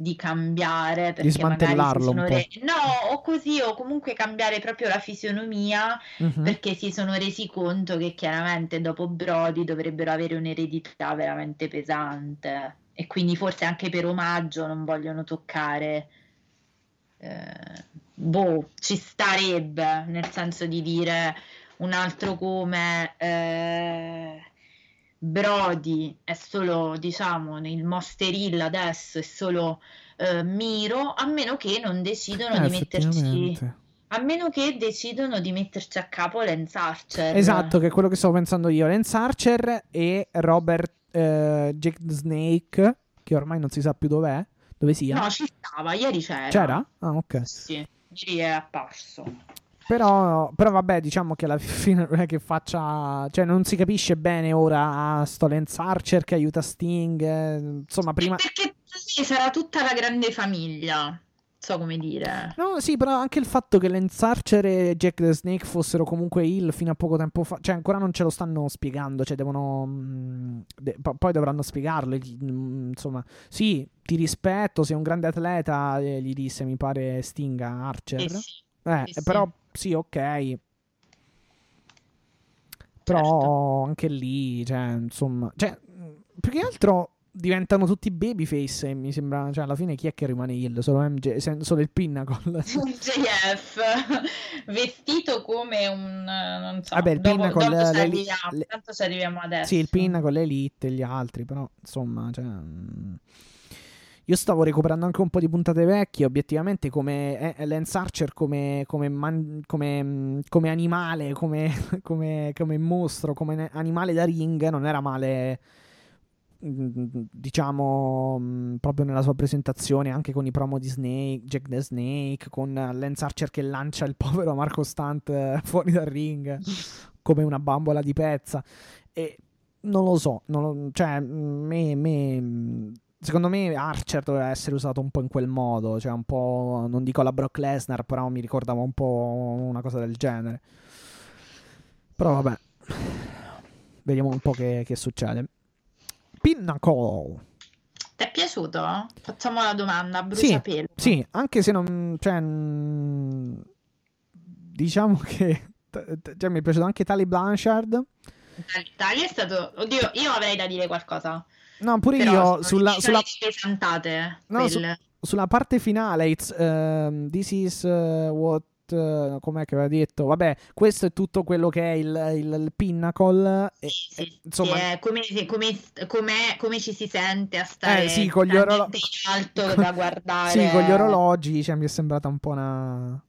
di cambiare perché smantellarlo magari si sono re- No, o così, o comunque cambiare proprio la fisionomia Mhm. perché si sono resi conto che chiaramente dopo Brody dovrebbero avere un'eredità veramente pesante e quindi forse anche per omaggio non vogliono toccare. eh, boh, ci starebbe nel senso di dire un altro come eh, Brody è solo, diciamo, nel Monster Hill adesso è solo eh, Miro, a meno che non decidono Eh, di metterci a meno che decidono di metterci a capo Lance Archer. Esatto, che è quello che stavo pensando io. Lance Archer e Robert eh, Jake the Snake, che ormai non si sa più dov'è, dove sia. No, ci stava, ieri c'era. C'era? Ah, ok. Sì, ieri è apparso. Però, però vabbè, diciamo che alla fine non è che faccia... Cioè, non si capisce bene ora a sto Lance Archer che aiuta Sting. eh, Insomma, prima... Perché sì, sarà tutta la grande famiglia, so come dire. No, sì, però anche il fatto che Lance Archer e Jack the Snake fossero comunque Hill fino a poco tempo fa, cioè ancora non ce lo stanno spiegando, cioè devono... mm, de- po- poi dovranno spiegarlo, mm, insomma, sì, ti rispetto, sei un grande atleta, eh, gli disse, mi pare, Sting a Archer. Eh sì, Eh, sì, sì. però sì, ok. Però Certo. anche lì, cioè, insomma, cioè, mh, più che altro diventano tutti babyface e mi sembra, cioè, alla fine chi è che rimane Hill? Solo MJ, solo il Pinnacle. JF vestito come un non so Vabbè, il dopo, Pinnacle, dopo le- arriviamo, le- tanto ci arriviamo adesso sì, il Pinnacle, l'Elite e gli altri, però, insomma, cioè... mh, Io stavo recuperando anche un po' di puntate vecchie, obiettivamente come eh, Lance Archer come, come, man- come, mh, come animale, come, come, come mostro, come animale da ring, non era male, diciamo, proprio nella sua presentazione, anche con i promo di Snake, Jack the Snake, con Lance Archer che lancia il povero Marco Stunt eh, fuori dal ring come una bambola di pezza. E non lo so, non lo- cioè, me, me- secondo me Archer doveva essere usato un po' in quel modo, cioè un po', non dico la Brock Lesnar, però mi ricordava un po' una cosa del genere. Però vabbè, vediamo un po' che, che succede. Pinnacle. ti è piaciuto? facciamo la domanda a Sì, bruciapelo Sì, anche se non. Cioè, diciamo che. Cioè, mi è piaciuto anche Tali Blanchard. L'Italia è stato oddio io avrei da dire qualcosa No, pure Però io sulla, sulla, pesantate, No, su- sulla parte finale, it's, ehm, this is eh, what. Eh, com'è che aveva detto? Vabbè, questo è tutto quello che è il, il, il pinnacle. E, Sì, e, insomma, sì, è come, come, come- come ci si sente a stare Eh, sì, con gli in alto da guardare. Sì, con gli orologi cioè, mi è sembrata un po' una.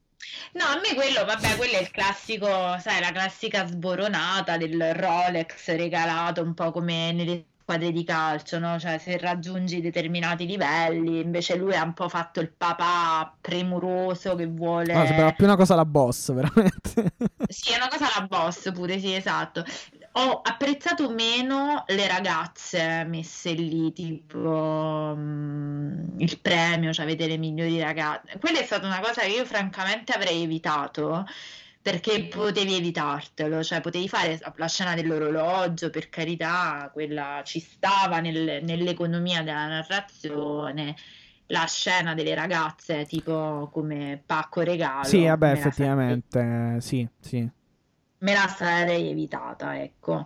No, a me quello, vabbè, quello è il classico, sai, la classica sboronata del Rolex regalato un po' come nelle squadre di calcio, no? Cioè, se raggiungi determinati livelli, invece lui ha un po' fatto il papà premuroso che vuole... No, sembrava più una cosa da boss, veramente. Sì, è una cosa la boss pure, sì, esatto. Ho apprezzato meno le ragazze messe lì, tipo mm, il premio, cioè avete le migliori ragazze. Quella è stata una cosa che io francamente avrei evitato. Perché potevi evitartelo, cioè potevi fare la scena dell'orologio, per carità, quella ci stava nel- nell'economia della narrazione, la scena delle ragazze, tipo come pacco regalo. sì, vabbè, sarei- effettivamente, eh, sì, sì. me la sarei evitata, ecco.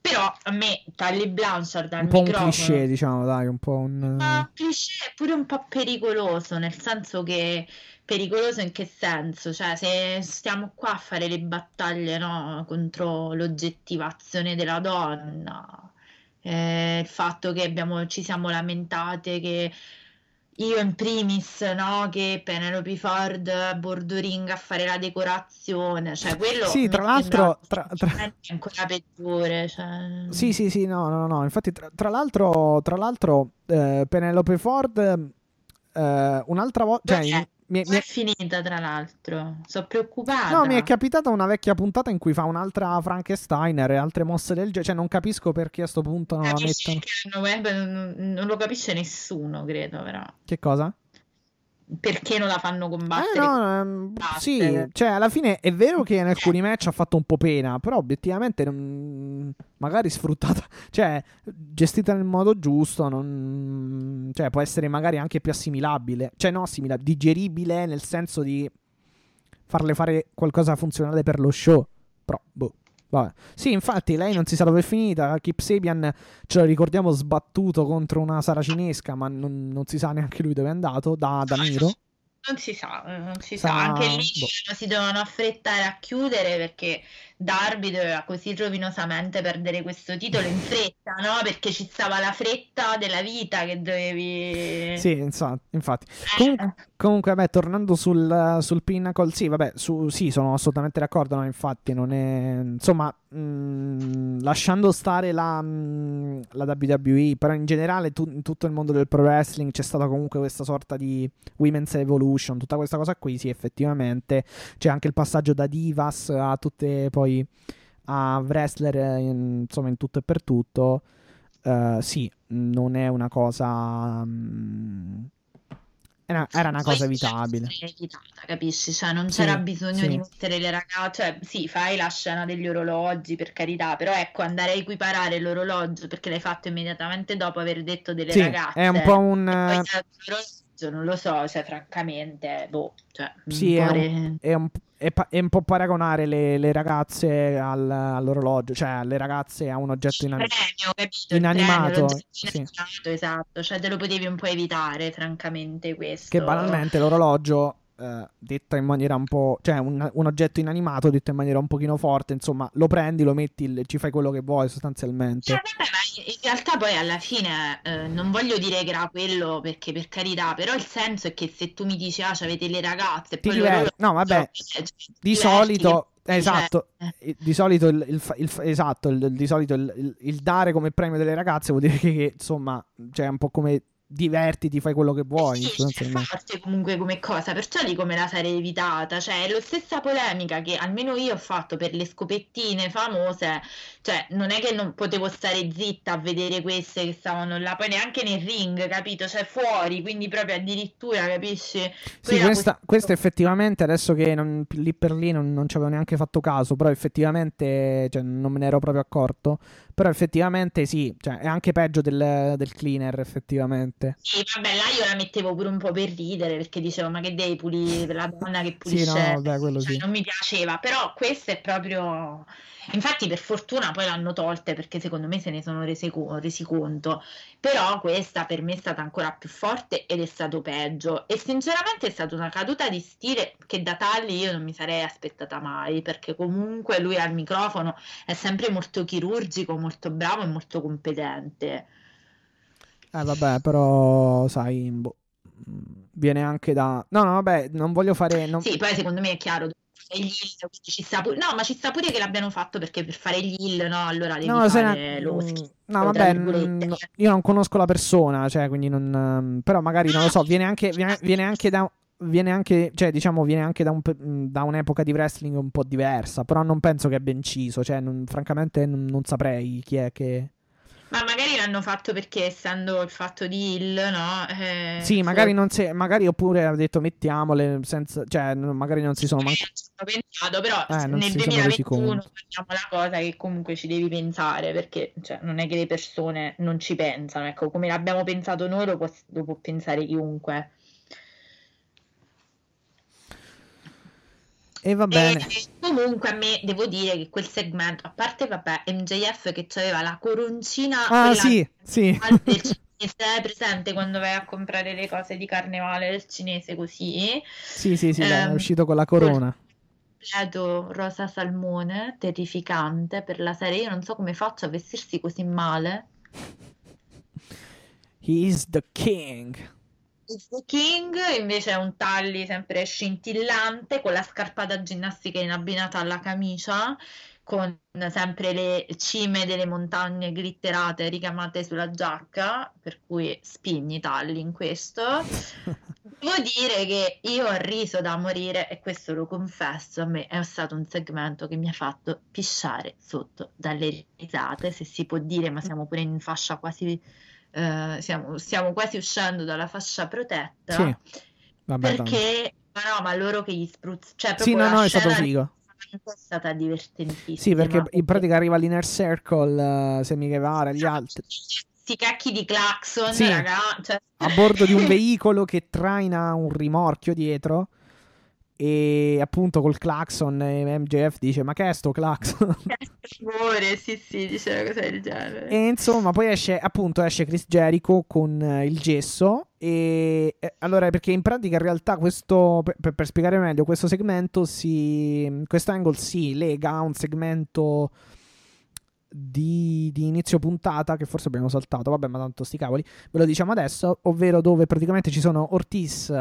Però a me Tully Blanchard al Un po' un microfono cliché, diciamo, dai, un po' un... ma un cliché è pure un po' pericoloso, nel senso che pericoloso in che senso? Cioè, se stiamo qua a fare le battaglie, no, contro l'oggettivazione della donna, eh, il fatto che abbiamo, ci siamo lamentate che io in primis, no, che Penelope Ford a bordo ring a fare la decorazione, cioè quello Sì, tra l'altro... Tra, tra- è ancora peggiore, cioè... Sì, sì, sì, no, no, no. Infatti, tra, tra l'altro, tra l'altro eh, Penelope Ford, eh, un'altra volta... Cioè? Mi, mi Come è, è finita, tra l'altro? Sono preoccupata. no, mi è capitata una vecchia puntata in cui fa un'altra Frankensteiner e altre mosse del genere. Cioè, non capisco perché a sto punto non la Capisci mettono. che hanno- non, non lo capisce nessuno, credo, però. Che cosa? Perché non la fanno Eh, combattere? no, ehm, Basta. sì, cioè, alla fine è vero che in alcuni match ha fatto un po' pena, però obiettivamente non- magari sfruttata, cioè, gestita nel modo giusto, non, cioè, può essere magari anche più assimilabile, cioè, no, assimilabile, digeribile nel senso di farle fare qualcosa funzionale per lo show, però, boh. Vabbè. Sì, infatti lei non si sa dove è finita. Kip Sabian ce lo ricordiamo sbattuto contro una saracinesca, ma non, non si sa neanche lui dove è andato. Da, da Miro. Non si sa, eh, non si Sa- sa. Anche lì boh. si dovevano affrettare a chiudere perché Darby doveva così rovinosamente perdere questo titolo in fretta, no? Perché ci stava la fretta della vita che dovevi... Sì, insa- infatti. Eh, Comunque, comunque, vabbè, tornando sul, sul Pinnacle, sì, vabbè, su- sì, sono assolutamente d'accordo, no, infatti, non è... Insomma, mh, lasciando stare la, mh, la WWE, però in generale tu- in tutto il mondo del pro wrestling c'è stata comunque questa sorta di Women's Evolution, tutta questa cosa qui, sì, effettivamente. C'è anche il passaggio da divas a tutte poi a wrestler, eh, in- insomma, in tutto e per tutto. Eh, sì, non è una cosa... mh, era, era una cosa evitabile. evitata, capisci? Cioè, non Sì, c'era bisogno sì. di mettere le ragazze, cioè, sì, fai la scena degli orologi, per carità, però ecco, andare a equiparare l'orologio perché l'hai fatto immediatamente dopo aver detto delle Sì, ragazze. è un po' un... poi eh, non lo so, cioè, francamente, boh, cioè, Sì, un è un- è un, è pa- è un po' paragonare le, le ragazze al- all'orologio, cioè le ragazze a un oggetto inanimato. premio, capito? Il Inanimato, premio, sì. esatto, cioè te lo potevi un po' evitare, francamente, questo. Che banalmente l'orologio, eh, detto in maniera un po'... cioè un, un oggetto inanimato detto in maniera un pochino forte, insomma, lo prendi, lo metti, ci fai quello che vuoi sostanzialmente. Cioè, vabbè, ma in realtà poi alla fine eh, non voglio dire che era quello perché per carità, però il senso è che se tu mi dici ah, avete le ragazze poi loro No, vabbè, cioè, di solito... Esatto, eh, di solito il, il il esatto, il- di solito il dare come premio delle ragazze vuol dire che, che, insomma, cioè è un po' come divertiti, fai quello che vuoi. Sì, è sostanzialmente. forte comunque come cosa, perciò dico me la sarei evitata, cioè è la stessa polemica che almeno io ho fatto per le scopettine famose, cioè non è che non potevo stare zitta a vedere queste che stavano là, poi neanche nel ring, capito? Cioè fuori, quindi proprio addirittura, capisci? Sì, Quella questa, questione- questa effettivamente, adesso che non- lì per lì non, non ci avevo neanche fatto caso, però effettivamente cioè, non me ne ero proprio accorto. Però effettivamente sì, cioè, è anche peggio del, del cleaner, effettivamente. Sì, vabbè, là io la mettevo pure un po' per ridere perché dicevo, ma che devi pulire la donna che Sì, pulisce? no, vabbè, quello Cioè, sì. non mi piaceva, però questo è proprio Infatti, per fortuna poi l'hanno tolte perché secondo me se ne sono resi, resi, conto. Però questa per me è stata ancora più forte ed è stato peggio. E sinceramente è stata una caduta di stile che da tale io non mi sarei aspettata mai. Perché comunque lui al microfono è sempre molto chirurgico, molto bravo e molto competente. Eh, vabbè, però sai. Boh viene anche da... No, no, vabbè, non voglio fare... Non... Sì, poi secondo me è chiaro, gli hill, ci sta pure... No, ma ci sta pure che l'abbiano fatto perché per fare gli hill, no, allora devi no, fare ne... lo schifo. No, vabbè, no, io non conosco la persona, cioè, quindi non... Ehm, però magari, non lo so, viene anche, viene, viene anche da... Viene anche, cioè, diciamo, viene anche da, un, da, un'epoca di wrestling un po' diversa, però non penso che abbia inciso, cioè, non, francamente non, non saprei chi è che... Ma magari l'hanno fatto perché essendo il fatto di Hill, no? Eh, sì, magari non si, magari oppure ha detto mettiamole senza, cioè magari non si sono manco pensato, però eh, nel 2021 facciamo la cosa che comunque ci devi pensare perché cioè, non è che le persone non ci pensano, ecco, come l'abbiamo pensato noi lo può, lo può pensare chiunque. E va bene. E comunque a me devo dire che quel segmento, a parte vabbè, MJF che aveva la coroncina ah, sì, sì. del cinese, presente quando vai a comprare le cose di carnevale del cinese così. Sì, sì, sì, um, è uscito con la corona. Completo rosa salmone, terrificante per la serie. Io non so come faccio a vestirsi così male. He's the king. The King invece è un tagli sempre scintillante con la scarpa da ginnastica in abbinata alla camicia con sempre le cime delle montagne glitterate ricamate sulla giacca, per cui spigni tagli in questo. Devo dire che io ho riso da morire e questo lo confesso, a me è stato un segmento che mi ha fatto pisciare sotto dalle risate, se si può dire, ma siamo pure in fascia quasi eh, siamo, stiamo quasi uscendo dalla fascia protetta. Sì. Vabbè, perché, ma no, ma loro che gli spruzzano. Cioè, sì, no, no, è stato figo. È stata divertentissima. Sì, perché in pratica arriva l'inner circle, uh, Semi Guevara e gli altri. Sti cacchi di clacson, sì. raga. Cioè... A bordo di un veicolo che traina un rimorchio dietro e appunto col clacson MJF dice ma che è sto clacson? Amore, sì sì dice una cosa del genere. E insomma poi esce appunto esce Chris Jericho con eh, il gesso e eh, allora perché in pratica in realtà questo per, per, spiegare meglio questo segmento si questo angle si lega a un segmento di, di, inizio puntata che forse abbiamo saltato. Vabbè ma tanto sti cavoli. Ve lo diciamo adesso ovvero dove praticamente ci sono Ortiz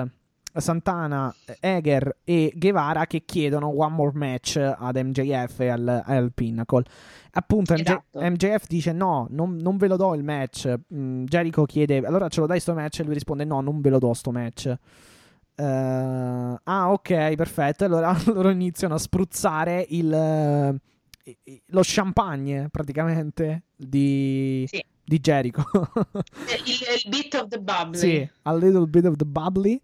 Santana, Eger e Guevara che chiedono one more match ad MJF e al, al Pinnacle. Appunto, esatto. MJ, MJF dice no, non, non, ve lo do il match. Mm, Jericho chiede allora ce lo dai sto match? E lui risponde no, non ve lo do sto match. Uh, ah, ok, perfetto. Allora loro iniziano a spruzzare il, lo champagne praticamente di, sì. di Jericho. il, il bit of the bubbly. Sì, a little bit of the bubbly.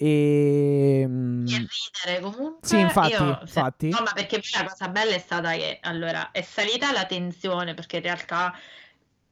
E, mm, e ridere comunque. Sì, infatti, io, infatti. no, ma perché poi la cosa bella è stata che allora è salita la tensione perché in realtà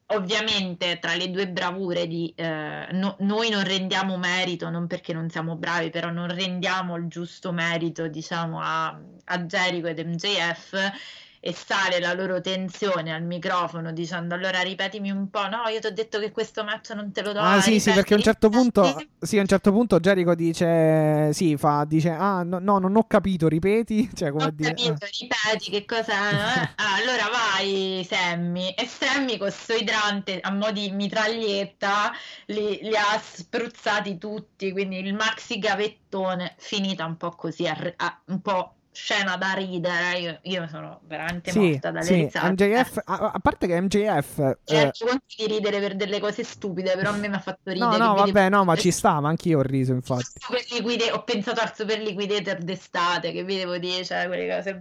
ovviamente tra le due bravure di eh, no, noi non rendiamo merito, non perché non siamo bravi, però non rendiamo il giusto merito, diciamo, a, a Jericho ed MJF e sale la loro tensione al microfono dicendo allora ripetimi un po', no, io ti ho detto che questo match non te lo do. Ah, sì, sì, perché a un certo punto, sì, a un certo punto Jericho dice, sì, fa, dice, ah, no, no non ho capito, ripeti, cioè come ho dire... capito, ah. ripeti, che cosa... Eh? ah, allora vai, Sammy, e Sammy con questo idrante a mo' di mitraglietta li, li ha spruzzati tutti, quindi il maxi gavettone finita un po' così, a, a, un po' scena da ridere. Io, io sono veramente sì, morta dalle sì. risate. MJF, a, a, parte che MJF. Cerco eh... di ridere per delle cose stupide, però a me mi ha fatto ridere. No, no, vabbè, no, ma ci sta, ma anch'io ho riso, infatti. Liquide... Ho pensato al super liquidator d'estate, che vi devo dire, cioè quelle cose.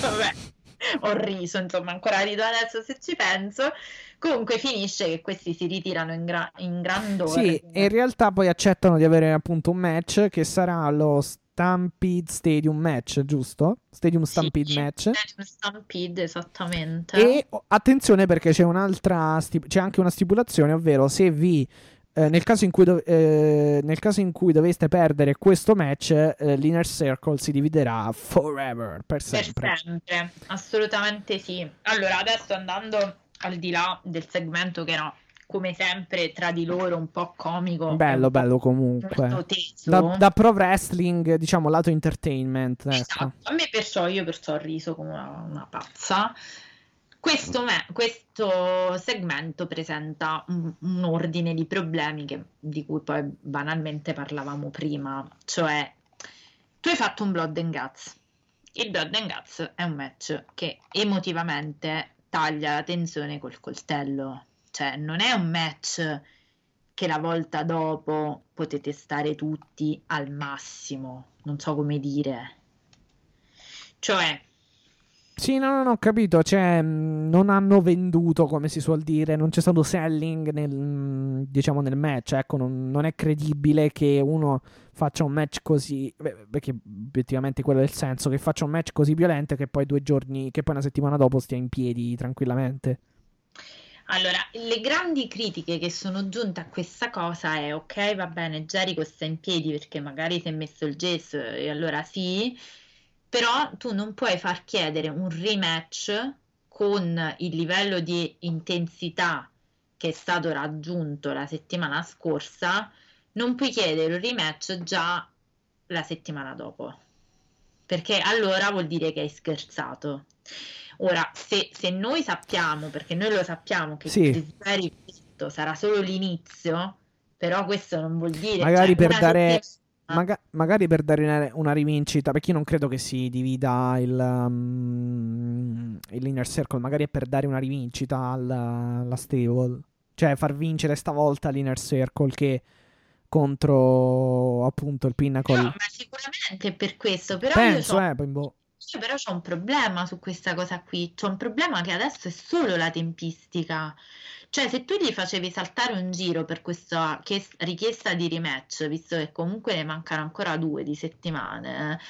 vabbè. ho riso, insomma, ancora rido adesso se ci penso. Comunque finisce che questi si ritirano in, gra- in grandore. Sì, e in realtà poi accettano di avere appunto un match che sarà lo Stampede Stadium Match, giusto? Stadium Stampede sì, Match. Stadium Stampede, esattamente. E attenzione perché c'è un'altra, stip- c'è anche una stipulazione, ovvero se vi eh, nel, caso do- eh, nel, caso in cui doveste perdere questo match, eh, l'Inner Circle si dividerà forever, per sempre. Per sempre, assolutamente sì. Allora, adesso andando al di là del segmento che era come sempre tra di loro un po' comico. Bello, bello comunque. Da, da, pro wrestling, diciamo, lato entertainment. Ecco. Esatto. A me perciò, io perciò ho riso come una, una pazza. Questo, me, questo, segmento presenta un, un ordine di problemi che, di cui poi banalmente parlavamo prima, cioè tu hai fatto un Blood and Guts. Il Blood and Guts è un match che emotivamente taglia la tensione col coltello, cioè non è un match che la volta dopo potete stare tutti al massimo, non so come dire. Cioè, sì, no, no, no, ho capito. Cioè, mm, non hanno venduto, come si suol dire, non c'è stato selling nel, mm, diciamo, nel match. Ecco, non, non, è credibile che uno faccia un match così. Perché obiettivamente quello è il senso: che faccia un match così violento che poi due giorni, che poi una settimana dopo stia in piedi tranquillamente. Allora, le grandi critiche che sono giunte a questa cosa è ok, va bene, Jericho sta in piedi perché magari si è messo il gesso e allora sì, però tu non puoi far chiedere un rematch con il livello di intensità che è stato raggiunto la settimana scorsa, non puoi chiedere un rematch già la settimana dopo, perché allora vuol dire che hai scherzato. Ora, se, se noi sappiamo, perché noi lo sappiamo che sì. il sarà solo l'inizio, però questo non vuol dire... Magari cioè, per dare... Maga- magari per dare una, una, rivincita, perché io non credo che si divida il, um, il circle, magari è per dare una rivincita alla, alla stable, cioè far vincere stavolta l'inner circle che contro appunto il pinnacle. No, ma sicuramente è per questo, però Penso, io eh, poi boh. Io però ho un problema su questa cosa qui, c'ho un problema che adesso è solo la tempistica. Cioè, se tu gli facevi saltare un giro per questa richiesta di rematch, visto che comunque ne mancano ancora due di settimane,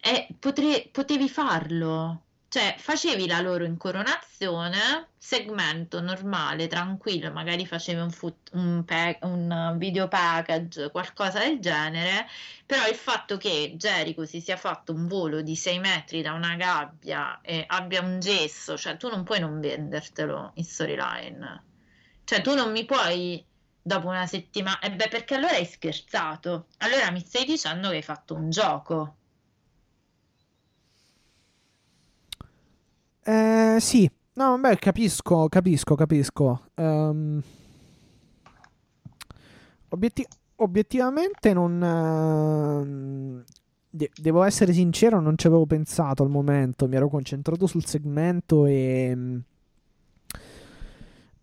eh, potre- potevi farlo. Cioè, facevi la loro incoronazione, segmento normale, tranquillo, magari facevi un, foot, un, pack, un, video package, qualcosa del genere, però il fatto che Jericho si sia fatto un volo di 6 metri da una gabbia e abbia un gesso, cioè tu non puoi non vendertelo in storyline. Cioè, tu non mi puoi dopo una settimana... E eh beh, perché allora hai scherzato. Allora mi stai dicendo che hai fatto un gioco. Eh, sì, no, beh, capisco, capisco, capisco. Um, obiettiv- obiettivamente non... Uh, de- devo essere sincero, non ci avevo pensato al momento, mi ero concentrato sul segmento e...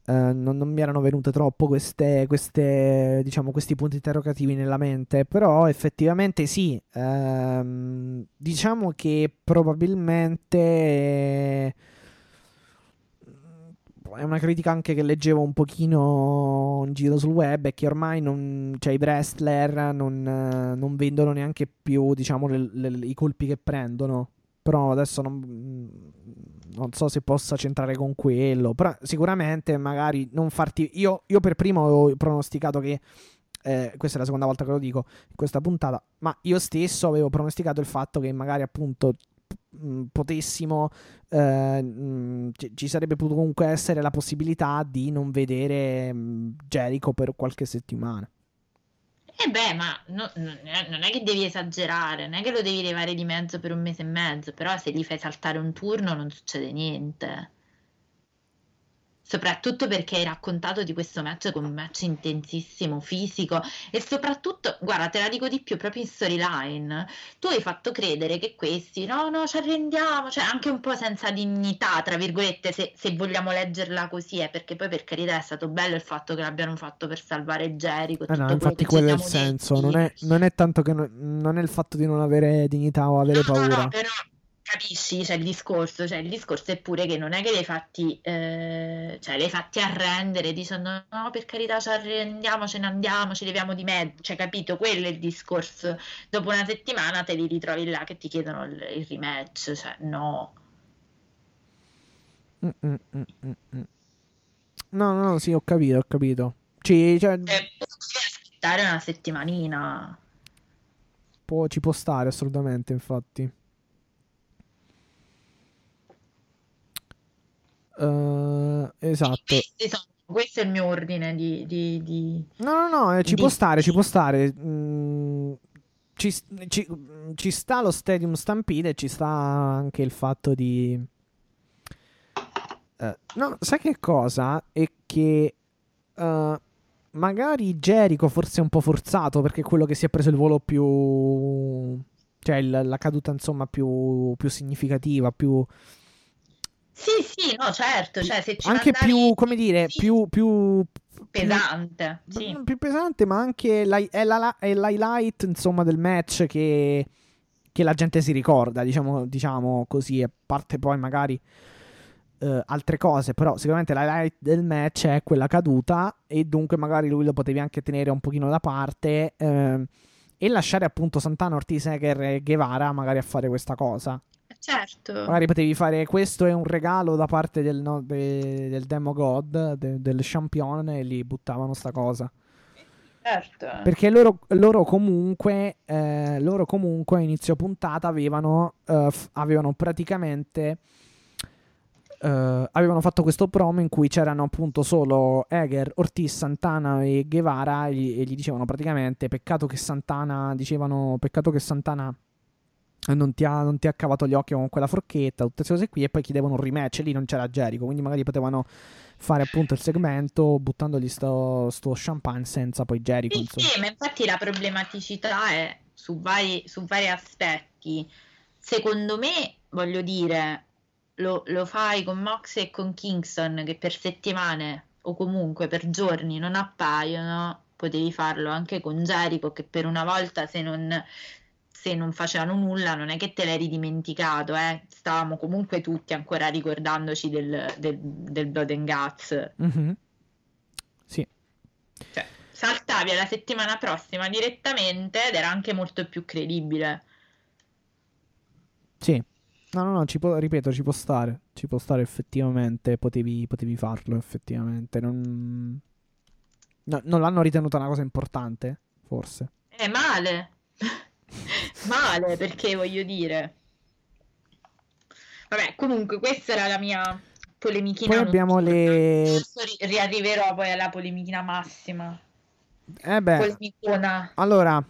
Uh, non, non, mi erano venute troppo queste, queste, diciamo, questi punti interrogativi nella mente, però effettivamente sì, uh, diciamo che probabilmente è una critica anche che leggevo un pochino in giro sul web, è che ormai non, cioè, i wrestler non, non vendono neanche più diciamo, le, le, i colpi che prendono. Però adesso non, non, so se possa centrare con quello, però sicuramente magari non farti... Io, io per primo avevo pronosticato che, eh, questa è la seconda volta che lo dico in questa puntata, ma io stesso avevo pronosticato il fatto che magari appunto mh, potessimo, eh, mh, ci, sarebbe potuto comunque essere la possibilità di non vedere mh, Jericho per qualche settimana. Eh beh, ma no, non è che devi esagerare, non è che lo devi levare di mezzo per un mese e mezzo, però se gli fai saltare un turno non succede niente soprattutto perché hai raccontato di questo match come un match intensissimo, fisico e soprattutto, guarda, te la dico di più, proprio in storyline, tu hai fatto credere che questi, no, no, ci arrendiamo, cioè anche un po' senza dignità, tra virgolette, se, se vogliamo leggerla così, è perché poi per carità è stato bello il fatto che l'abbiano fatto per salvare Jericho. Eh no, infatti quello è il senso, non è, non è, tanto che no, non è il fatto di non avere dignità o avere no, paura. No, no, però Capisci, cioè il discorso, cioè il discorso è pure che non è che li hai fatti, eh, cioè li hai fatti arrendere dicendo no per carità ci arrendiamo, ce ne andiamo, ci leviamo di mezzo, cioè capito, quello è il discorso, dopo una settimana te li ritrovi là che ti chiedono il, il rematch, cioè no. Mm, mm, mm, no, no, sì, ho capito, ho capito. Ci, cioè, Eh, aspettare una settimanina. può- ci può stare assolutamente, infatti. Eh, esatto. Sono- questo è il mio ordine di... di- di- No, no, no, eh, ci Di- può stare, ci può stare. Mm, ci, ci- ci sta lo Stadium Stampede e ci sta anche il fatto di... eh, no, sai che cosa? È che eh, magari Jericho forse è un po' forzato perché è quello che si è preso il volo più... Cioè il- la caduta insomma più, più significativa, più... Sì, sì, no, certo, cioè se ci anche mandavi più, come dire, sì, più... più pesante, sì. Mm, più pesante, ma anche è, la- è l'highlight, insomma, del match che, che la gente si ricorda, diciamo, diciamo così, a parte poi magari eh, altre cose, però sicuramente l'highlight del match è quella caduta e dunque magari lui lo potevi anche tenere un pochino da parte ehm, e lasciare appunto Santana, Ortiz, Eger e Guevara magari a fare questa cosa. Certo. Magari potevi fare questo è un regalo da parte del, no- de- del Demo God, de- del champion e li buttavano sta cosa. Certo. Perché loro, loro comunque, eh, loro comunque a inizio puntata avevano, eh, f- avevano praticamente eh, avevano fatto questo promo in cui c'erano appunto solo Eger, Ortiz, Santana e Guevara e gli, e gli dicevano praticamente peccato che Santana dicevano peccato che Santana non ti, ha, non ti ha cavato gli occhi con quella forchetta, tutte queste cose qui e poi chiedevano un rematch e lì non c'era Jericho, quindi magari potevano fare appunto il segmento buttandogli sto, sto champagne senza poi Jericho. Sì, sì, ma infatti la problematicità è su vari, su vari aspetti. Secondo me, voglio dire, lo, lo fai con Mox e con Kingston che per settimane o comunque per giorni non appaiono, potevi farlo anche con Jericho che per una volta se non, se non facevano nulla non è che te l'eri dimenticato, eh. Stavamo comunque tutti ancora ricordandoci del, del, del Blood and Guts. Mhm. Sì, Cioè, saltavi alla settimana prossima direttamente ed era anche molto più credibile. sì. No, no, no, ci può, ripeto, ci può stare. Ci può stare effettivamente. Potevi, potevi farlo effettivamente. Non... no, non l'hanno ritenuta una cosa importante? Forse. È male. Male perché voglio dire. Vabbè, comunque questa era la mia polemichina. Poi abbiamo le- ri- riarriverò poi alla polemichina massima. Eh beh, Polemicona. allora.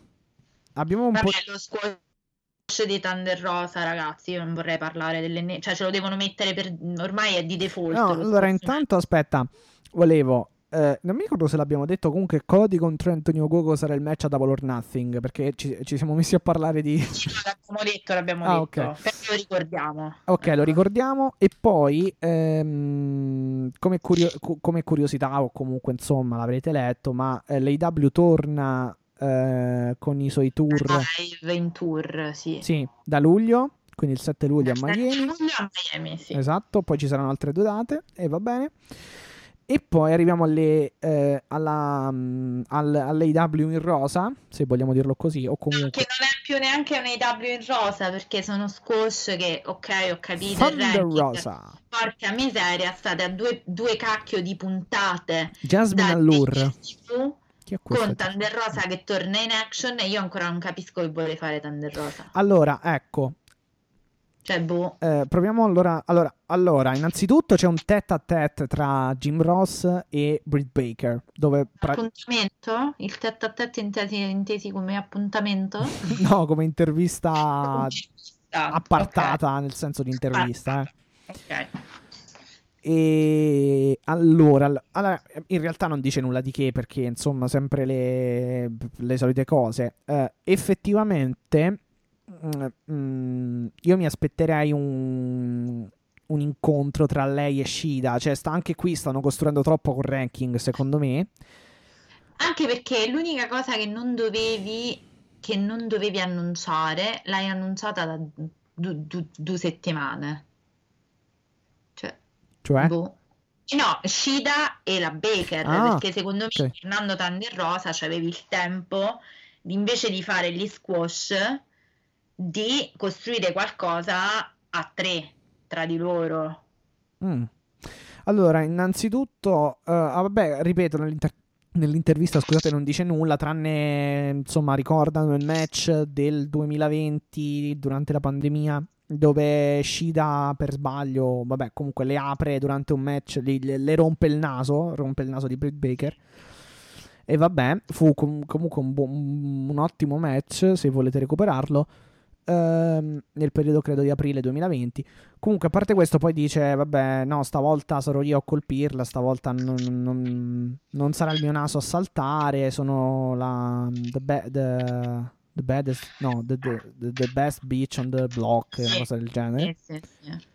Abbiamo un po'. Vabbè, lo squash di Thunder Rosa, ragazzi, io non vorrei parlare delle... Cioè, ce lo devono mettere per... Ormai è di default. No, lo allora intanto aspetta, volevo. Eh, non mi ricordo se l'abbiamo detto. Comunque, Cody contro Antonio Gogo sarà il match a Double or Nothing. Perché ci, ci siamo messi a parlare di. L'abbiamo detto, l'abbiamo Ah, detto. ok. Però lo ricordiamo. Ok, lo ricordiamo. E poi, ehm, come, curio- cu- come curiosità, o comunque insomma l'avrete letto, ma eh, l'AW torna eh, con i suoi tour. Live in tour, sì. Sì, da luglio, quindi il 7 luglio a Miami. Luglio a Miami, sì. Esatto, poi ci saranno altre due date e va bene. E poi arriviamo alle, eh, alla, mm, al- all'AW in rosa, se vogliamo dirlo così, o comunque che non è più neanche un AW in rosa perché sono squash che, ok, ho capito il Thunder ranking. Rosa. Porca miseria, state a due, due cacchio di puntate Jasmine Allure. TV con Thunder Rosa che torna in action e io ancora non capisco che vuole fare Thunder Rosa. Allora, ecco, Cioè, boh. eh, proviamo allora, allora. Allora, innanzitutto c'è un tête a tête tra Jim Ross e Britt Baker, dove pra- Appuntamento? Il tête a tête intesi, intesi come appuntamento? no, come intervista appartata nel senso di intervista, eh. Ok. E allora, all- allora, in realtà non dice nulla di che perché insomma sempre le, le solite cose. Eh, effettivamente mm, mm, io mi aspetterei un, un incontro tra lei e Shida. Cioè, sta, anche qui stanno costruendo troppo con ranking, secondo me. Anche perché l'unica cosa che non dovevi, che non dovevi annunciare, l'hai annunciata da du- du- due settimane. Cioè, Cioè, boh. No, Shida e la Baker, Ah, perché secondo me, ok. tornando Thunder Rosa, c'avevi il tempo, di, invece di fare gli squash, di costruire qualcosa a tre tra di loro. mm. allora, innanzitutto, ah, vabbè, ripeto, nell'inter- nell'intervista, scusate, non dice nulla, tranne insomma ricordano il match del 2020 durante la pandemia dove Shida per sbaglio, vabbè, comunque le apre durante un match, le, le rompe il naso, rompe il naso di Britt Baker. E vabbè, fu com- comunque un, buon, un, ottimo match, se volete recuperarlo, ehm, nel periodo credo di aprile 2020. Comunque, a parte questo, poi dice, vabbè, no, stavolta sarò io a colpirla, stavolta non, non, non sarà il mio naso a saltare, sono la... The, be- the, the baddest, no, the, the, the, best bitch on the block, una cosa del genere. Sì, sì, sì.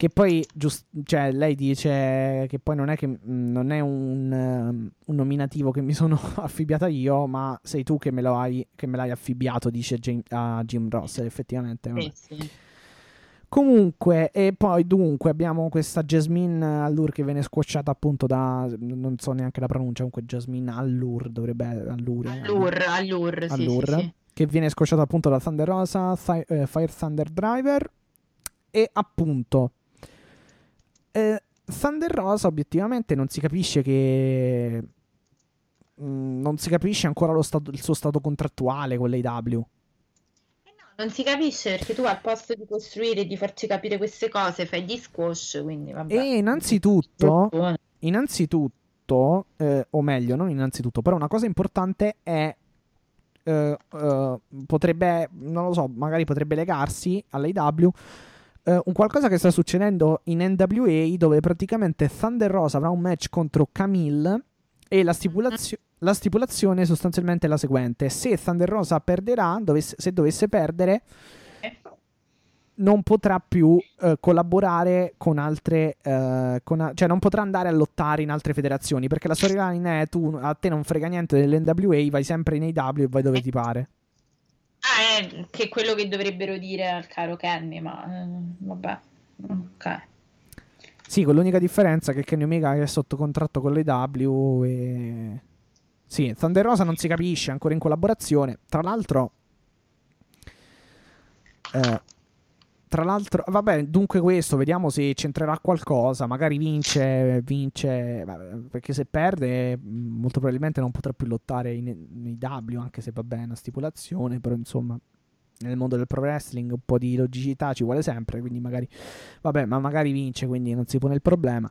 Che poi, giust- cioè, lei dice che poi non è, che, non è un, un, nominativo che mi sono affibbiata io, ma sei tu che me, lo hai, che me l'hai affibbiato, dice Jim, a Jim Ross, effettivamente. Sì, sì. Comunque, e poi dunque abbiamo questa Jasmine Allure che viene squasciata appunto da, non so neanche la pronuncia, comunque Jasmine Allure dovrebbe, Allure. Allure, Allure, sì, Allure sì, che viene squasciata appunto da Thunder Rosa, eh, Fire Thunder Driver e appunto eh, Thunder Rosa obiettivamente non si capisce che mm, non si capisce ancora stato, il suo stato contrattuale con l'AW. Non si capisce perché tu al posto di costruire e di farci capire queste cose fai gli squash, quindi vabbè. E innanzitutto, innanzitutto eh, o meglio, non innanzitutto, però una cosa importante è Uh, uh, potrebbe, non lo so, magari potrebbe legarsi all'AW. Uh, un qualcosa che sta succedendo in NWA dove praticamente Thunder Rosa avrà un match contro Camille e la, stipulazio- la stipulazione sostanzialmente è la seguente: se Thunder Rosa perderà, dovesse- se dovesse perdere, non potrà più uh, collaborare con altre, uh, con a- cioè non potrà andare a lottare in altre federazioni perché la storyline è tu a te non frega niente dell'NWA, vai sempre in AW e vai dove ti pare. Ah, è che quello che dovrebbero dire al caro Kenny, ma eh, vabbè, ok. Sì, con l'unica differenza che Kenny Omega è sotto contratto con l'AW e... Sì, Thunder Rosa non si capisce, ancora in collaborazione. Tra l'altro... Eh, tra l'altro, vabbè, dunque questo, vediamo se c'entrerà qualcosa, magari vince, vince, perché se perde molto probabilmente non potrà più lottare in W, anche se va bene una stipulazione, però insomma nel mondo del pro wrestling un po' di logicità ci vuole sempre, quindi magari, vabbè, ma magari vince, quindi non si pone il problema.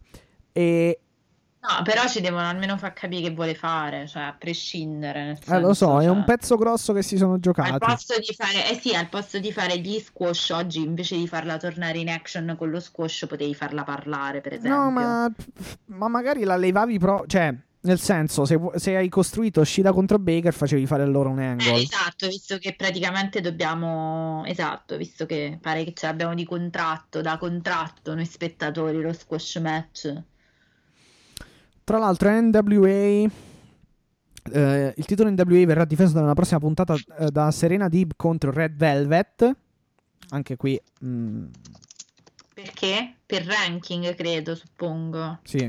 E No, però ci devono almeno far capire che vuole fare, cioè a prescindere. Senso, eh, lo so, cioè... è un pezzo grosso che si sono giocati. Al posto di fare, eh sì, al posto di fare gli squash oggi, invece di farla tornare in action con lo squash, potevi farla parlare, per esempio. No, ma, ma magari la levavi pro... Cioè, nel senso, se, se, hai costruito Shida contro Baker, facevi fare loro un angle. Eh, esatto, visto che praticamente dobbiamo. Esatto, visto che pare che ce l'abbiamo di contratto, da contratto, noi spettatori, lo squash match. Tra l'altro, NWA. Eh, il titolo NWA verrà difeso nella prossima puntata eh, da Serena Deeb contro Red Velvet. Anche qui. Mh... Mm, Perché? Per ranking, credo, suppongo. Sì.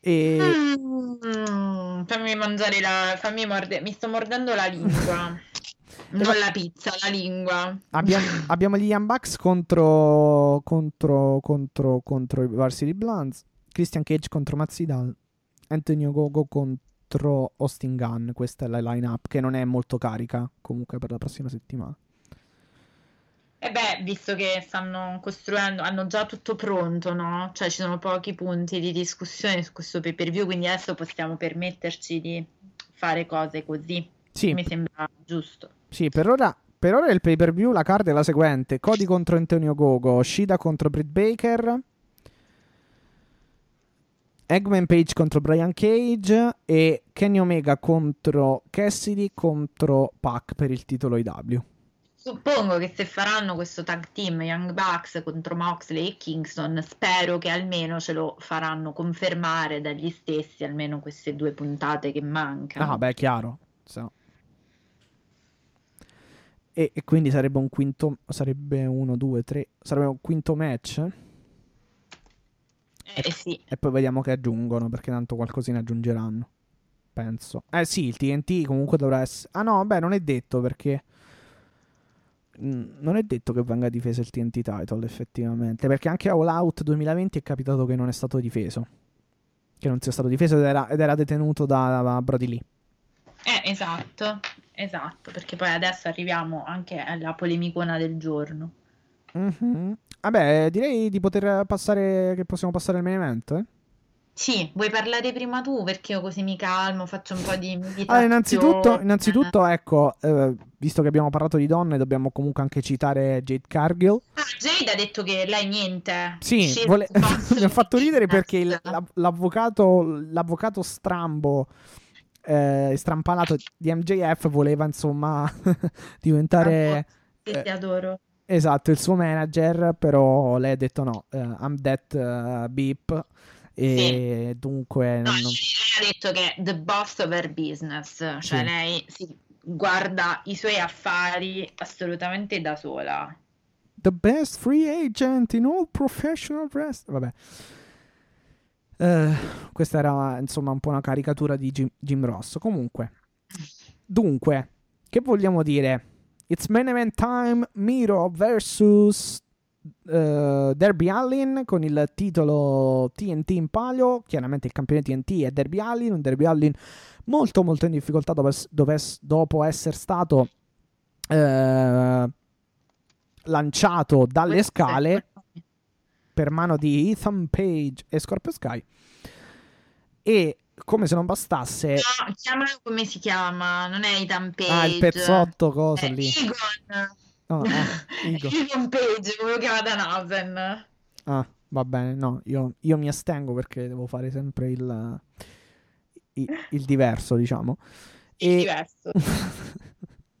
E... Mm, fammi mangiare la. Fammi mordere. Mi sto mordendo la lingua. non la pizza, la lingua. Abbiamo, abbiamo gli Young Bucks contro, contro, contro, contro i Varsity Blondes. Christian Cage contro Mazzidal. Antonio Gogo contro Austin Gunn. Questa è la line-up che non è molto carica comunque per la prossima settimana. E beh, visto che stanno costruendo, hanno già tutto pronto, no? Cioè ci sono pochi punti di discussione su questo pay per view, quindi adesso possiamo permetterci di fare cose così. Sì. Mi sembra giusto. Sì, per ora, per ora il pay per view, la card è la seguente: Cody contro Antonio Gogo, Shida contro Britt Baker, Eggman Page contro Brian Cage e Kenny Omega contro Cassidy contro Pac per il titolo IW. Suppongo che se faranno questo tag team Young Bucks contro Moxley e Kingston, spero che almeno ce lo faranno confermare dagli stessi, almeno queste due puntate che mancano. Ah, beh, chiaro. So. E, e, quindi sarebbe un quinto, sarebbe uno, due, tre, sarebbe un quinto match. Eh, sì. E poi vediamo che aggiungono, perché tanto qualcosina aggiungeranno. Penso. Eh sì, il TNT comunque dovrà essere... Ah no, beh, non è detto perché... non è detto che venga difeso il TNT title effettivamente, perché anche a All Out 2020 è capitato che non è stato difeso, che non sia stato difeso ed era, ed era detenuto da, da Brody Lee. Eh, esatto, esatto, perché poi adesso arriviamo anche alla polemicona del giorno. Mhm. Vabbè, direi di poter passare, che possiamo passare al main event, eh? Sì, vuoi parlare prima tu? Perché io così mi calmo, faccio un po' di. Allora, innanzitutto, innanzitutto ecco, eh, visto che abbiamo parlato di donne, dobbiamo comunque anche citare Jade Cargill. Ah, Jade ha detto che lei niente. Sì, vole- mi ha fatto ridere perché l'avvocato, l'avvocato strambo, eh, strampalato di MJF voleva insomma diventare Sì, eh, ti adoro. esatto il suo manager, però lei ha detto no, eh, I'm that eh, beep e dunque No, non- lei ha detto che è the boss of her business, cioè Sì. lei si guarda i suoi affari assolutamente da sola. The best free agent in all professional wrestling. Vabbè. Eh, questa era insomma un po' una caricatura di Jim, Jim Ross. Comunque, dunque, che vogliamo dire? It's main event time Miro versus eh, Derby Allin con il titolo TNT in palio. Chiaramente il campione TNT è Derby Allin. Un Derby Allin molto molto in difficoltà dopo, es- dopo es- dopo essere stato eh, lanciato dalle scale per mano di Ethan Page e Scorpio Sky. E come se non bastasse, No, chiamalo come si chiama, non è Ethan Page. ah, il pezzotto cosa lì. Egon. No, Igo. Ethan Page, come lo chiama Danhausen. Ah, va bene, no, io, io mi astengo perché devo fare sempre il, il, il diverso, diciamo. E, Diverso.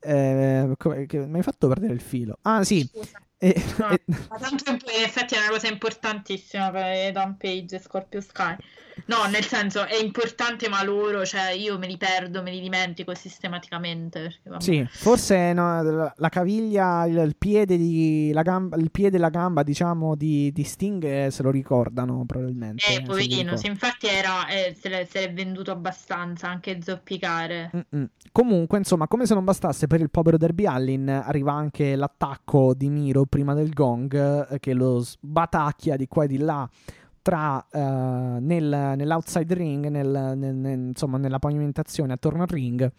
eh, come- che- mi hai fatto perdere il filo. Ah, sì. Scusa. E- No, e- ma tanto in in effetti è una cosa importantissima per Ethan Page e Scorpio Sky. No, nel senso è importante, ma loro, cioè io me li perdo, me li dimentico sistematicamente. perché. Sì, forse no, la, caviglia, il, il piede di, la gamba, il piede e la gamba, diciamo, di, di Sting eh, se lo ricordano probabilmente. Eh, poverino, se infatti era, eh, se, l'è, se l'è venduto abbastanza anche zoppicare. Mm-mm. Comunque, insomma, come se non bastasse per il povero Derby Allin, arriva anche l'attacco di Miro prima del gong eh, che lo sbatacchia di qua e di là tra eh, nel, nell'outside ring, nel- nel- insomma, nella pavimentazione attorno al ring.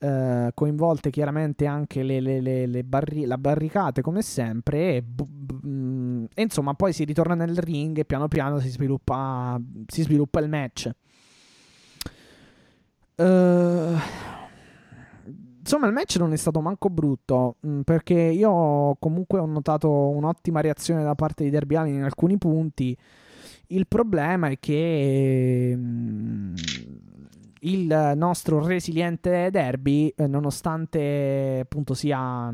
eh, coinvolte chiaramente anche le, le- le- le barri- la barricate come sempre e, bu- bu- mm, e insomma poi si ritorna nel ring e piano piano si sviluppa, si sviluppa il match eh, insomma, il match non è stato manco brutto. mm, Perché io comunque ho notato un'ottima reazione da parte di Derby Allin in alcuni punti. Il problema è che mm, il nostro resiliente Derby, eh, nonostante appunto sia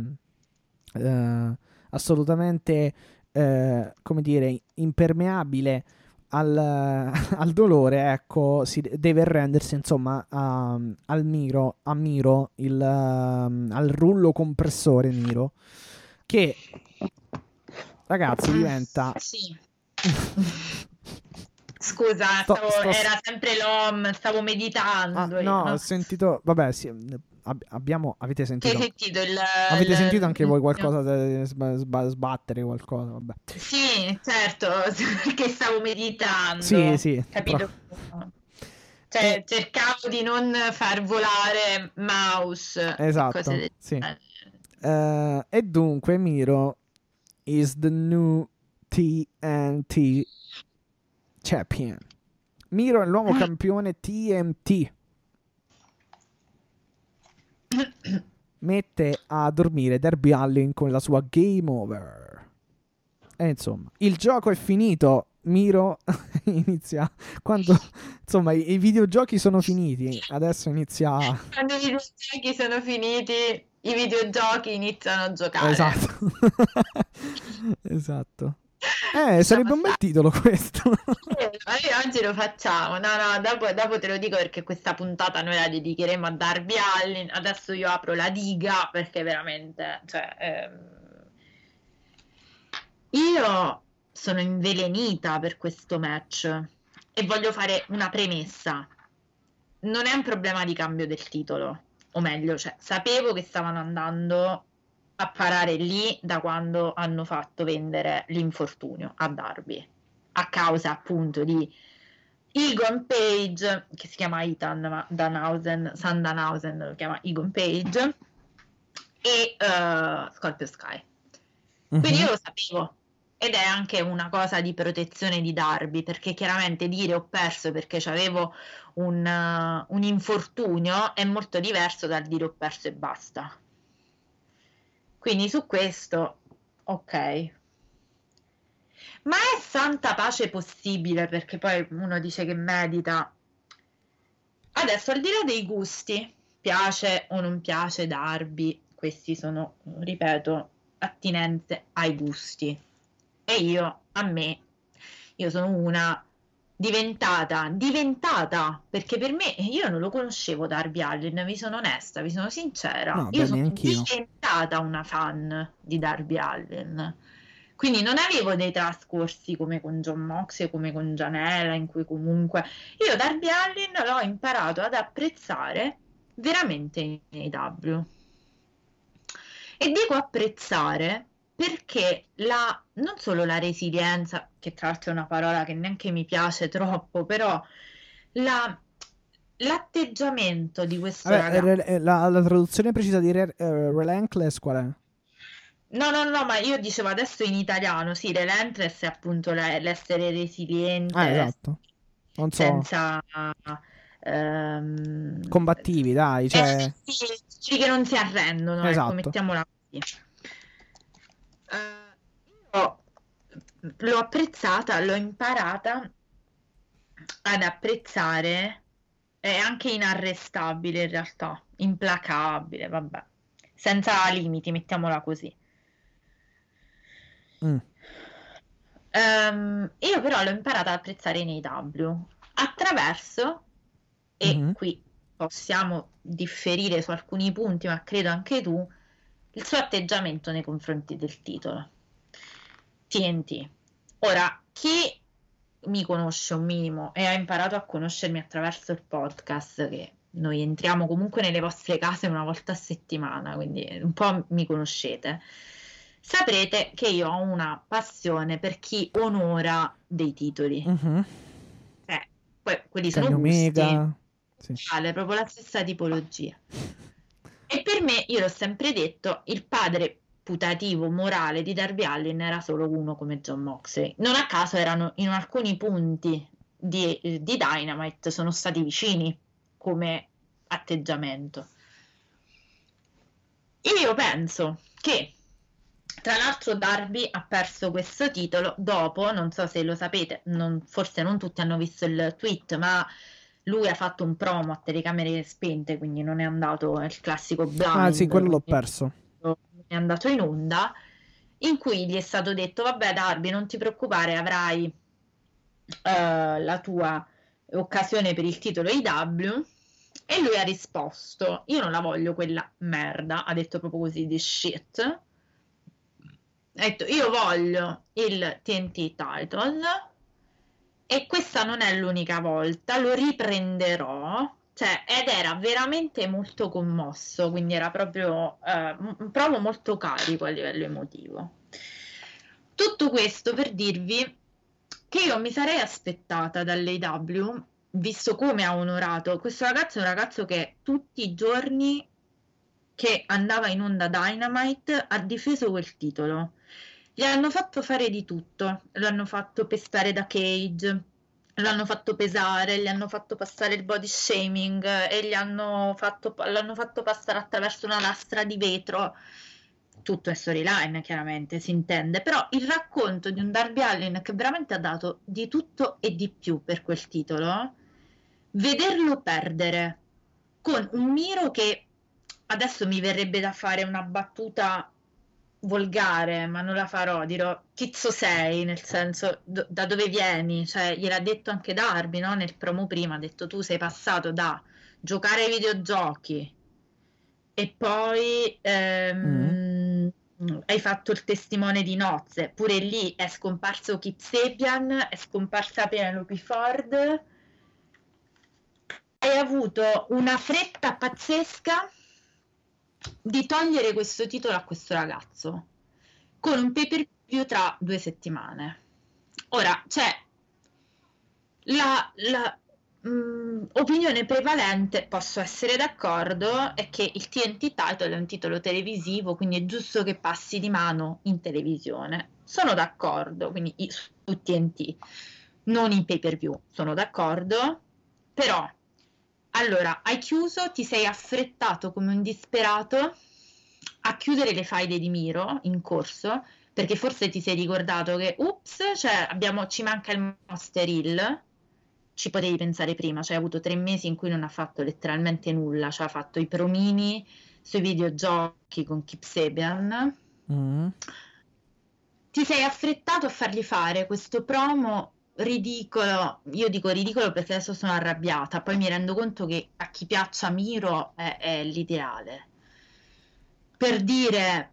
eh, assolutamente, eh, come dire, impermeabile al, al dolore, ecco, si deve arrendersi insomma a- al Miro, a Miro, il, ehm, al rullo compressore Miro, che ragazzi diventa... Sì. Scusa, stavo- sto- era sempre l'OM, stavo meditando. Ah, no? ho sentito, vabbè, sì, ab- abbiamo, avete sentito, sentito il... avete il- sentito anche voi qualcosa, da- sba- sba- sbattere qualcosa, vabbè. Sì, certo, perché stavo meditando. Sì, sì, Capito? Cioè, cercavo di non far volare mouse. Esatto, del sì. Eh, e dunque Miro is the new TNT champion. Miro è il nuovo Mm. campione TNT. Mette a dormire Derby Allin con la sua game over. E insomma, il gioco è finito. Miro inizia quando insomma i, i videogiochi sono finiti. Adesso inizia Quando i videogiochi sono finiti, i videogiochi iniziano a giocare. Esatto. esatto. Eh, sarebbe un bel titolo questo. Eh, oggi lo facciamo. No, no, dopo, dopo te lo dico perché questa puntata noi la dedicheremo a Darby Allin. Adesso io apro la diga perché veramente, cioè, ehm, io sono invelenita per questo match e voglio fare una premessa. Non è un problema di cambio del titolo, o meglio, cioè, sapevo che stavano andando a parare lì da quando hanno fatto vendere l'infortunio a Darby, a causa appunto di Egon Page, che si chiama Ethan, ma Danhausen, San Danhausen lo chiama Egon Page, e uh, Scorpio Sky. Quindi Mhm. io lo sapevo. Ed è anche una cosa di protezione di Darby, perché chiaramente dire ho perso perché avevo un, uh, un infortunio è molto diverso dal dire ho perso e basta. Quindi su questo, ok. Ma è santa pace possibile? Perché poi uno dice che medita. Adesso, al di là dei gusti, piace o non piace Darby, questi sono, ripeto, attinenze ai gusti. E io, a me, io sono una diventata, diventata, perché per me, io non lo conoscevo Darby Allin, vi sono onesta, vi sono sincera. No, io sono neanch'io. diventata una fan di Darby Allin. Quindi non avevo dei trascorsi come con John Moxley, come con Gianella, in cui comunque io Darby Allin l'ho imparato ad apprezzare veramente in AEW. E dico apprezzare perché la, non solo la resilienza, che tra l'altro è una parola che neanche mi piace troppo, però la- l'atteggiamento di questo Vabbè, ragazzo. re- eh, la, la traduzione precisa di re- eh, Relentless qual è? No, no, no, ma io dicevo adesso in italiano, sì, relentless è appunto la- l'essere resiliente, Ah, esatto. Non so, senza... ehm, combattivi, dai, cioè... eh, sì, sì, che non si arrendono, Esatto. ecco, mettiamola così. Io l'ho apprezzata, l'ho imparata ad apprezzare, è anche inarrestabile in realtà, implacabile, vabbè, senza limiti, mettiamola così. Mm. Ehm, io però l'ho imparata ad apprezzare in AW attraverso, e Mhm. qui possiamo differire su alcuni punti, ma credo anche tu, il suo atteggiamento nei confronti del titolo. TNT. Ora, chi mi conosce un minimo e ha imparato a conoscermi attraverso il podcast, che noi entriamo comunque nelle vostre case una volta a settimana, quindi un po' mi conoscete, saprete che io ho una passione per chi onora dei titoli. Mhm. Eh, poi quelli sono Kenny gusti, Omega. Sì. vale, proprio la stessa tipologia. E per me, io l'ho sempre detto, il padre putativo morale di Darby Allin era solo uno come John Moxley. Non a caso erano in alcuni punti di, di Dynamite sono stati vicini come atteggiamento. Io penso che tra l'altro Darby ha perso questo titolo dopo, non so se lo sapete, non- forse non tutti hanno visto il tweet, ma lui ha fatto un promo a telecamere spente, quindi non è andato il classico blind. Ah, sì, quello l'ho perso. è andato in onda, in cui gli è stato detto, vabbè Darby, non ti preoccupare, avrai eh, la tua occasione per il titolo IW. E lui ha risposto, io non la voglio quella merda, ha detto proprio così di shit. Ha detto, io voglio il TNT title e questa non è l'unica volta, lo riprenderò. Cioè, ed era veramente molto commosso, quindi era proprio eh, un promo molto carico a livello emotivo. Tutto questo per dirvi che io mi sarei aspettata dall'AW, visto come ha onorato questo ragazzo, è un ragazzo che tutti i giorni che andava in onda Dynamite ha difeso quel titolo. Gli hanno fatto fare di tutto, lo hanno fatto pestare da Cage, lo hanno fatto pesare, gli hanno fatto passare il body shaming e gli hanno fatto, l'hanno fatto passare attraverso una lastra di vetro. Tutto è storyline, chiaramente, si intende, però il racconto di un Darby Allin che veramente ha dato di tutto e di più per quel titolo, vederlo perdere con un Miro che adesso mi verrebbe da fare una battuta volgare, ma non la farò, dirò chizzo sei, nel senso do- da dove vieni, cioè gliel'ha detto anche Darby, no? Nel promo prima, ha detto tu sei passato da giocare ai videogiochi e poi ehm, hai fatto il testimone di nozze, pure lì è scomparso Kip Sabian, è scomparsa Penelope Ford, hai avuto una fretta pazzesca di togliere questo titolo a questo ragazzo con un pay per view tra due settimane. Ora, c'è la, la mh, mm, opinione prevalente, posso essere d'accordo, è che il TNT title è un titolo televisivo, quindi è giusto che passi di mano in televisione. Sono d'accordo, quindi su TNT, non in pay per view, sono d'accordo, però allora hai chiuso, ti sei affrettato come un disperato a chiudere le faide di Miro in corso perché forse ti sei ricordato che ups, cioè abbiamo, ci manca il Monster Hill ci potevi pensare prima, cioè hai avuto tre mesi in cui non ha fatto letteralmente nulla, cioè ha fatto i promini sui videogiochi con Kip Sabian. Mm. Ti sei affrettato a fargli fare questo promo ridicolo, io dico ridicolo perché adesso sono arrabbiata, poi mi rendo conto che a chi piaccia Miro è, è l'ideale. Per dire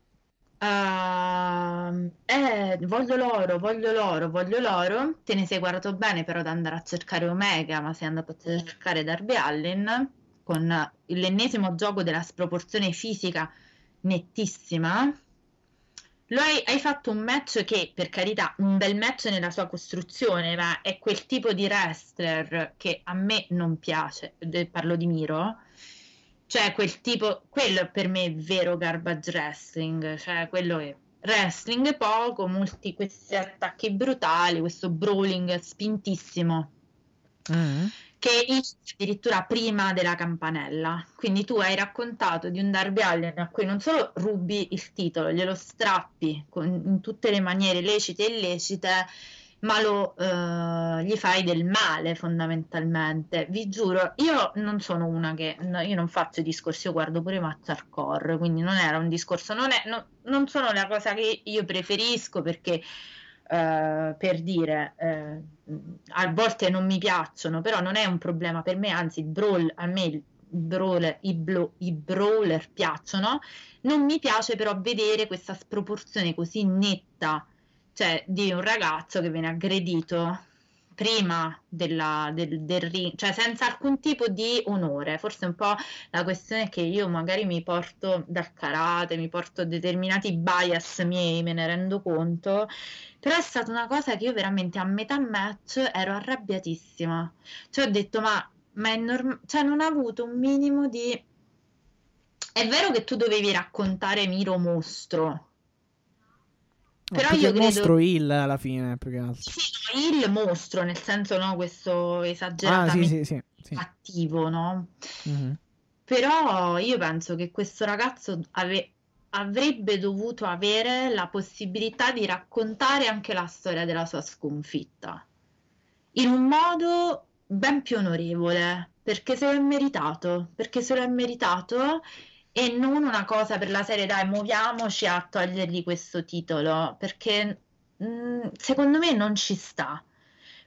Uh, eh, voglio l'oro, voglio l'oro, voglio l'oro. Te ne sei guardato bene però ad andare a cercare Omega, ma sei andato a cercare Darby Allen con l'ennesimo gioco della sproporzione fisica nettissima. Hai, hai, fatto un match che, per carità, un bel match nella sua costruzione, ma è quel tipo di wrestler che a me non piace. Parlo di Miro cioè, quel tipo, quello per me è vero garbage wrestling, cioè quello è wrestling poco, molti questi attacchi brutali, questo brawling spintissimo. Mm. Che inizia addirittura prima della campanella. Quindi tu hai raccontato di un Darby Allen a cui non solo rubi il titolo, glielo strappi con, in tutte le maniere lecite e illecite, ma lo, eh, gli fai del male fondamentalmente. Vi giuro, io non sono una che, no, io non faccio discorsi, io guardo pure Mazzarcore, quindi non era un discorso, non, è, no, non sono la cosa che io preferisco perché... Uh, per dire, uh, a volte non mi piacciono, però non è un problema per me, anzi, il brawl, a me il brawler, i, blo, i brawler piacciono, non mi piace però vedere questa sproporzione così netta cioè di un ragazzo che viene aggredito prima della, del, del ring, cioè senza alcun tipo di onore. Forse un po' la questione è che io magari mi porto dal karate, mi porto determinati bias miei, me ne rendo conto, però è stata una cosa che io veramente a metà match ero arrabbiatissima. Cioè ho detto ma, ma è normale, cioè non ha avuto un minimo di... È vero che tu dovevi raccontare Miro mostro, però io credo... mostro il alla fine, più che altro. Sì, no, il mostro, nel senso, no, questo esageratamente ah, sì, sì, sì, attivo, no? Mm-hmm. Però io penso che questo ragazzo ave... avrebbe dovuto avere la possibilità di raccontare anche la storia della sua sconfitta. In un modo ben più onorevole, perché se lo è meritato, perché se lo è meritato e non una cosa per la serie dai muoviamoci a togliergli questo titolo perché mh, mm, secondo me non ci sta.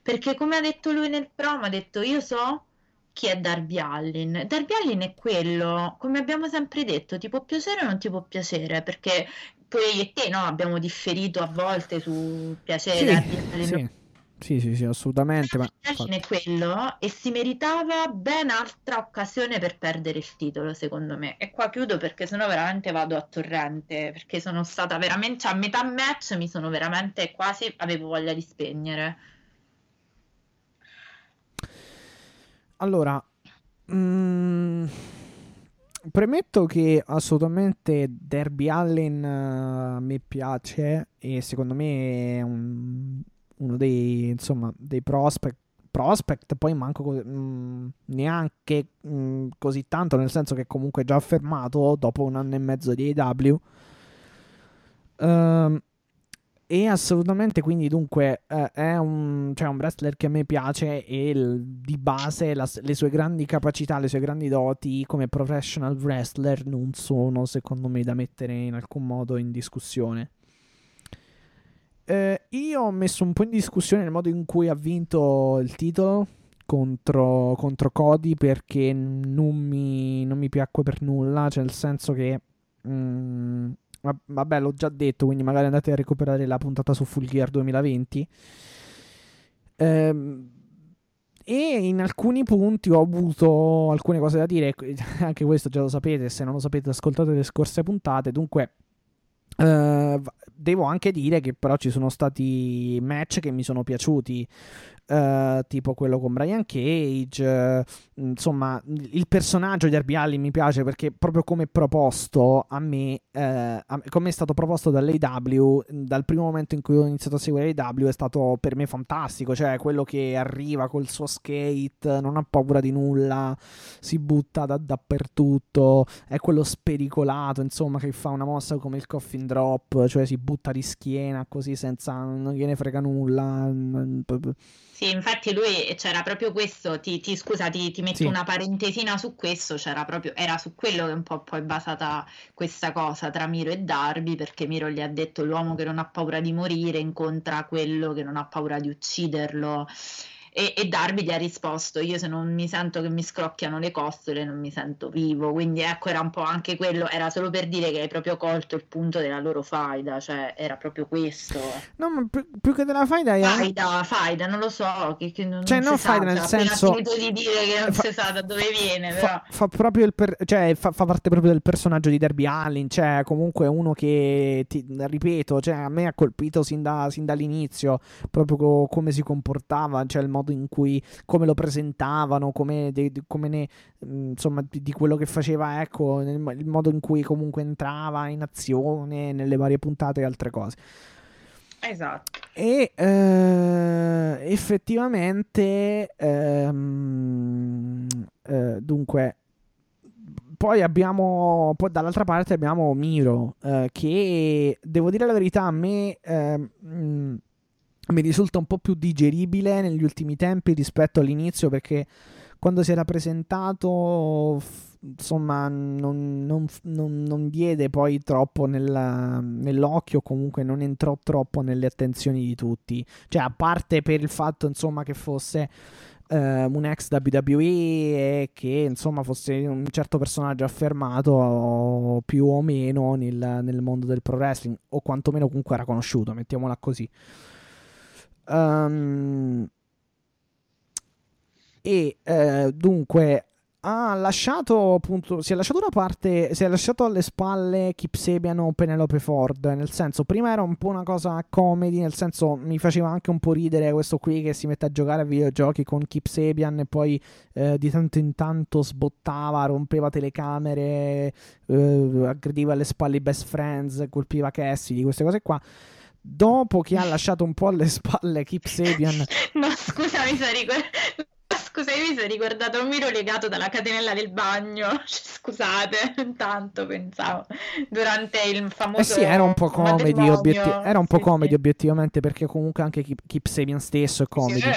Perché come ha detto lui nel promo ha detto io so chi è Darby Allin Darby Allin è quello come abbiamo sempre detto ti può piacere o non ti può piacere? perché poi io e te no abbiamo differito a volte su piacere sì, Darby Allin sì sì, sì, sì, assolutamente. Ma è quello e si meritava ben altra occasione per perdere il titolo, secondo me. E qua chiudo perché sennò veramente vado a torrente. Perché sono stata veramente cioè, a metà match, mi sono veramente quasi avevo voglia di spegnere. Allora, mm, premetto che assolutamente Derby Allen uh, mi piace e secondo me è un uno dei, insomma, dei prospect, prospect, poi manco mh, mm, neanche mh, mm, così tanto, nel senso che comunque è già affermato dopo un anno e mezzo di AW. Uh, ehm, e assolutamente quindi dunque uh, è un, cioè un, wrestler che a me piace e il, di base la, le sue grandi capacità, le sue grandi doti come professional wrestler non sono secondo me da mettere in alcun modo in discussione. Eh, io ho messo un po' in discussione il modo in cui ha vinto il titolo contro, contro Cody perché non mi, non mi, piacque per nulla, cioè nel senso che... Mm, vabbè, l'ho già detto, quindi magari andate a recuperare la puntata su Full Gear 2020. Eh, e in alcuni punti ho avuto alcune cose da dire, anche questo già lo sapete, se non lo sapete ascoltate le scorse puntate, dunque Uh, devo anche dire che però ci sono stati match che mi sono piaciuti. Uh, tipo quello con Brian Cage. Uh, insomma, il personaggio di Darby Allin mi piace perché proprio come proposto a me, uh, a, come è stato proposto dall'AW, dal primo momento in cui ho iniziato a seguire l'AW è stato per me fantastico. Cioè, quello che arriva col suo skate, non ha paura di nulla, si butta da, dappertutto, è quello spericolato, insomma, che fa una mossa come il coffin drop, cioè si butta di schiena così senza, non gliene frega nulla. Sì, infatti lui c'era proprio questo, ti, ti scusa, ti, ti metto Sì. una parentesina su questo, c'era proprio, era su quello che un po' poi è basata questa cosa tra Miro e Darby, perché Miro gli ha detto l'uomo che non ha paura di morire incontra quello che non ha paura di ucciderlo. E, e Darby gli ha risposto: Io se non mi sento che mi scrocchiano le costole, non mi sento vivo. Quindi ecco, era un po' anche quello, era solo per dire che hai proprio colto il punto della loro faida, cioè era proprio questo. No, ma più, più che della faida è anche- Faida, faida, non lo so, che, che non, Cioè, non non faida sa, nel cioè, senso- finito di dire che non fa- si sa da dove viene, però. fa, fa proprio il per- cioè fa, fa parte proprio del personaggio di Derby Allin cioè comunque uno che ti, ripeto cioè a me ha colpito sin, da- sin dall'inizio proprio co- come si comportava cioè il modo in cui come lo presentavano come, de- come ne mh, insomma di, quello che faceva ecco nel il modo in cui comunque entrava in azione nelle varie puntate e altre cose Esatto. e eh, effettivamente ehm, eh, dunque poi abbiamo poi dall'altra parte abbiamo Miro eh, che devo dire la verità a me ehm, mm, mi risulta un po' più digeribile negli ultimi tempi rispetto all'inizio perché quando si era presentato insomma non, non, non, non diede poi troppo nella- nell'occhio comunque non entrò troppo nelle attenzioni di tutti. Cioè a parte per il fatto insomma che fosse eh, un ex WWE e che insomma fosse un certo personaggio affermato più o meno nel, nel mondo del pro wrestling o quantomeno comunque era conosciuto mettiamola così Ehm, e eh, dunque ha lasciato appunto si è lasciato da parte si è lasciato alle spalle Kip Sabian o Penelope Ford nel senso prima era un po' una cosa comedy nel senso mi faceva anche un po' ridere questo qui che si mette a giocare a videogiochi con Kip Sabian e poi eh, di tanto in tanto sbottava rompeva telecamere eh, aggrediva alle spalle i best friends colpiva Cassidy queste cose qua dopo che ha lasciato un po' alle spalle Kip Sabian No, scusa, mi sono ricordato. Scusa, io mi sono ricordato un miro legato dalla catenella del bagno. Scusate, intanto pensavo durante il famoso Eh sì, era un po' comedy, matrimonio. obietti- era un po' Sì, comedy sì. obiettivamente perché comunque anche Keep, Keep Sabian stesso è comedy. Sì,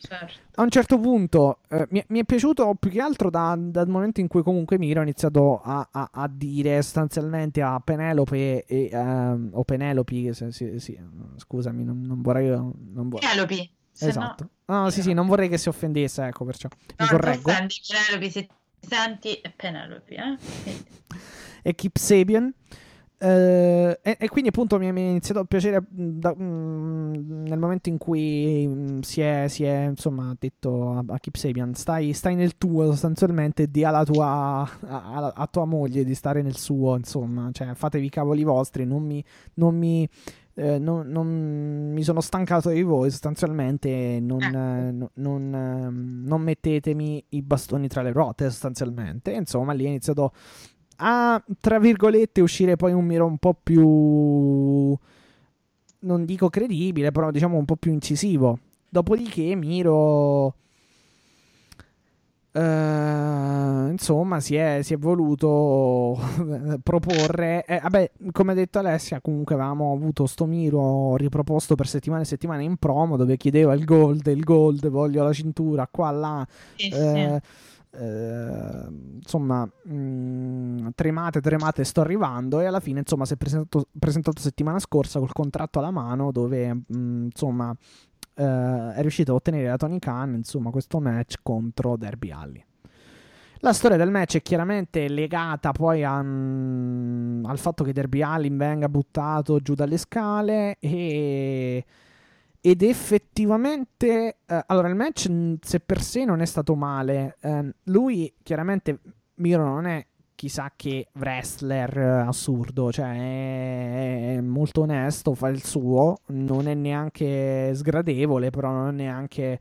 certo. A un certo punto eh, mi, mi è piaciuto più che altro da- dal momento in cui comunque Miro ha iniziato a, a- a dire sostanzialmente a Penelope e, ehm, o Penelope, se- sì, sì, scusami, non, non vorrei... Non vorrei Penelope, se esatto. No, sì, sì, non vorrei che si offendesse, ecco, perciò mi no, correggo. non senti Penelope, se ti senti è Penelope, eh? Quindi- e Keep Sabian. Eh, e, e quindi appunto mi, mi è iniziato a piacere da- mh, nel momento in cui mh, si, è, si è, insomma detto a, a Keep Sabian stai, stai nel tuo sostanzialmente di alla tua a, a- a tua moglie di stare nel suo insomma cioè fatevi i cavoli vostri non mi, non mi eh, non, non- mi sono stancato di voi sostanzialmente non, Ecco. eh, no- non, ehm, non mettetemi i bastoni tra le ruote sostanzialmente insomma lì è iniziato a tra virgolette uscire poi un miro un po' più non dico credibile però diciamo un po' più incisivo dopodiché Miro eh, insomma si è, si è voluto proporre eh, vabbè come ha detto Alessia comunque avevamo avuto sto Miro riproposto per settimane e settimane in promo dove chiedeva il gold il gold voglio la cintura qua là sì, sì. eh, eh, insomma, mh, tremate, tremate, sto arrivando. E alla fine, insomma, si è presentato, presentato settimana scorsa col contratto alla mano, dove mh, insomma eh, è riuscito a ottenere da Tony Khan insomma, questo match contro Derby Alley. La storia del match è chiaramente legata poi a, mm, al fatto che Derby Allin venga buttato giù dalle scale e, ed effettivamente, eh, allora il match mh, se per sé non è stato male. Eh, lui chiaramente, Miro non è chissà che wrestler eh, assurdo, cioè è, è molto onesto, fa il suo, non è neanche sgradevole, però non è neanche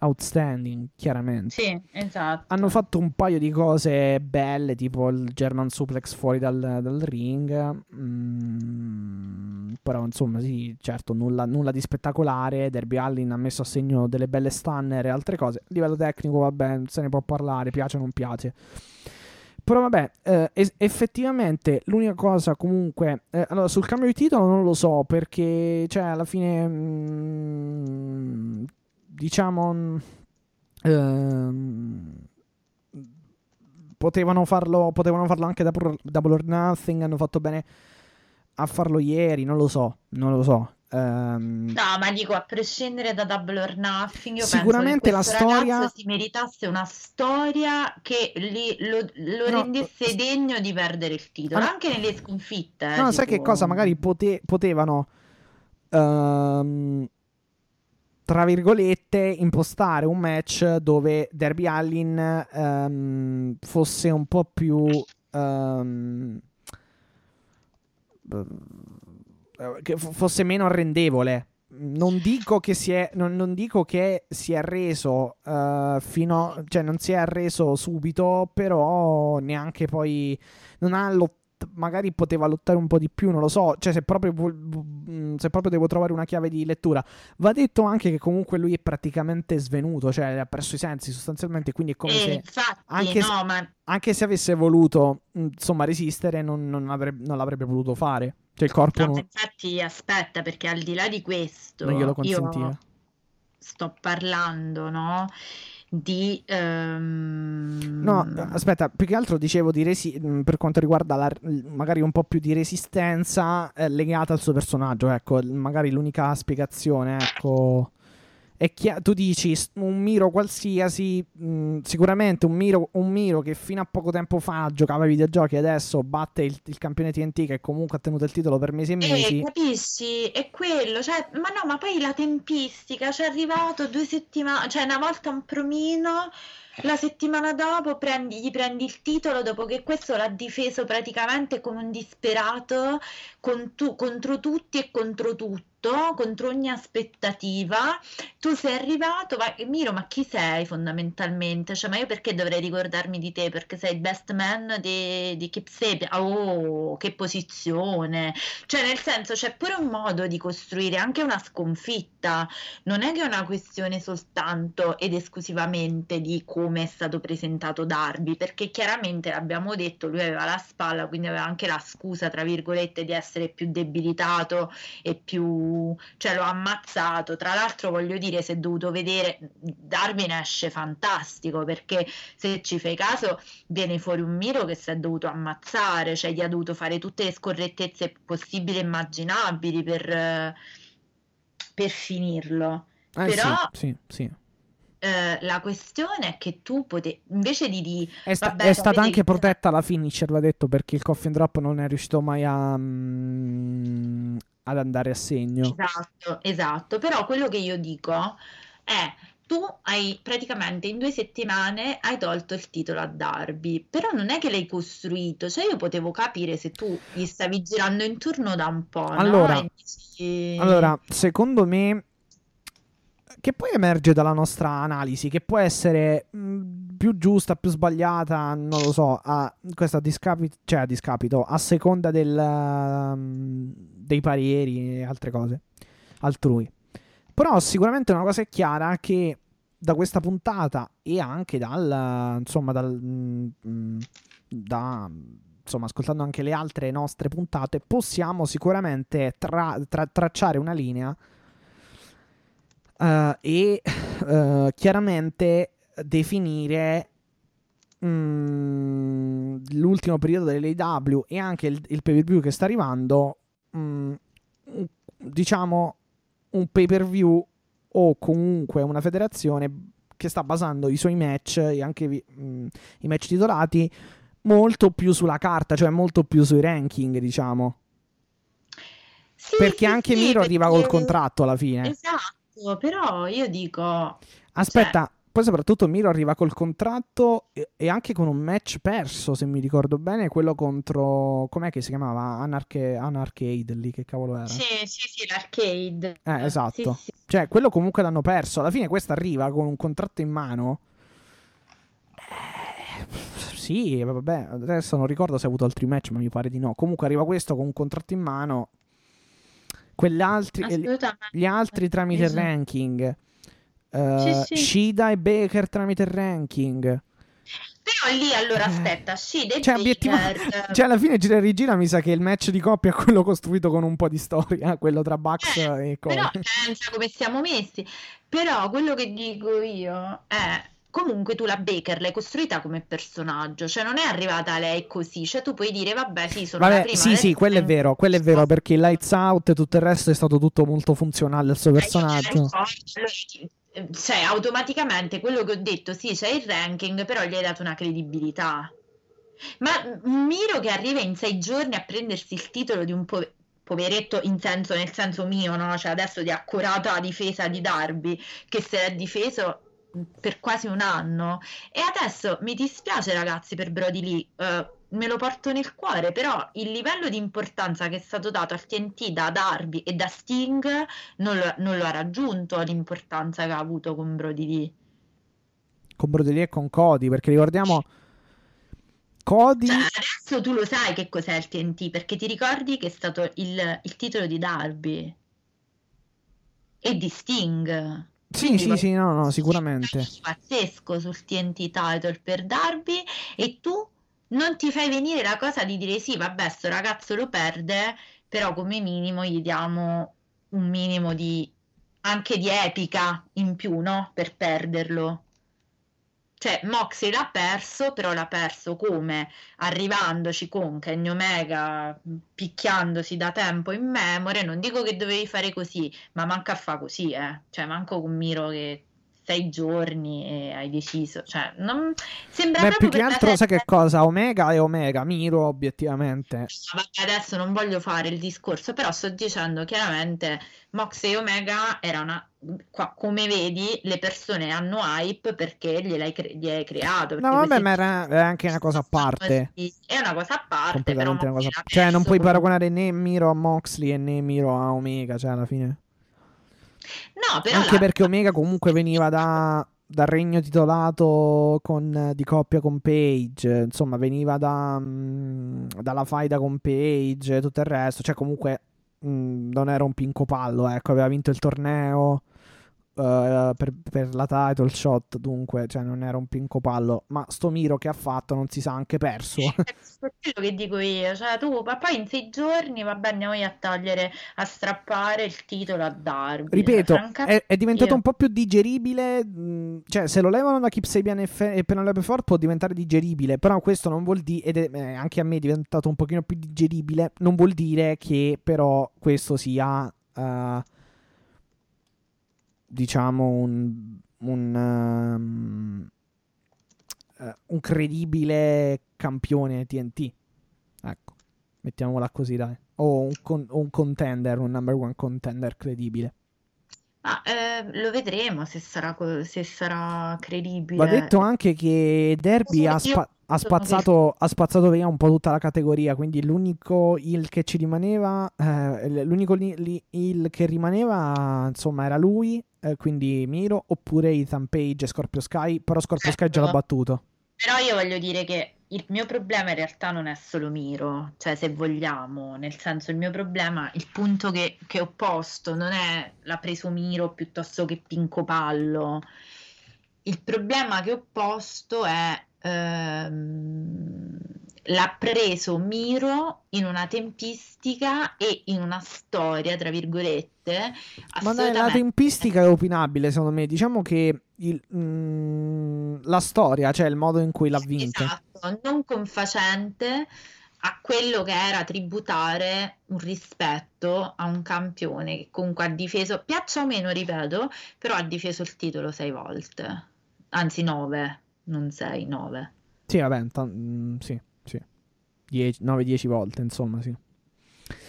outstanding, chiaramente. Sì, esatto. Hanno fatto un paio di cose belle, tipo il German suplex fuori dal, dal ring. Mm, però, insomma, sì, certo, nulla, nulla, di spettacolare. Derby Allin ha messo a segno delle belle stunner e altre cose. A livello tecnico, vabbè, se ne può parlare, piace o non piace. Però vabbè, eh, es- effettivamente l'unica cosa comunque... Eh, allora, sul cambio di titolo non lo so perché, cioè, alla fine... Mm, diciamo... Ehm, potevano, farlo, potevano farlo anche da Double or Nothing, hanno fatto bene a farlo ieri, non lo so, non lo so. Um, no, ma dico a prescindere da Double or Nothing, io sicuramente penso che la storia si meritasse una storia che li, lo, lo no, rendesse degno di perdere il titolo, ah, anche nelle sconfitte. Eh, no, tipo... sai che cosa? Magari pote- potevano. Um, tra virgolette, impostare un match dove Derby Allin um, fosse un po' più. Um, che fosse meno arrendevole. Non dico che si è, non, non dico che si è reso uh, fino, cioè non si è arreso subito, però neanche poi non ha lottato magari poteva lottare un po' di più, non lo so, cioè se proprio, mm, se proprio devo trovare una chiave di lettura. Va detto anche che comunque lui è praticamente svenuto, cioè ha perso i sensi sostanzialmente, quindi è come eh, se, infatti, anche, no, se ma... anche, se, avesse voluto mm, insomma resistere non, non, avrebbe, non l'avrebbe potuto fare. Cioè il corpo no, non... infatti aspetta perché al di là di questo non glielo consentiva. sto parlando, no? di um... no aspetta più che altro dicevo di resi- mm, per quanto riguarda la, magari un po' più di resistenza eh, legata al suo personaggio ecco magari l'unica spiegazione ecco chiaro, tu dici un Miro qualsiasi, mh, mm, sicuramente un Miro, un Miro, che fino a poco tempo fa giocava ai videogiochi e adesso batte il, il, campione TNT che comunque ha tenuto il titolo per mesi e eh, mesi. Eh, capisci? È quello, cioè, ma no, ma poi la tempistica, cioè è arrivato due settimane, cioè una volta un promino la settimana dopo prendi, gli prendi il titolo dopo che questo l'ha difeso praticamente come un disperato tu, contro tutti e contro tutto contro ogni aspettativa. Tu sei arrivato, ma Miro, ma chi sei fondamentalmente? Cioè, ma io perché dovrei ricordarmi di te? Perché sei il best man di, di Kip Sapien. Oh, che posizione! Cioè, nel senso, c'è pure un modo di costruire anche una sconfitta. Non è che è una questione soltanto ed esclusivamente di come è stato presentato Darby, perché chiaramente l'abbiamo detto, lui aveva la spalla, quindi aveva anche la scusa, tra virgolette, di essere più debilitato e più... cioè lo ha ammazzato. Tra l'altro voglio dire, se dovuto vedere, Darby ne esce fantastico, perché se ci fai caso viene fuori un Miro che si è dovuto ammazzare, cioè gli ha dovuto fare tutte le scorrettezze possibili e immaginabili per, per finirlo. Eh, Però sì, sì, sì. Eh, la questione è che tu potevi invece di, di è, sta- vabbè, è stata anche protetta la finisher va detto perché il coffin drop non è riuscito mai a, um, ad andare a segno esatto esatto però quello che io dico è tu hai praticamente in due settimane hai tolto il titolo a Darby, però non è che l'hai costruito, cioè io potevo capire se tu gli stavi girando intorno da un po'. Allora, no? dici... allora secondo me che poi emerge dalla nostra analisi, che può essere mh, mm, più giusta, più sbagliata, non lo so, a, a discapito, cioè a discapito, a seconda del, um, dei pareri e altre cose altrui. Però sicuramente una cosa è chiara che da questa puntata e anche dal, insomma, dal, mh, mm, da, insomma, ascoltando anche le altre nostre puntate, possiamo sicuramente tra, tra, tracciare una linea uh, e uh, chiaramente definire mm, l'ultimo periodo dell'AW e anche il, il pay per view che sta arrivando, mm, diciamo un pay per view o comunque una federazione che sta basando i suoi match e anche mm, i match titolati molto più sulla carta, cioè molto più sui ranking, diciamo. Sì, perché sì, anche sì, Miro perché... arriva col contratto alla fine. Esatto Esatto, però io dico... Aspetta, cioè poi soprattutto Miro arriva col contratto e, e anche con un match perso, se mi ricordo bene, quello contro... com'è che si chiamava? Anarche, Anarcade lì, che cavolo era? Sì, sì, sì, l'arcade. Eh, esatto. Sì, sì. Cioè, quello comunque l'hanno perso. Alla fine questa arriva con un contratto in mano. Eh, sì, vabbè, adesso non ricordo se ha avuto altri match, ma mi pare di no. Comunque arriva questo con un contratto in mano. Eh, gli altri tramite Sì. ranking. Eh, Sì, sì. Shida e Baker tramite ranking. Però lì allora Eh. aspetta, sì, dei Cioè, Baker, cioè, alla fine gira e rigira. Mi sa che il match di coppia è quello costruito con un po' di storia. Quello tra Bucks Eh, e Cody. però pensa come siamo messi. Però quello che dico io è comunque tu la Baker l'hai costruita come personaggio, cioè non è arrivata lei così, cioè tu puoi dire vabbè sì, sono la Vabbè, prima sì, sì, del- quello è vero, quello è vero, perché Lights Out e tutto il resto è stato tutto molto funzionale al suo Eh, io personaggio. eh, cioè automaticamente quello che ho detto, sì, c'è il ranking, però gli hai dato una credibilità. Ma Miro che arriva in sei giorni a prendersi il titolo di un po- poveretto in senso, nel senso mio, no? Cioè adesso di accurata difesa di Darby, che si è difeso per quasi un anno. E adesso mi dispiace ragazzi per Brody Lee, eh, me lo porto nel cuore, però il livello di importanza che è stato dato al TNT da Darby e da Sting non lo, non lo ha raggiunto l'importanza che ha avuto con Brody Lee. Con Brody e con Cody, perché ricordiamo Cody Cioè, adesso tu lo sai che cos'è il TNT, perché ti ricordi che è stato il, il titolo di Darby e di Sting. Sì, sì, sì, no, no, sicuramente. Pazzesco sul TNT title per Darby e tu non ti fai venire la cosa di dire sì, vabbè, sto ragazzo lo perde, però come minimo gli diamo un minimo di anche di epica in più, no? Per perderlo. Cioè, Moxley l'ha perso, però l'ha perso come? Arrivandoci con Kenny Omega, picchiandosi da tempo in memoria. Non dico che dovevi fare così, ma manca a fa così, eh. Cioè, manco con Miro che sei giorni e hai deciso. Cioè, non... sembra Beh, più che altro, sai che cosa? Omega e Omega, Miro, obiettivamente. Vabbè, adesso non voglio fare il discorso, però sto dicendo chiaramente Mox e Omega era una qua- come vedi le persone hanno hype perché gliel'hai cre- gli hai creato No, vabbè, ma era è anche una cosa a parte. è una cosa a parte però una cosa. Cioè, non puoi paragonare né Miro a Moxley e né Miro a Omega, cioè, alla fine. No però Anche la- perché Omega comunque veniva da, dal regno titolato con- di coppia con Page, insomma, veniva da, mm, dalla faida con Page e tutto il resto. Cioè, comunque mm, non era un pinco pallo, ecco, aveva vinto il torneo. Eh, per, per la title shot, dunque, cioè non era un pinco pallo. Ma sto Miro che ha fatto non si sa anche perso. per quello che dico io cioè tu ma poi in sei giorni vabbè andiamo a togliere a strappare il titolo a Darby Ripeto, è, è diventato io- un po' più digeribile. mh, Cioè, se lo levano da Kip Sabian e, Fe- e Penelope Ford può diventare digeribile. Però questo non vuol dire, ed è, eh, anche a me è diventato un pochino più digeribile. Non vuol dire che però questo sia, eh, diciamo, un, un, ehm, eh, un credibile campione TNT. Ecco, mettiamola così, dai. O un, con- o un contender, un number one contender credibile. Ma eh, lo vedremo se sarà, co- se sarà credibile. Va detto anche che Derby ha, spa- ha spazzato, ha spazzato via un po' tutta la categoria, quindi l'unico il che ci rimaneva, eh, l'unico li- il che rimaneva, insomma, era lui, eh, quindi Miro, oppure Ethan Page e Scorpio Sky, però Scorpio Sky già l'ha Ecco. battuto. Però io voglio dire che il mio problema in realtà non è solo Miro, cioè se vogliamo, nel senso il mio problema, il punto che, che ho posto non è l'ha preso Miro piuttosto che Pinco Pallo. Il problema che ho posto è ehm, l'ha preso Miro in una tempistica e in una storia, tra virgolette, Ma dai, la assolutamente tempistica è opinabile, secondo me. Diciamo che il- mm, la storia, cioè il modo in cui l'ha vinta. Esatto, non confacente a quello che era tributare un rispetto a un campione che comunque ha difeso, piaccia o meno, ripeto, però ha difeso il titolo sei volte, anzi nove, non sei, nove. Sì, vabbè, ta- mm, sì, sì. 9-10 volte, insomma, sì.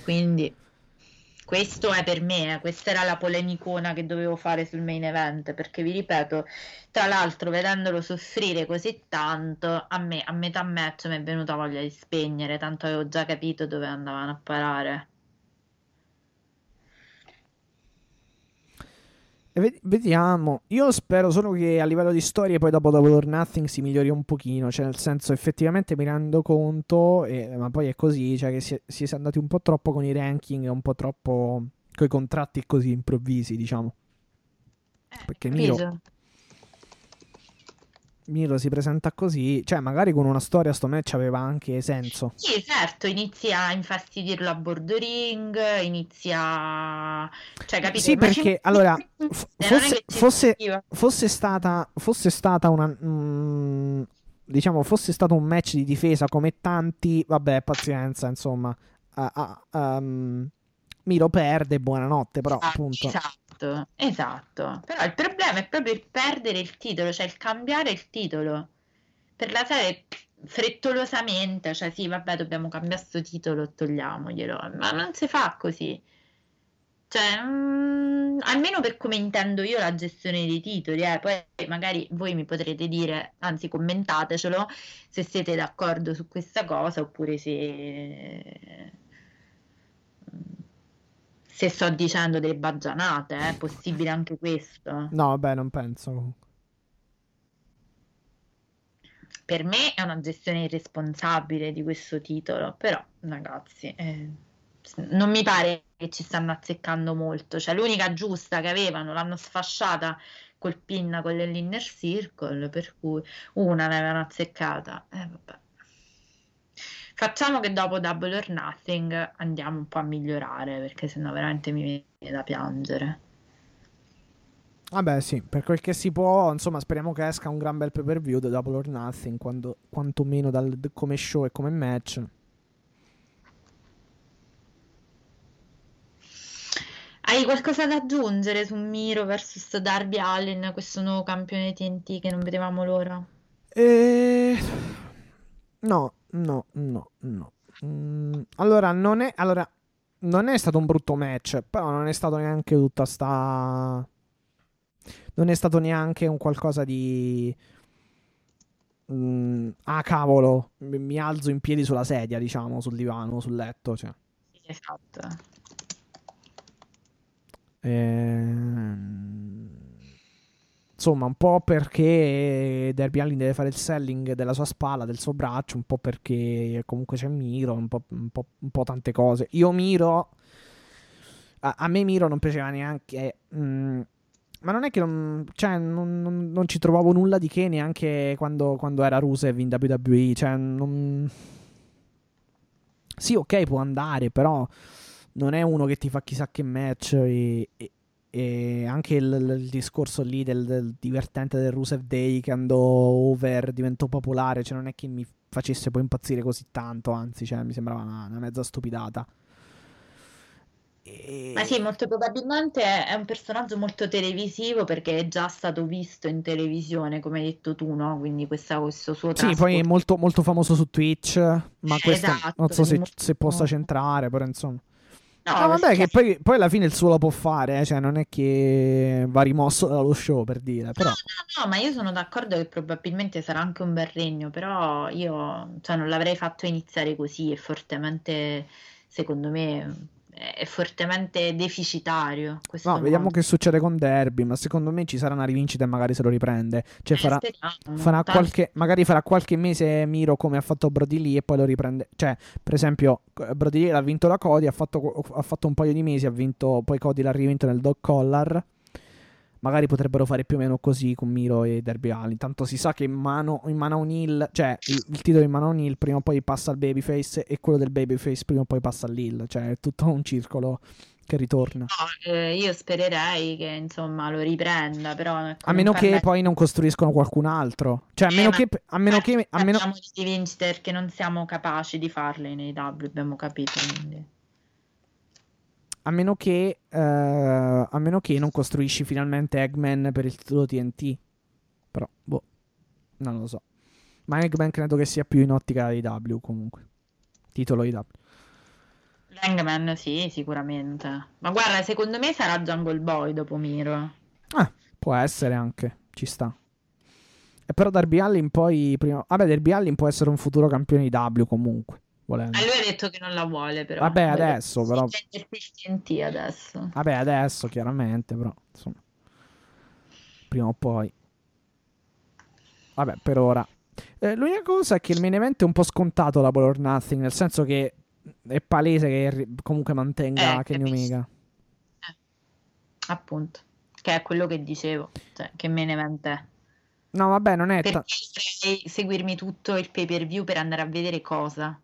Quindi questo è per me, eh, questa era la polemicona che dovevo fare sul main event, perché vi ripeto, tra l'altro vedendolo soffrire così tanto, a me a metà match mi è venuta voglia di spegnere, tanto avevo già capito dove andavano a parare. Vediamo. Io spero solo che a livello di storie poi dopo Double or Nothing si migliori un pochino. Cioè, nel senso, effettivamente mi rendo conto, e, ma poi è così, cioè che si, si è andati un po' troppo con i ranking, un po' troppo con i contratti così improvvisi, diciamo. Eh, Perché Miro, Miro si presenta così, cioè magari con una storia sto match aveva anche senso. Sì, certo, inizia a infastidirlo a bordo ring, inizia... Cioè, capito? Sì, perché allora, f- fosse, fosse, fosse, stata, fosse stata una... Mm, diciamo, fosse stato un match di difesa come tanti, vabbè, pazienza, insomma. Uh, uh, um, Miro perde, buonanotte, però esatto, appunto... Esatto Esatto, esatto. Però il problema è proprio il perdere il titolo, cioè il cambiare il titolo. Per la serie frettolosamente, cioè sì, vabbè, dobbiamo cambiare questo titolo, togliamoglielo, ma non si fa così. Cioè, mm, almeno per come intendo io la gestione dei titoli, eh. poi magari voi mi potrete dire, anzi commentatecelo, se siete d'accordo su questa cosa oppure se se sto dicendo delle baggianate, è possibile anche questo? No, vabbè, non penso. Per me è una gestione irresponsabile di questo titolo, però ragazzi, eh, non mi pare che ci stanno azzeccando molto. Cioè, l'unica giusta che avevano l'hanno sfasciata col pin con l'inner circle, per cui una l'avevano azzeccata. Eh, vabbè. Facciamo che dopo Double or Nothing andiamo un po' a migliorare perché sennò veramente mi viene da piangere. Vabbè, sì, per quel che si può, insomma, speriamo che esca un gran bel pay per view da Double or Nothing, quando, quantomeno dal, come show e come match. Hai qualcosa da aggiungere su Miro vs Darby Allen, questo nuovo campione TNT che non vedevamo l'ora? Eh... No, no, no, no. Mm, allora, non è, allora, non è stato un brutto match, però non è stato neanche tutta sta... Non è stato neanche un qualcosa di... Mm, ah, cavolo, mi alzo in piedi sulla sedia, diciamo, sul divano, sul letto, cioè. Esatto. Ehm insomma, un po' perché Derby Allin deve fare il selling della sua spalla, del suo braccio, un po' perché comunque c'è Miro, un po', un po', un po tante cose. Io Miro, a, a, me Miro non piaceva neanche... Mm, ma non è che non, cioè, non, non, non, ci trovavo nulla di che neanche quando, quando era Rusev in WWE. Cioè, non... Sì, ok, può andare, però non è uno che ti fa chissà che match e, e, e anche il, il discorso lì del, del, divertente del Rusev Day che andò over, diventò popolare, cioè non è che mi facesse poi impazzire così tanto, anzi, cioè, mi sembrava una, una mezza stupidata. E... Ma sì, molto probabilmente è un personaggio molto televisivo perché è già stato visto in televisione, come hai detto tu, no? Quindi questa, questo suo trasporto... Sì, poi è molto, molto famoso su Twitch, ma questo esatto, non so se, se possa centrare, però insomma... No, no vabbè, che poi, poi, alla fine il suo lo può fare, eh? cioè non è che va rimosso dallo show per dire. Però... No, no, no, ma io sono d'accordo che probabilmente sarà anche un bel regno, però io cioè, non l'avrei fatto iniziare così, è fortemente, secondo me, è fortemente deficitario. No, modo. vediamo che succede con Derby, ma secondo me ci sarà una rivincita e magari se lo riprende. Cioè eh, farà, farà qualche, magari farà qualche mese Miro come ha fatto Brody Lee e poi lo riprende. Cioè, per esempio, Brody Lee ha vinto la Cody, ha fatto, ha fatto un paio di mesi, ha vinto, poi Cody l'ha rivinto nel Dog Collar magari potrebbero fare più o meno così con Miro e Derby Allin. Tanto si sa che in mano, in mano O'Neill, cioè il, il, titolo in mano O'Neill prima o poi passa al Babyface e quello del Babyface prima o poi passa all'Hill. Cioè è tutto un circolo che ritorna. No, eh, io spererei che insomma lo riprenda, però a meno che permette... poi non costruiscono qualcun altro. Cioè, a meno eh, che a meno che a meno di vincere perché non siamo capaci di farle nei W, abbiamo capito, quindi a meno che uh, a meno che non costruisci finalmente Eggman per il titolo TNT. Però, boh, non lo so. Ma Eggman credo che sia più in ottica IW comunque. Titolo IW. Hangman sì, sicuramente. Ma guarda, secondo me sarà Jungle Boy dopo Miro. Ah, può essere anche, ci sta. E però Darby Allin poi prima... Vabbè, Darby Allin può essere un futuro campione di W comunque, volendo. A lui ha detto che non la vuole, però. Vabbè, adesso, però... TNT adesso. Vabbè, adesso, chiaramente, però, insomma. Prima o poi. Vabbè, per ora. Eh, l'unica cosa è che il main event è un po' scontato la Ball Nothing, nel senso che è palese che comunque mantenga Eh, Kenny. Omega. Appunto. Che è quello che dicevo. Cioè, che me ne vente. No, vabbè, non è... Perché ta- seguirmi tutto il pay per view per andare a vedere cosa.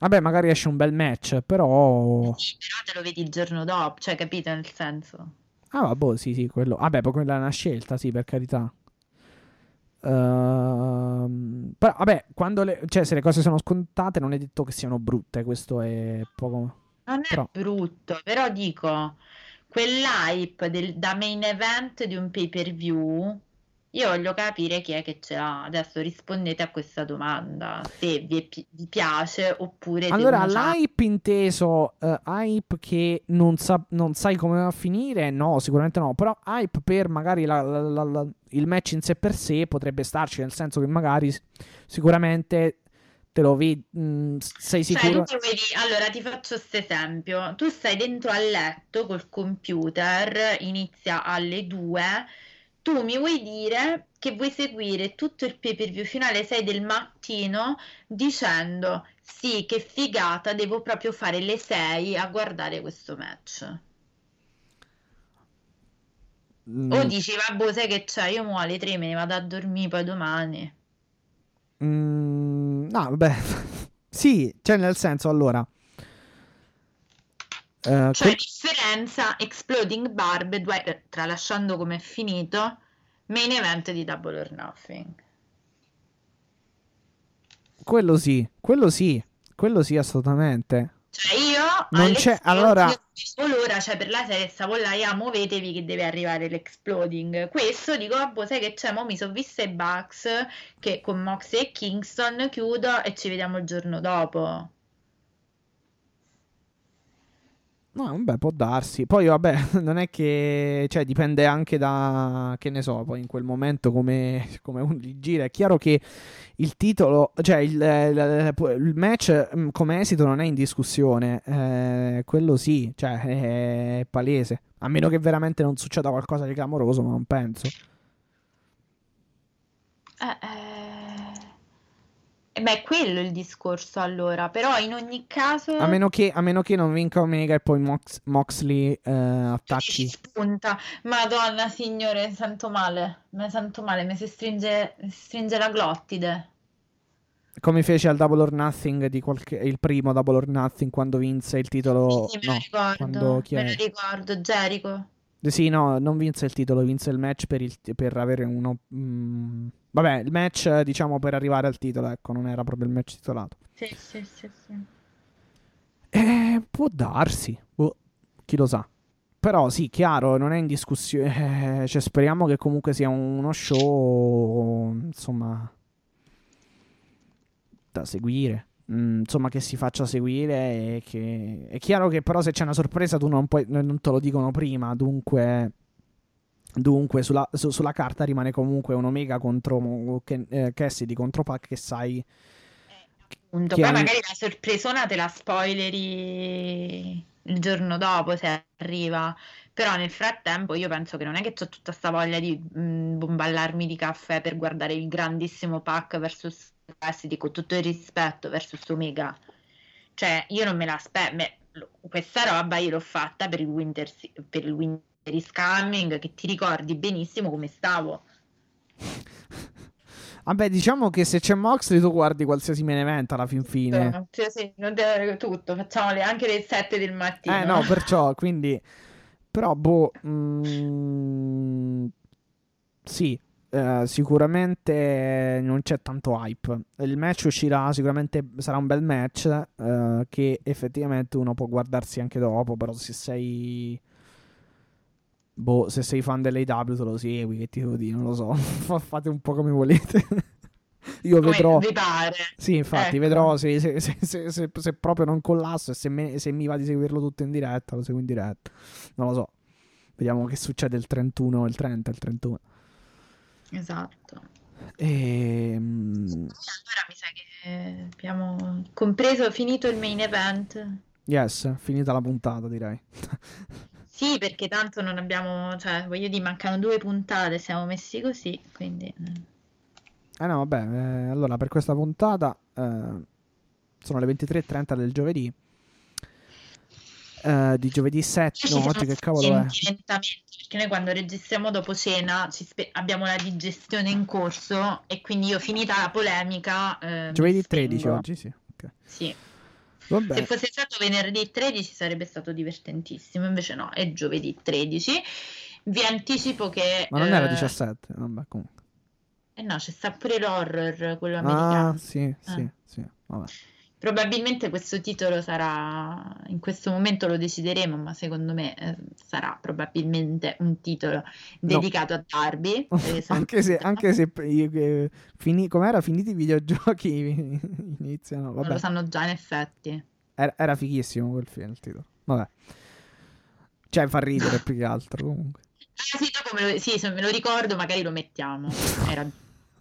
Vabbè, magari esce un bel match, però... Sì, però te lo vedi il giorno dopo, cioè, capito nel senso? Ah, vabbè, sì, sì, quello. Vabbè, poi quella è una scelta, sì, per carità. Ehm, però, vabbè, quando le... Cioè, se le cose sono scontate non è detto che siano brutte, questo è poco... Non è Però- brutto, però dico, quell'hype del- da main event di un pay per view, io voglio capire chi è che ce l'ha. Adesso rispondete a questa domanda, se vi, pi- vi piace oppure Allora, l'hype inteso, eh, hype che non, sa- non sai come va a finire, no, sicuramente no, però hype per magari la- la- la- il match in sé per sé potrebbe starci, nel senso che magari sicuramente te lo vedi, mh, sei Cioè, sicuro... tu vedi, allora ti faccio questo esempio. Tu stai dentro al letto col computer, inizia alle 2. Tu mi vuoi dire che vuoi seguire tutto il pay per view fino alle 6 del mattino dicendo sì, che figata, devo proprio fare le 6 a guardare questo match. mh, O dici, vabbè, sai che c'è, io mo alle 3 me ne vado a dormire poi domani. Mm, no, vabbè. sì, cioè nel senso, allora. Eh, Cioè, que- differenza Exploding Barb, due- tralasciando come è finito, main event di Double or Nothing. quello sì, quello sì, quello sì, assolutamente. Cioè, io Non c'è- allora- loro, cioè per la serie stavo là, ja, muovetevi che deve arrivare l'Exploding. Questo dico, vabbè, sai che c'è, mo mi sono vista i Bucks che con Moxie e Kingston chiudo e ci vediamo il giorno dopo. No, vabbè, può darsi. Poi, vabbè, non è che... Cioè, dipende anche da... Che ne so, poi in quel momento come, come uno li gira. È chiaro che il titolo... Cioè, il, il- il match mm, come esito non è in discussione. Eh, quello sì, cioè, è palese. A meno che veramente non succeda qualcosa di clamoroso, ma non penso. Eh, eh... eh, Beh, quello è il discorso allora, però in ogni caso... A meno che, a meno che non vinca Omega e poi Mox- Moxley eh, attacchi. spunta, Madonna signore, mi sento male, mi sento male, mi si stringe, stringe la glottide. Come fece al Double or Nothing di qualche, il primo Double or Nothing quando vinse il titolo. Sì, me no, lo ricordo, quando me lo ricordo, Jericho. Sì, no, non vinse il titolo, vinse il match per, il, per avere uno. mm, vabbè, il match, diciamo, per arrivare al titolo, ecco, non era proprio il match titolato. Sì, sì, sì, sì. Eh, può darsi, boh, chi lo sa. Però sì, chiaro, non è in discussione. eh, cioè, speriamo che comunque sia uno show, insomma, da seguire. Mm, insomma, che si faccia seguire e che... È chiaro che però se c'è una sorpresa tu non, puoi, non te lo dicono prima, dunque... Dunque, sulla, su- sulla carta rimane comunque un Omega contro Ken- eh, Cassidy contro Pac che sai Appunto, Che poi hanno- magari la sorpresona te la spoileri il giorno dopo se arriva. Però nel frattempo io penso che non è che ho tutta sta voglia di mm, bomballarmi di caffè per guardare il grandissimo Pac versus Cassidy con tutto il rispetto versus Omega. Cioè, io non me l'aspetto. Questa roba io l'ho fatta per il Winter, per il Winter is Coming, che ti ricordi benissimo come stavo. Vabbè, diciamo che se c'è Moxley tu guardi qualsiasi main event alla fin fine. Sì, sì, non te- tutto, facciamo le- anche le 7 del mattino. Eh no, perciò, quindi... Però, boh... mm, sì, eh, sicuramente non c'è tanto hype. Il match uscirà, sicuramente sarà un bel match eh, che effettivamente uno può guardarsi anche dopo, però se sei... Boh, se sei fan dell'AW te lo segui, che ti devo dire, non lo so. Fa- Fate un po' come volete. io Come vedrò. vi pare. Sì, infatti, Ecco. vedrò se, se- se- se- se- se proprio non collasso e se, me- se mi va di seguirlo tutto in diretta, lo seguo in diretta. Non lo so. Vediamo che succede il 31, il 30, il 31. Esatto. Ehm, Allora mi sa che abbiamo compreso, finito il main event. yes, finita la puntata, direi. Sì, perché tanto non abbiamo, cioè, voglio dire, mancano due puntate, siamo messi così, quindi... eh. Eh no, vabbè, eh, allora per questa puntata eh, sono le 23.30 del giovedì. Eh, di giovedì 7, Ci no, oggi che cavolo è? perché noi quando registriamo dopo cena ci spe- abbiamo la digestione in corso e quindi io finita la polemica... eh, Giovedì 13 spengo. oggi, sì. ok. Sì. Vabbè. Se fosse stato venerdì 13 sarebbe stato divertentissimo, invece no, è giovedì 13. Vi anticipo che... Ma non era eh, 17, vabbè, comunque. Eh no, c'è sta pure l'horror, quello Ah, americano. sì, sì, Eh. sì, vabbè. Probabilmente questo titolo sarà, in questo momento lo decideremo, ma secondo me eh, sarà probabilmente un titolo dedicato a Darby. sono- anche se, anche se eh, fini, com'era finiti i videogiochi iniziano, non vabbè. lo sanno già in effetti. Era, era fighissimo quel film, il titolo. Vabbè. Cioè, fa ridere più che altro comunque. Ah sì, dopo me lo, sì, se me lo ricordo magari lo mettiamo. Era-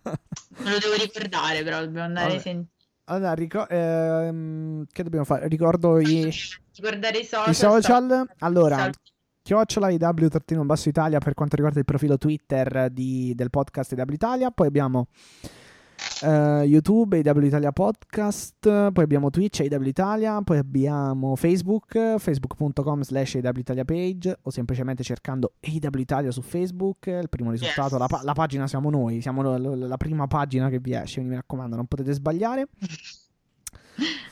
Me lo devo ricordare, però dobbiamo andare Vabbè. a sentire. Allora, ricor- ehm, che dobbiamo fare? Ricordo i, Ricordare i social. i social. Allora, Sal- chiocciola IW basso Italia per quanto riguarda il profilo Twitter di- del podcast IW Italia. Poi abbiamo eh, YouTube IW Italia Podcast. Poi abbiamo Twitch IW Italia. Poi abbiamo Facebook, facebook.com slash Italia page. O semplicemente cercando IW Italia su Facebook. Il primo risultato, Yes. la, pa- la pagina siamo noi. Siamo lo- lo- la prima pagina che vi esce. Quindi mi raccomando, non potete sbagliare.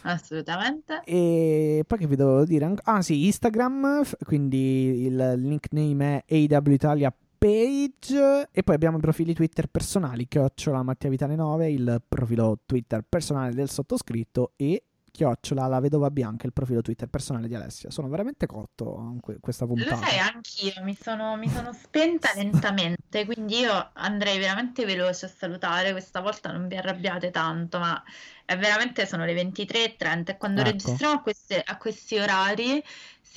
Assolutamente. E poi che vi devo dire? Ah sì, Instagram, quindi il nickname è AW Italia Page e poi abbiamo i profili Twitter personali, chiocciola Mattia Vitale 9, il profilo Twitter personale del sottoscritto e chiocciola la vedova bianca, il profilo Twitter personale di Alessia. Sono veramente cotto que- questa Lo puntata. sai, anch'io mi sono, mi sono spenta lentamente, quindi io andrei veramente veloce a salutare. Questa volta non vi arrabbiate tanto, ma è veramente sono le 23.30 e quando Ecco. registriamo a, queste- a questi orari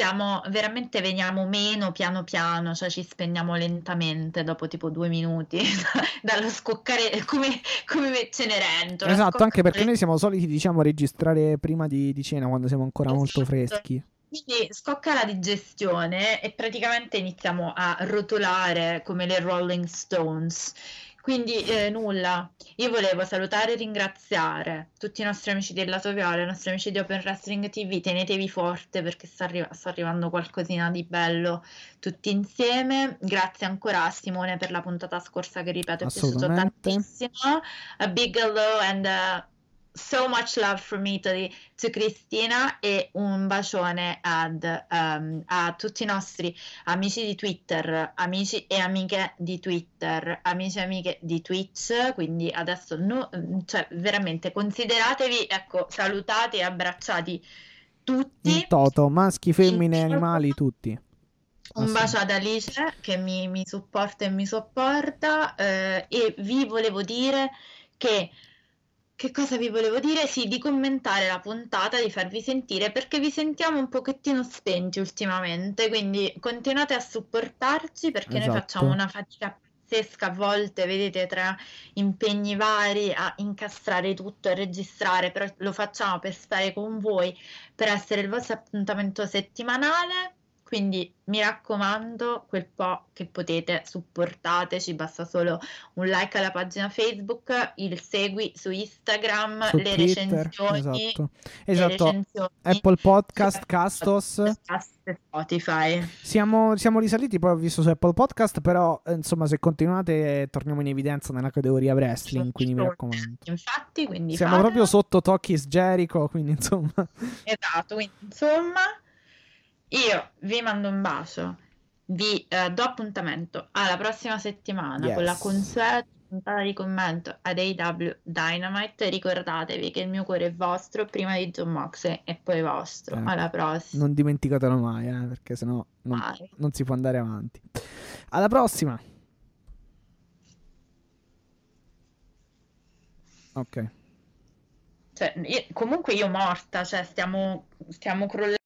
siamo veramente veniamo meno piano piano, cioè ci spegniamo lentamente dopo tipo due minuti dallo scoccare come, come Cenerentola. Esatto, anche perché noi siamo soliti, diciamo, registrare prima di, di cena quando siamo ancora molto Esatto. freschi. Quindi scocca la digestione e praticamente iniziamo a rotolare come le Rolling Stones. Quindi eh, nulla, io volevo salutare e ringraziare tutti i nostri amici del Lato Viola, i nostri amici di Open Wrestling TV, tenetevi forte perché sta, arri- sta arrivando qualcosina di bello tutti insieme. Grazie ancora a Simone per la puntata scorsa che ripeto è piaciuto tantissimo. A big hello and uh, so much love from Italy to Cristina e un bacione ad, um, a tutti i nostri amici di Twitter, amici e amiche di Twitter, amici e amiche di Twitch, quindi adesso no, cioè veramente consideratevi, ecco, salutati e abbracciati tutti. In toto, maschi, femmine, In animali, tutti. Un bacio ad Alice che mi, mi supporta e mi sopporta eh, e vi volevo dire che che cosa vi volevo dire? Sì, di commentare la puntata, di farvi sentire perché vi sentiamo un pochettino spenti ultimamente, quindi continuate a supportarci perché noi Esatto. facciamo una fatica pazzesca a volte, vedete, tra impegni vari a incastrare tutto, a registrare, però lo facciamo per stare con voi, per essere il vostro appuntamento settimanale. Quindi mi raccomando, quel po' che potete supportateci, basta solo un like alla pagina Facebook, il segui su Instagram, Su le Twitter, recensioni, esatto. le Esatto. recensioni Apple Podcast, Castos. e Spotify. Siamo, siamo risaliti, poi ho visto su Apple Podcast, però eh, insomma se continuate torniamo in evidenza nella categoria wrestling, quindi mi raccomando. Infatti, quindi Siamo fatelo. proprio sotto Tokis Jericho, quindi insomma... Esatto, quindi insomma, io vi mando un bacio, vi eh, do appuntamento alla prossima settimana Yes. con la consueta puntata di commento ad AW Dynamite. Ricordatevi che il mio cuore è vostro prima di John Moxley e poi vostro. Ecco. Alla prossima. Non dimenticatelo mai, eh, perché sennò non, non si può andare avanti. Alla prossima! Ok. Cioè, io- comunque io morta, cioè stiamo, stiamo crollando